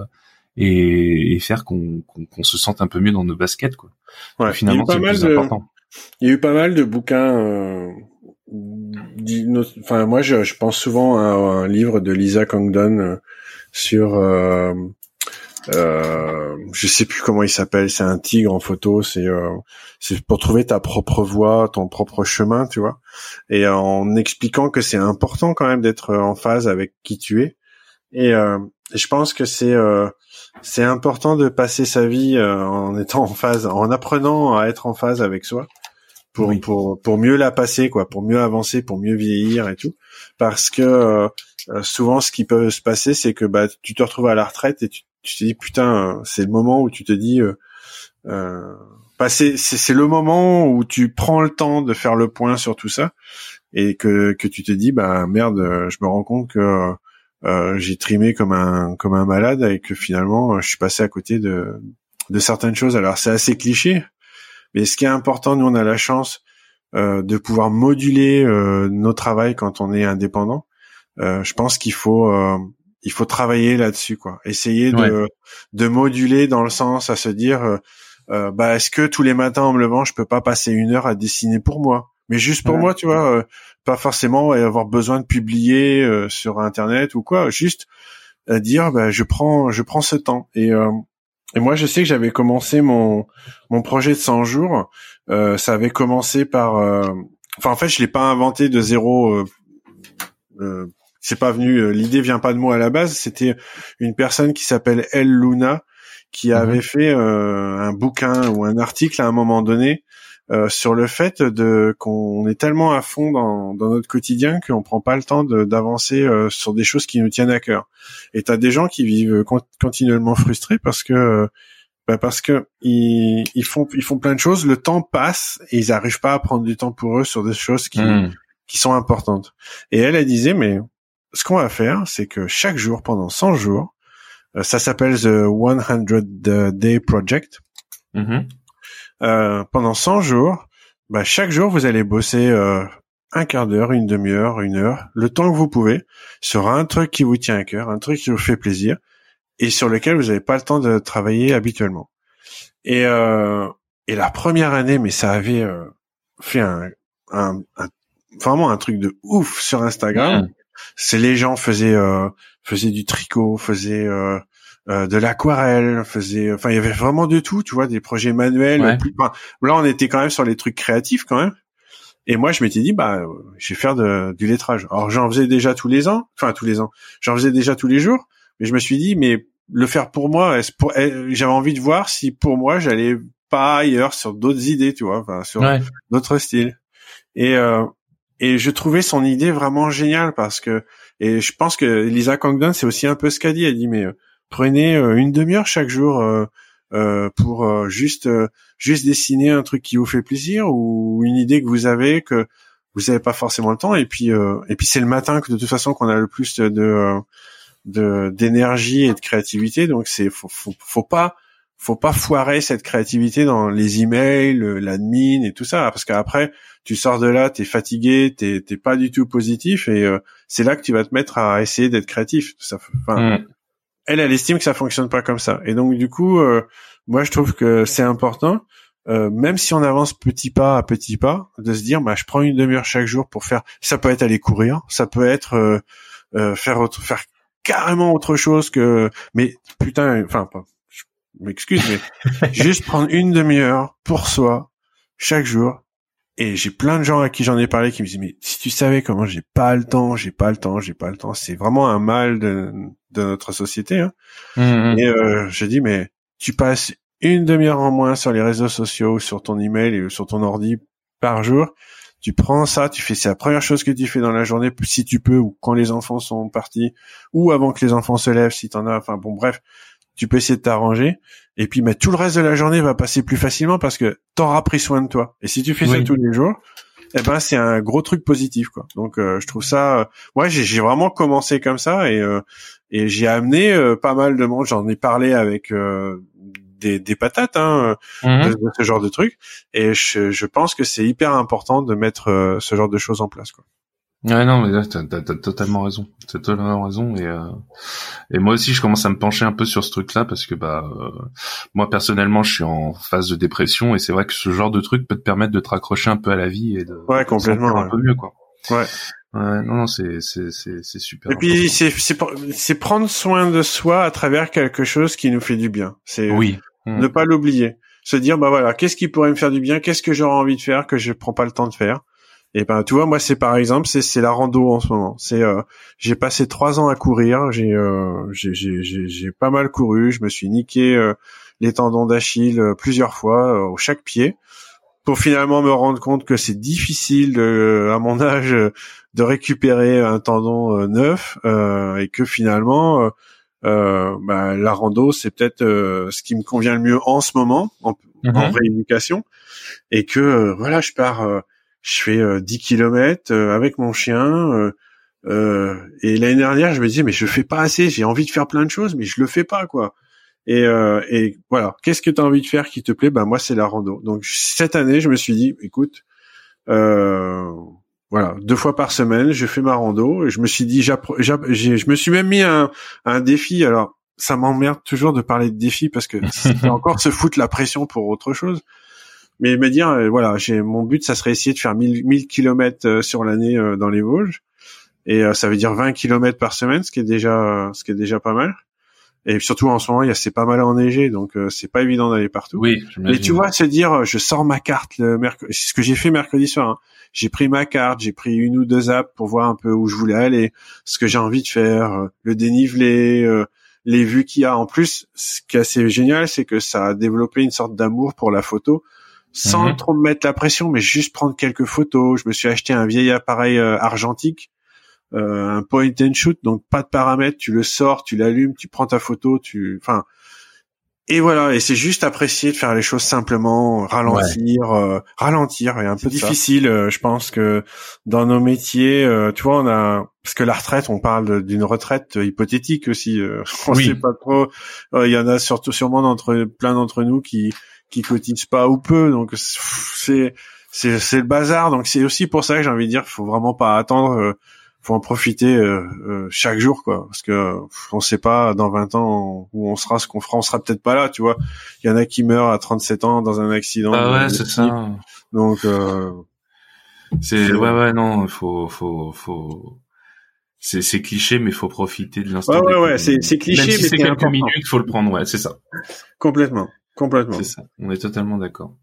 et, et, faire qu'on qu'on se sente un peu mieux dans nos baskets, quoi. Ouais, finalement, c'est plus important. Il y a eu pas mal de bouquins. Euh, enfin, moi, je, je, pense souvent à un livre de Lisa Congdon euh, sur euh, euh, je sais plus comment il s'appelle, c'est un tigre en photo, c'est euh, c'est pour trouver ta propre voie, ton propre chemin, tu vois. Et en expliquant que c'est important quand même d'être en phase avec qui tu es. Et euh, je pense que c'est euh, c'est important de passer sa vie euh, en étant en phase, en apprenant à être en phase avec soi pour pour pour mieux la passer quoi, pour mieux avancer, pour mieux vieillir et tout. Parce que souvent ce qui peut se passer, c'est que bah tu te retrouves à la retraite et tu tu te dis putain, c'est le moment où tu te dis, euh, euh, bah c'est le moment où tu prends le temps de faire le point sur tout ça et que que tu te dis bah merde, je me rends compte que euh, j'ai trimé comme un comme un malade et que finalement je suis passé à côté de de certaines choses. Alors c'est assez cliché, Mais ce qui est important, nous on a la chance euh, de pouvoir moduler euh, nos travails quand on est indépendant. Je pense qu'il faut il faut travailler là-dessus quoi. Essayer de de moduler dans le sens à se dire euh, bah est-ce que tous les matins en me levant, je peux pas passer une heure à dessiner pour moi, mais juste pour moi, tu vois, pas forcément avoir besoin de publier sur internet ou quoi, juste dire bah je prends je prends ce temps et et moi, je sais que j'avais commencé mon mon projet de 100 jours. Euh, ça avait commencé par, euh, enfin en fait, je l'ai pas inventé de zéro. Euh, euh c'est pas venu. L'idée vient pas de moi à la base. C'était une personne qui s'appelle El Luna qui mhm. avait fait un bouquin ou un article à un moment donné euh, sur le fait de qu'on est tellement à fond dans, dans notre quotidien qu'on prend pas le temps d'avancer euh, sur des choses qui nous tiennent à cœur. Et t'as des gens qui vivent continuellement frustrés parce que bah parce que ils, ils, font ils font plein de choses, le temps passe et ils arrivent pas à prendre du temps pour eux sur des choses qui hmm. qui sont importantes. Et elle elle disait mais ce qu'on va faire, c'est que chaque jour pendant 100 jours, euh, ça s'appelle the 100 Day Project. Euh, pendant 100 jours, bah, chaque jour vous allez bosser euh, un quart d'heure, une demi-heure, une heure, le temps que vous pouvez, sur un truc qui vous tient à cœur, un truc qui vous fait plaisir, et sur lequel vous n'avez pas le temps de travailler habituellement. Et, euh, et la première année, mais ça avait euh, fait un, un, vraiment un truc de ouf sur Instagram. C'est les gens faisaient euh, faisaient du tricot, faisaient euh, euh, de l'aquarelle, faisait, enfin il y avait vraiment de tout, tu vois, des projets manuels. là, on était quand même sur les trucs créatifs quand même. Et moi, je m'étais dit, bah, je vais faire de, du lettrage. Alors j'en faisais déjà tous les ans, enfin tous les ans, j'en faisais déjà tous les jours, mais je me suis dit, mais le faire pour moi, j'avais envie de voir si pour moi j'allais pas ailleurs sur d'autres idées, tu vois, enfin sur d'autres styles. Et euh, et je trouvais son idée vraiment géniale parce que et je pense que Lisa Congdon c'est aussi un peu ce qu'elle dit. Elle dit mais euh, prenez euh, une demi-heure chaque jour euh, pour juste juste dessiner un truc qui vous fait plaisir ou une idée que vous avez que vous n'avez pas forcément le temps et puis et puis c'est le matin que de toute façon qu'on a le plus de d'énergie et de créativité donc c'est faut faut pas faut pas foirer cette créativité dans les emails, l'admin et tout ça, parce qu'après tu sors de là, t'es fatigué, t'es t'es pas du tout positif et c'est là que tu vas te mettre à essayer d'être créatif. Ça, enfin, mm elle, elle estime que ça fonctionne pas comme ça. Et donc du coup, euh, moi je trouve que c'est important, euh, même si on avance petit pas à petit pas, de se dire, bah je prends une demi-heure chaque jour pour faire. Ça peut être aller courir, ça peut être euh, faire autre, faire carrément autre chose que. Mais putain, enfin, pas, m'excuse, mais juste prendre une demi-heure pour soi chaque jour et j'ai plein de gens à qui j'en ai parlé qui me disent mais si tu savais comment j'ai pas le temps, j'ai pas le temps, j'ai pas le temps, c'est vraiment un mal de, de notre société. Hein. Mmh, mmh. Et euh, j'ai dit mais tu passes une demi-heure en moins sur les réseaux sociaux, sur ton email et sur ton ordi par jour. Tu prends ça, tu fais c'est la première chose que tu fais dans la journée, si tu peux, ou quand les enfants sont partis, ou avant que les enfants se lèvent, si t'en as. Enfin bon, bref, tu peux essayer de t'arranger. Et puis mais tout le reste de la journée va passer plus facilement parce que t'auras pris soin de toi. Et si tu fais ça tous les jours eh ben c'est un gros truc positif quoi. Donc euh, je trouve ça moi j'ai vraiment commencé comme ça et euh, et j'ai amené euh, pas mal de monde. J'en ai parlé avec des, des patates hein, mhm. de, ce genre de trucs et je, je pense que c'est hyper important de mettre ce genre de choses en place quoi Ouais non mais t'as, t'as, t'as totalement raison, t'as totalement raison et euh, et moi aussi je commence à me pencher un peu sur ce truc-là parce que bah euh, moi personnellement je suis en phase de dépression et c'est vrai que ce genre de truc peut te permettre de te raccrocher un peu à la vie et de ouais complètement un peu mieux quoi. Ouais. Ouais, non, non, c'est c'est c'est super. Et puis c'est c'est c'est prendre soin de soi à travers quelque chose qui nous fait du bien. C'est oui. Ne pas l'oublier. Se dire bah voilà, qu'est-ce qui pourrait me faire du bien, qu'est-ce que j'aurais envie de faire que je prends pas le temps de faire? Et ben tu vois moi c'est par exemple c'est c'est la rando en ce moment. C'est euh, j'ai passé trois ans à courir, j'ai euh, j'ai j'ai j'ai pas mal couru, je me suis niqué euh, les tendons d'Achille euh, plusieurs fois au chaque pied pour finalement me rendre compte que c'est difficile de, à mon âge de récupérer un tendon neuf et que finalement bah, la rando c'est peut-être ce qui me convient le mieux en ce moment en, en mm-hmm. rééducation et que voilà je pars je fais 10 euh, kilomètres euh, avec mon chien. Euh, et l'année dernière, je me disais mais je fais pas assez. J'ai envie de faire plein de choses, mais je le fais pas quoi. Et, euh, et voilà, qu'est-ce que tu as envie de faire qui te plaît? Ben moi, c'est la rando. Donc cette année, je me suis dit, écoute, euh, voilà, deux fois par semaine, je fais ma rando. Et je me suis dit, je me suis même mis un, un défi. Alors, ça m'emmerde toujours de parler de défi parce que c'est encore se foutre la pression pour autre chose. Mais me dire, euh, voilà, j'ai mon but, ça serait essayer de faire 1000, 1000 kilomètres euh, sur l'année euh, dans les Vosges. Et ça veut dire 20 kilomètres par semaine, ce qui est déjà, ce qui est déjà pas mal. Et surtout en ce moment, il y a c'est pas mal enneigé, donc euh, c'est pas évident d'aller partout. Oui. Mais tu vois, se dire, euh, je sors ma carte le mercredi, c'est ce que j'ai fait mercredi soir. Hein. J'ai pris ma carte, j'ai pris une ou deux apps pour voir un peu où je voulais aller, ce que j'ai envie de faire, euh, le dénivelé, les vues qu'il y a. En plus, ce qui est assez génial, c'est que ça a développé une sorte d'amour pour la photo, sans mhm. trop me mettre la pression, mais juste prendre quelques photos. Je me suis acheté un vieil appareil argentique euh, un point and shoot, donc pas de paramètres, tu le sors, tu l'allumes, tu prends ta photo, tu, enfin, et voilà, et c'est juste apprécier de faire les choses simplement, ralentir, euh, ralentir, et un peu difficile. Euh, je pense que dans nos métiers, tu vois, on a parce que la retraite, on parle d'une retraite hypothétique aussi. on sait pas trop. Il y en a surtout sûrement d'entre plein d'entre nous qui qui cotisent pas ou peu, donc c'est c'est c'est le bazar. Donc c'est aussi pour ça que j'ai envie de dire, faut vraiment pas attendre faut en profiter euh, euh, chaque jour quoi. Parce que on sait pas dans 20 ans où on sera ce qu'on fera on sera peut-être pas là tu vois. Il y en a qui meurent à 37 ans dans un accident ah ouais c'est ça. Donc euh, c'est ouais ouais non faut faut faut c'est c'est cliché mais faut profiter de l'instant ouais ouais, ouais c'est c'est cliché Même si mais c'est quelques minutes faut le prendre ouais c'est ça. Complètement complètement c'est ça on est totalement d'accord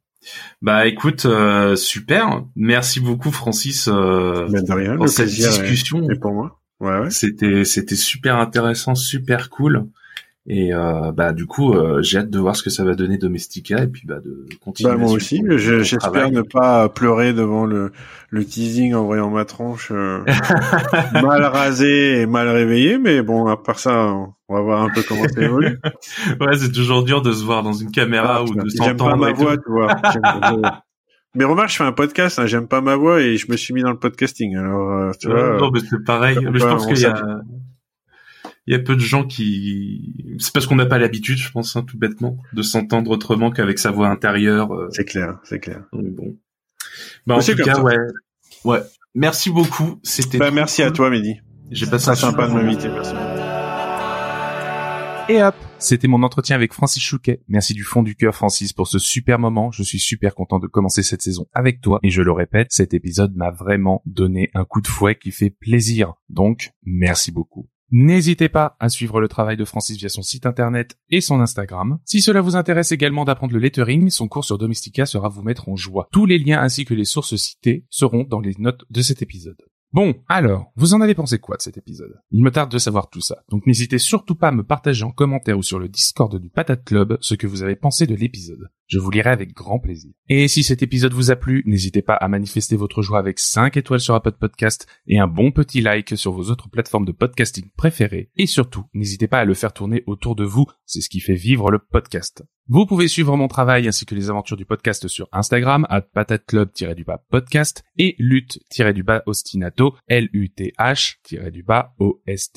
bah écoute, euh, super. Merci beaucoup Francis euh, de rien, pour cette discussion. Et pour moi. Ouais, ouais. C'était c'était super intéressant, super cool. Et euh, bah du coup, euh, j'ai hâte de voir ce que ça va donner Domestica et puis bah de continuer. Bah, moi aussi, j'espère ne pas pleurer devant le, le teasing en voyant ma tronche euh, mal rasée et mal réveillée, mais bon, à part ça, on va voir un peu comment ça évolue. ouais, c'est toujours dur de se voir dans une caméra ah, ou de s'entendre. J'aime pas ma voix, tu vois. Mais remarque, je fais un podcast, hein, j'aime pas ma voix et je me suis mis dans le podcasting. Alors, euh, tu vois. Non, mais c'est pareil. Mais je pense qu'il y a, il y a peu de gens qui, c'est parce qu'on n'a pas l'habitude, je pense, hein, tout bêtement, de s'entendre autrement qu'avec sa voix intérieure. Euh. C'est clair, c'est clair. bon. Bah, en tout cas, ouais. Ouais. Merci beaucoup. C'était. Bah, merci à toi, Mehdi. J'ai passé un sympa de m'inviter. Merci. Et hop, c'était mon entretien avec Francis Chouquet. Merci du fond du cœur Francis pour ce super moment. Je suis super content de commencer cette saison avec toi. Et je le répète, cet épisode m'a vraiment donné un coup de fouet qui fait plaisir. Donc, merci beaucoup. N'hésitez pas à suivre le travail de Francis via son site internet et son Instagram. Si cela vous intéresse également d'apprendre le lettering, son cours sur Domestika sera vous mettre en joie. Tous les liens ainsi que les sources citées seront dans les notes de cet épisode. Bon, alors, vous en avez pensé quoi de cet épisode? Il me tarde de savoir tout ça, donc n'hésitez surtout pas à me partager en commentaire ou sur le Discord du Patate Club ce que vous avez pensé de l'épisode. Je vous lirai avec grand plaisir. Et si cet épisode vous a plu, n'hésitez pas à manifester votre joie avec 5 étoiles sur Apple Podcast et un bon petit like sur vos autres plateformes de podcasting préférées. Et surtout, n'hésitez pas à le faire tourner autour de vous, c'est ce qui fait vivre le podcast. Vous pouvez suivre mon travail ainsi que les aventures du podcast sur Instagram, at patateclub-du-bas podcast et lutte-du-bas ostinato, L-U-T-H-du-bas O-S-T-I-N-A-T-O.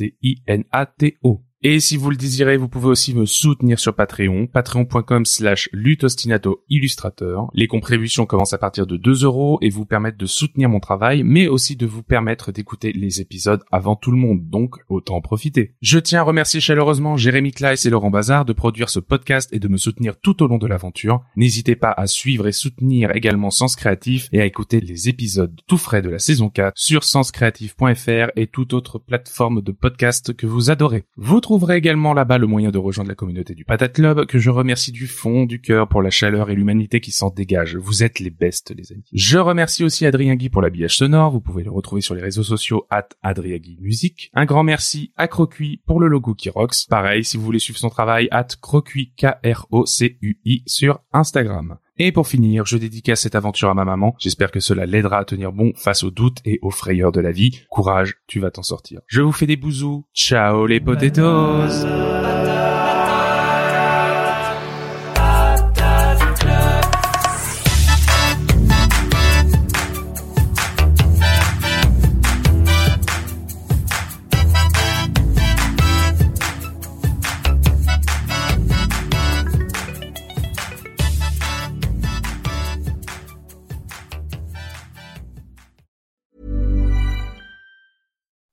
Et si vous le désirez, vous pouvez aussi me soutenir sur Patreon, patreon.com slash lutostinato illustrateur. Les contributions commencent à partir de 2 euros et vous permettent de soutenir mon travail, mais aussi de vous permettre d'écouter les épisodes avant tout le monde, donc autant en profiter. Je tiens à remercier chaleureusement Jérémy Kleiss et Laurent Bazar de produire ce podcast et de me soutenir tout au long de l'aventure. N'hésitez pas à suivre et soutenir également Sens Créatif et à écouter les épisodes tout frais de la saison 4 sur senscreatif.fr et toute autre plateforme de podcast que vous adorez. Trouverez également là-bas le moyen de rejoindre la communauté du Patate Club, que je remercie du fond du cœur pour la chaleur et l'humanité qui s'en dégage. Vous êtes les bestes, les amis. Je remercie aussi Adrien Guy pour l'habillage sonore. Vous pouvez le retrouver sur les réseaux sociaux at Adrien Guy Musique. Un grand merci à Crocuit pour le logo qui rocks. Pareil, si vous voulez suivre son travail, at Crocuit, K-R-O-C-U-I sur Instagram. Et pour finir, je dédicace cette aventure à ma maman. J'espère que cela l'aidera à tenir bon face aux doutes et aux frayeurs de la vie. Courage, tu vas t'en sortir. Je vous fais des bousous. Ciao les potatoes